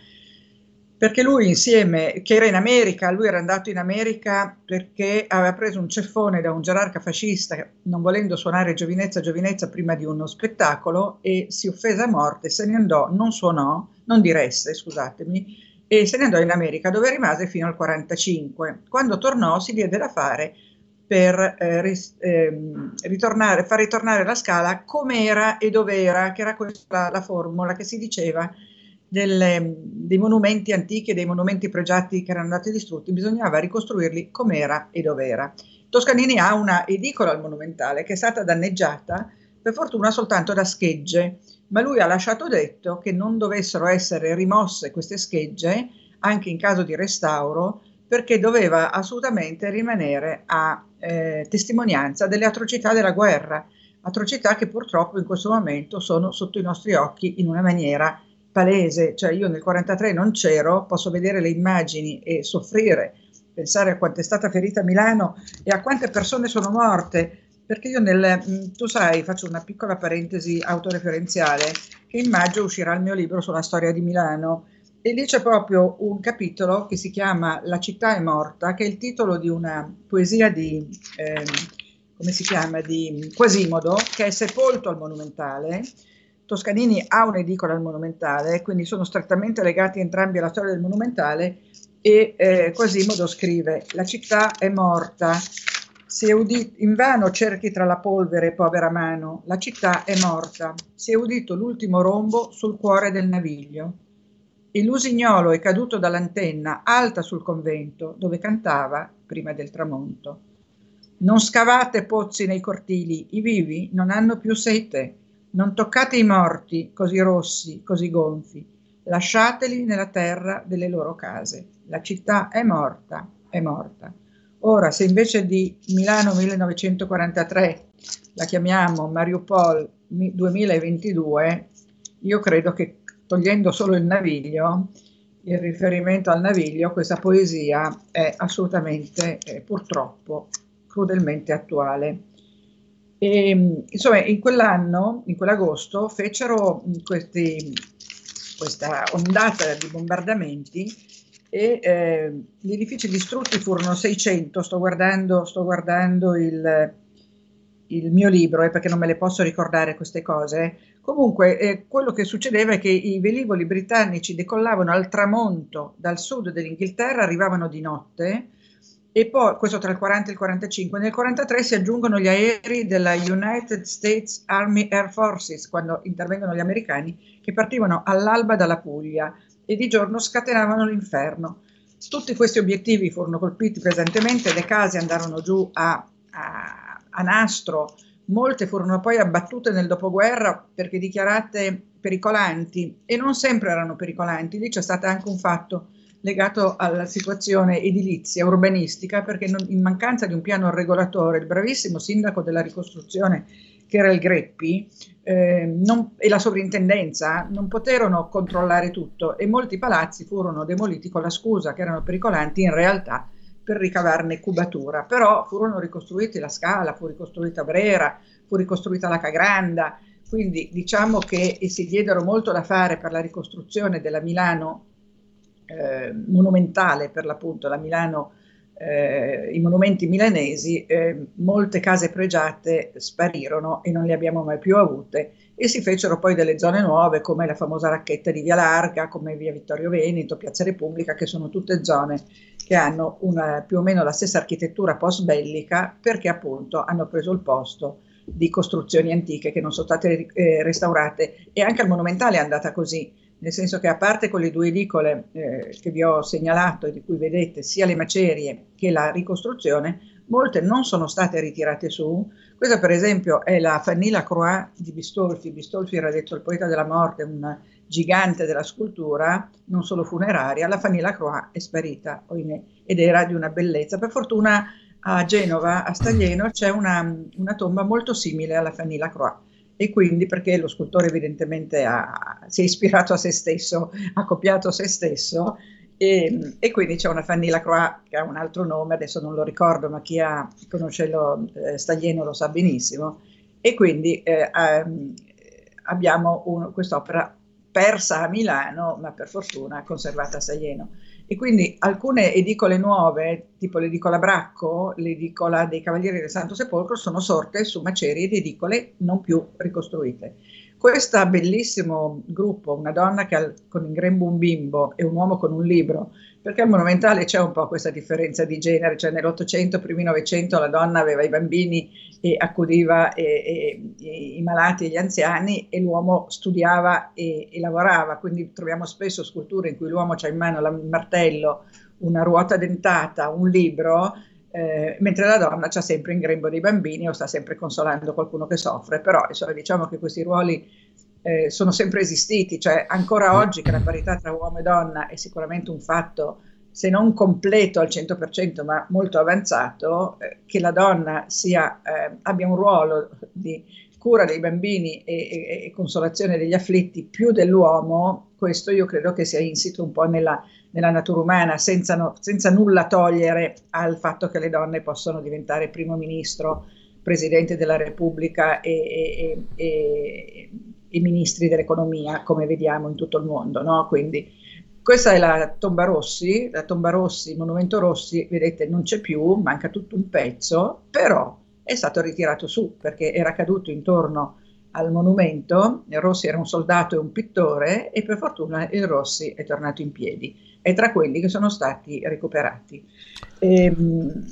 J: perché lui insieme, che era in America, lui era andato in America perché aveva preso un ceffone da un gerarca fascista, non volendo suonare giovinezza giovinezza prima di uno spettacolo e si offese a morte, se ne andò, non suonò, non diresse, scusatemi, e se ne andò in America dove rimase fino al 45. Quando tornò si diede da fare per eh, ris- ehm, ritornare, far ritornare la scala come era e dove era, che era questa la, la formula che si diceva delle, dei monumenti antichi e dei monumenti pregiati che erano andati distrutti, bisognava ricostruirli come era e dove era. Toscanini ha una edicola al monumentale che è stata danneggiata, per fortuna soltanto da schegge, ma lui ha lasciato detto che non dovessero essere rimosse queste schegge anche in caso di restauro perché doveva assolutamente rimanere a eh, testimonianza delle atrocità della guerra, atrocità che purtroppo in questo momento sono sotto i nostri occhi in una maniera palese, cioè io nel 43 non c'ero, posso vedere le immagini e soffrire, pensare a quanto è stata ferita Milano e a quante persone sono morte, perché io nel, mm, tu sai, faccio una piccola parentesi autoreferenziale, che in maggio uscirà il mio libro sulla storia di Milano e lì c'è proprio un capitolo che si chiama La città è morta, che è il titolo di una poesia di, eh, come si chiama, di Quasimodo, che è sepolto al Monumentale. Toscanini ha un'edicola al Monumentale, quindi sono strettamente legati entrambi alla storia del Monumentale e eh, Quasimodo scrive La città è morta, si udito, invano cerchi tra la polvere, povera mano, la città è morta, si è udito l'ultimo rombo sul cuore del naviglio. Il lusignolo è caduto dall'antenna alta sul convento dove cantava prima del tramonto. Non scavate pozzi nei cortili, i vivi non hanno più sete. non toccate i morti così rossi, così gonfi, lasciateli nella terra delle loro case. La città è morta, è morta. Ora, se invece di Milano 1943 la chiamiamo Mariupol 2022, io credo che togliendo solo il naviglio, il riferimento al naviglio, questa poesia è assolutamente, eh, purtroppo, crudelmente attuale. E, insomma, in quell'anno, in quell'agosto, fecero questi, questa ondata di bombardamenti e eh, gli edifici distrutti furono 600, sto guardando, sto guardando il, il mio libro eh, perché non me le posso ricordare queste cose. Comunque, eh, quello che succedeva è che i velivoli britannici decollavano al tramonto dal sud dell'Inghilterra, arrivavano di notte e poi, questo tra il 40 e il 45, nel 43 si aggiungono gli aerei della United States Army Air Forces, quando intervengono gli americani, che partivano all'alba dalla Puglia e di giorno scatenavano l'inferno. Tutti questi obiettivi furono colpiti pesantemente, le case andarono giù a, a, a nastro, molte furono poi abbattute nel dopoguerra perché dichiarate pericolanti e non sempre erano pericolanti, lì c'è stato anche un fatto legato alla situazione edilizia, urbanistica, perché non, in mancanza di un piano regolatore, il bravissimo sindaco della ricostruzione che era il Greppi, eh, non, e la sovrintendenza non poterono controllare tutto e molti palazzi furono demoliti con la scusa che erano pericolanti. In realtà per ricavarne cubatura, però furono ricostruiti la Scala, fu ricostruita Brera, fu ricostruita la Cagranda, quindi diciamo che si diedero molto da fare per la ricostruzione della Milano eh, monumentale, per l'appunto la Milano eh, i monumenti milanesi, eh, molte case pregiate sparirono e non le abbiamo mai più avute e si fecero poi delle zone nuove come la famosa racchetta di Via Larga, come Via Vittorio Veneto, Piazza Repubblica, che sono tutte zone che hanno una, più o meno la stessa architettura post bellica perché appunto hanno preso il posto di costruzioni antiche che non sono state eh, restaurate e anche al monumentale è andata così nel senso che a parte con le due edicole eh, che vi ho segnalato e di cui vedete sia le macerie che la ricostruzione, molte non sono state ritirate su. Questa per esempio è la Fanilla Croix di Bistolfi. Bistolfi era detto il poeta della morte, un gigante della scultura, non solo funeraria. La Fanilla Croix è sparita, oimè, ed era di una bellezza. Per fortuna a Genova, a Staglieno, c'è una, una tomba molto simile alla Fanilla Croix e quindi perché lo scultore evidentemente ha, si è ispirato a se stesso, ha copiato se stesso e, e, quindi c'è una Fanny Lacroix che ha un altro nome, adesso non lo ricordo, ma chi ha, conosce lo eh, Staglieno lo sa benissimo e quindi eh, ehm, abbiamo un, quest'opera persa a Milano, ma per fortuna conservata a Staglieno. E quindi alcune edicole nuove, tipo l'edicola Bracco, l'edicola dei Cavalieri del Santo Sepolcro, sono sorte su macerie di edicole non più ricostruite. Questo bellissimo gruppo, una donna che ha, con in grembo un bimbo e un uomo con un libro, perché al monumentale c'è un po' questa differenza di genere, cioè nell'Ottocento, primi Novecento la donna aveva i bambini e accudiva e, e, e, i malati e gli anziani e l'uomo studiava e, e, lavorava, quindi troviamo spesso sculture in cui l'uomo ha in mano il martello, una ruota dentata, un libro, eh, mentre la donna c'ha sempre in grembo dei bambini o sta sempre consolando qualcuno che soffre, però insomma, diciamo che questi ruoli eh, sono sempre esistiti, cioè ancora oggi che la parità tra uomo e donna è sicuramente un fatto se non completo al 100% ma molto avanzato, eh, che la donna sia, eh, abbia un ruolo di cura dei bambini e, e, e, consolazione degli afflitti più dell'uomo, questo io credo che sia insito un po' nella, nella natura umana, senza, no, senza, nulla togliere al fatto che le donne possono diventare primo ministro, presidente della Repubblica e, e i ministri dell'economia, come vediamo in tutto il mondo. No? Quindi questa è la tomba Rossi, la tomba Rossi, il monumento Rossi, vedete non c'è più, manca tutto un pezzo, però è stato ritirato su perché era caduto intorno al monumento, Rossi era un soldato e un pittore e per fortuna il Rossi è tornato in piedi, è tra quelli che sono stati recuperati. E, ehm,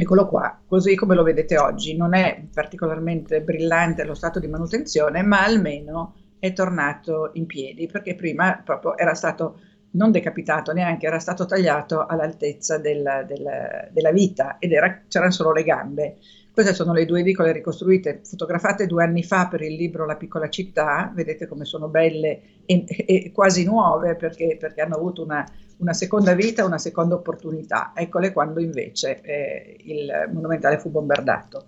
J: Eccolo qua, così come lo vedete oggi, non è particolarmente brillante lo stato di manutenzione, ma almeno è tornato in piedi, perché prima proprio era stato non decapitato neanche, era stato tagliato all'altezza del, del, della vita ed era, c'erano solo le gambe. Queste sono le due edicole ricostruite, fotografate due anni fa per il libro La piccola città, vedete come sono belle e, e quasi nuove perché, perché hanno avuto una, una, seconda vita, una seconda opportunità. Eccole quando invece eh, il monumentale fu bombardato.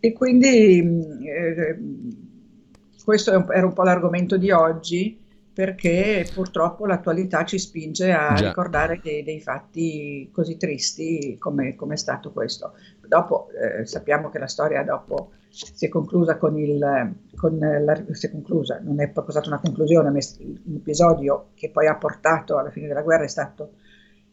J: E quindi mm, eh, questo era un po' l'argomento di oggi perché purtroppo l'attualità ci spinge a Già. ricordare dei, dei, fatti così tristi come, come è stato questo. Dopo eh, sappiamo che la storia dopo si è conclusa con il, con la, si è conclusa, non è proprio stata una conclusione, ma un episodio che poi ha portato alla fine della guerra è stato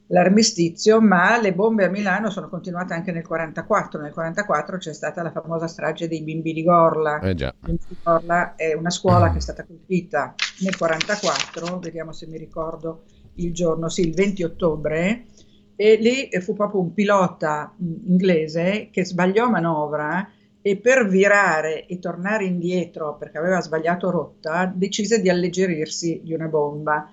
J: l'armistizio, ma le bombe a Milano sono continuate anche nel 1944. Nel 1944 c'è stata la famosa strage dei bimbi di Gorla.
A: Eh già.
J: Di Gorla è una scuola che è stata colpita nel 1944, vediamo se mi ricordo il giorno, sì, il 20 ottobre, e lì fu proprio un pilota inglese che sbagliò manovra e per virare e tornare indietro perché aveva sbagliato rotta decise di alleggerirsi di una bomba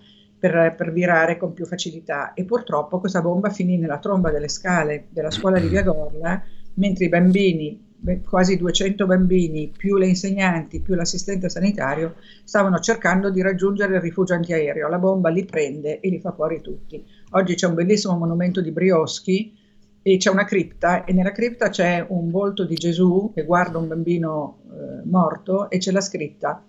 J: per, per, virare con più facilità e purtroppo questa bomba finì nella tromba delle scale della scuola di Via Gorla mentre i bambini, quasi 200 bambini, più le insegnanti, più l'assistente sanitario, stavano cercando di raggiungere il rifugio antiaereo. La bomba li prende e li fa fuori tutti. Oggi c'è un bellissimo monumento di Brioschi e c'è una cripta e nella cripta c'è un volto di Gesù che guarda un bambino eh, morto e c'è la scritta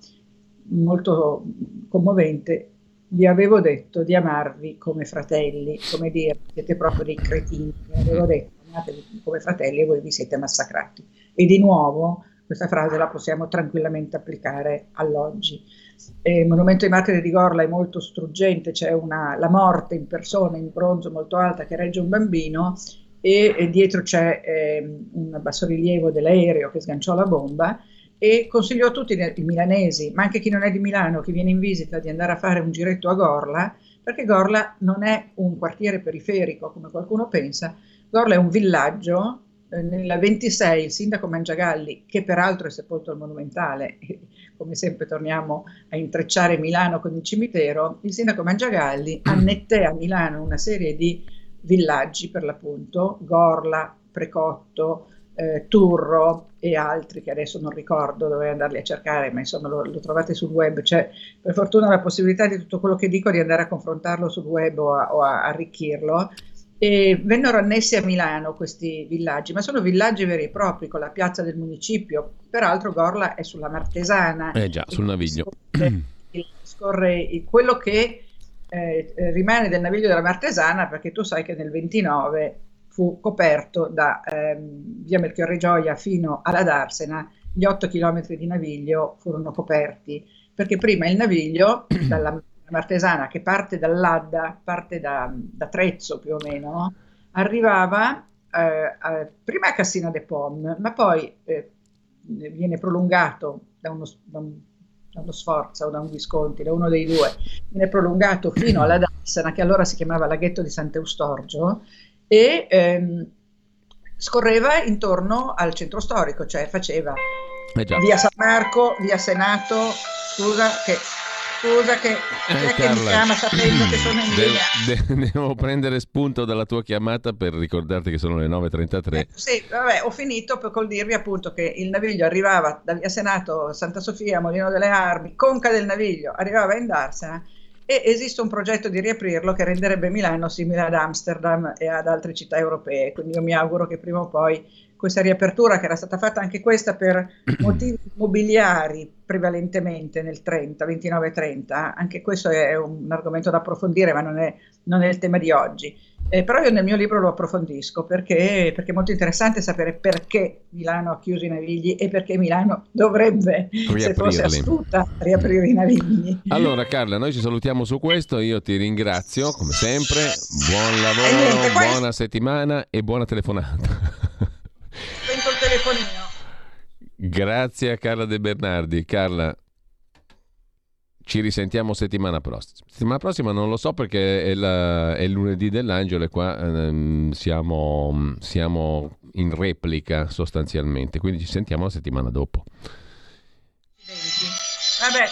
J: molto commovente vi avevo detto di amarvi come fratelli, come dire, siete proprio dei cretini, vi avevo detto amatevi come fratelli e voi vi siete massacrati. E di nuovo questa frase la possiamo tranquillamente applicare all'oggi. Eh, il monumento ai martiri di Gorla è molto struggente, c'è una, la morte in persona in bronzo molto alta che regge un bambino e, e dietro c'è eh, un bassorilievo dell'aereo che sganciò la bomba e consiglio a tutti i milanesi, ma anche chi non è di Milano, chi viene in visita, di andare a fare un giretto a Gorla, perché Gorla non è un quartiere periferico come qualcuno pensa, Gorla è un villaggio. Eh, nel 26 il sindaco Mangiagalli, che peraltro è sepolto al Monumentale, come sempre torniamo a intrecciare Milano con il cimitero, il sindaco Mangiagalli annetté a Milano una serie di villaggi per l'appunto, Gorla, Precotto, eh, Turro e altri che adesso non ricordo, dovrei andarli a cercare, ma insomma lo, lo, trovate sul web. C'è per fortuna la possibilità di tutto quello che dico di andare a confrontarlo sul web o a, o a arricchirlo. E vennero annessi a Milano questi villaggi, ma sono villaggi veri e propri con la piazza del municipio. Peraltro Gorla è sulla Martesana.
A: Eh già, sul naviglio.
J: Scorre, scorre quello che eh, rimane del naviglio della Martesana, perché tu sai che nel 29 fu coperto da ehm, via Melchiorre Gioia fino alla Darsena, gli 8 km di naviglio furono coperti, perché prima il naviglio dalla Martesana che parte dall'Adda, parte da, da Trezzo più o meno, arrivava eh, a, prima a Cassina de Pom, ma poi eh, viene prolungato da uno, da, un, da uno, Sforza o da un Visconti, da uno dei due, viene prolungato fino alla Darsena, che allora si chiamava laghetto di Sant'Eustorgio, e ehm, scorreva intorno al centro storico, cioè faceva eh via San Marco, via Senato, scusa che scusa che, eh, che mi chiama sapendo che sono in
A: linea. De- devo prendere spunto dalla tua chiamata per ricordarti che sono le 9.33.
J: Eh, sì, vabbè, ho finito per col dirvi appunto che il naviglio arrivava da via Senato, Santa Sofia, Molino delle Armi, Conca del Naviglio, arrivava in Darsena e esiste un progetto di riaprirlo che renderebbe Milano simile ad Amsterdam e ad altre città europee, quindi io mi auguro che prima o poi questa riapertura che era stata fatta anche questa per motivi immobiliari prevalentemente nel 30, 29-30, anche questo è un argomento da approfondire ma non è, non è il tema di oggi. Eh, però io nel mio libro lo approfondisco perché, perché, è molto interessante sapere perché Milano ha chiuso i navigli e perché Milano dovrebbe, se fosse astuta, riaprire i navigli.
A: Allora Carla, noi ci salutiamo su questo, io ti ringrazio come sempre, buon lavoro, niente, poi... buona settimana e buona telefonata
J: spento il telefonino.
A: Grazie a Carla De Bernardi. Carla, ci risentiamo settimana prossima. Settimana prossima non lo so perché è, la, è lunedì dell'angelo e qua ehm, siamo, siamo, in replica sostanzialmente, quindi ci sentiamo la settimana dopo.
J: Vabbè,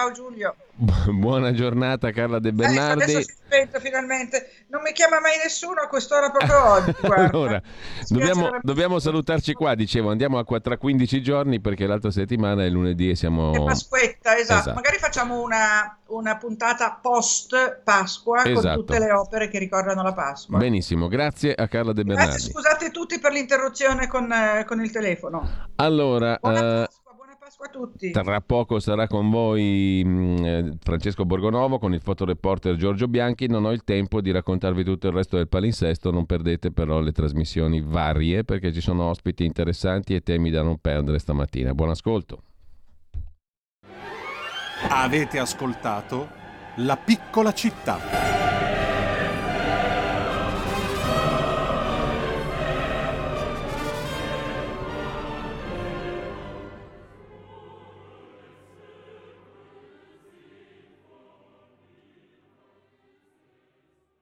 J: ciao Giulio.
A: Buona giornata Carla De Bernardi.
J: Adesso, adesso si spento finalmente. Non mi chiama mai nessuno a quest'ora proprio oggi.
A: allora, dobbiamo, dobbiamo, salutarci qua, dicevo, andiamo a 4 15 giorni perché l'altra settimana è lunedì e siamo...
J: È Pasquetta, esatto. esatto. Magari facciamo una, una, puntata post Pasqua esatto. con tutte le opere che ricordano la Pasqua.
A: Benissimo, grazie a Carla De Bernardi.
J: Grazie, scusate tutti per l'interruzione con, eh, con il telefono.
A: Allora...
J: Pasqua a tutti.
A: Tra poco sarà con voi mh, mm, eh, Francesco Borgonovo con il fotoreporter Giorgio Bianchi. Non ho il tempo di raccontarvi tutto il resto del palinsesto, non perdete però le trasmissioni varie perché ci sono ospiti interessanti e temi da non perdere stamattina. Buon ascolto.
C: Avete ascoltato La piccola città.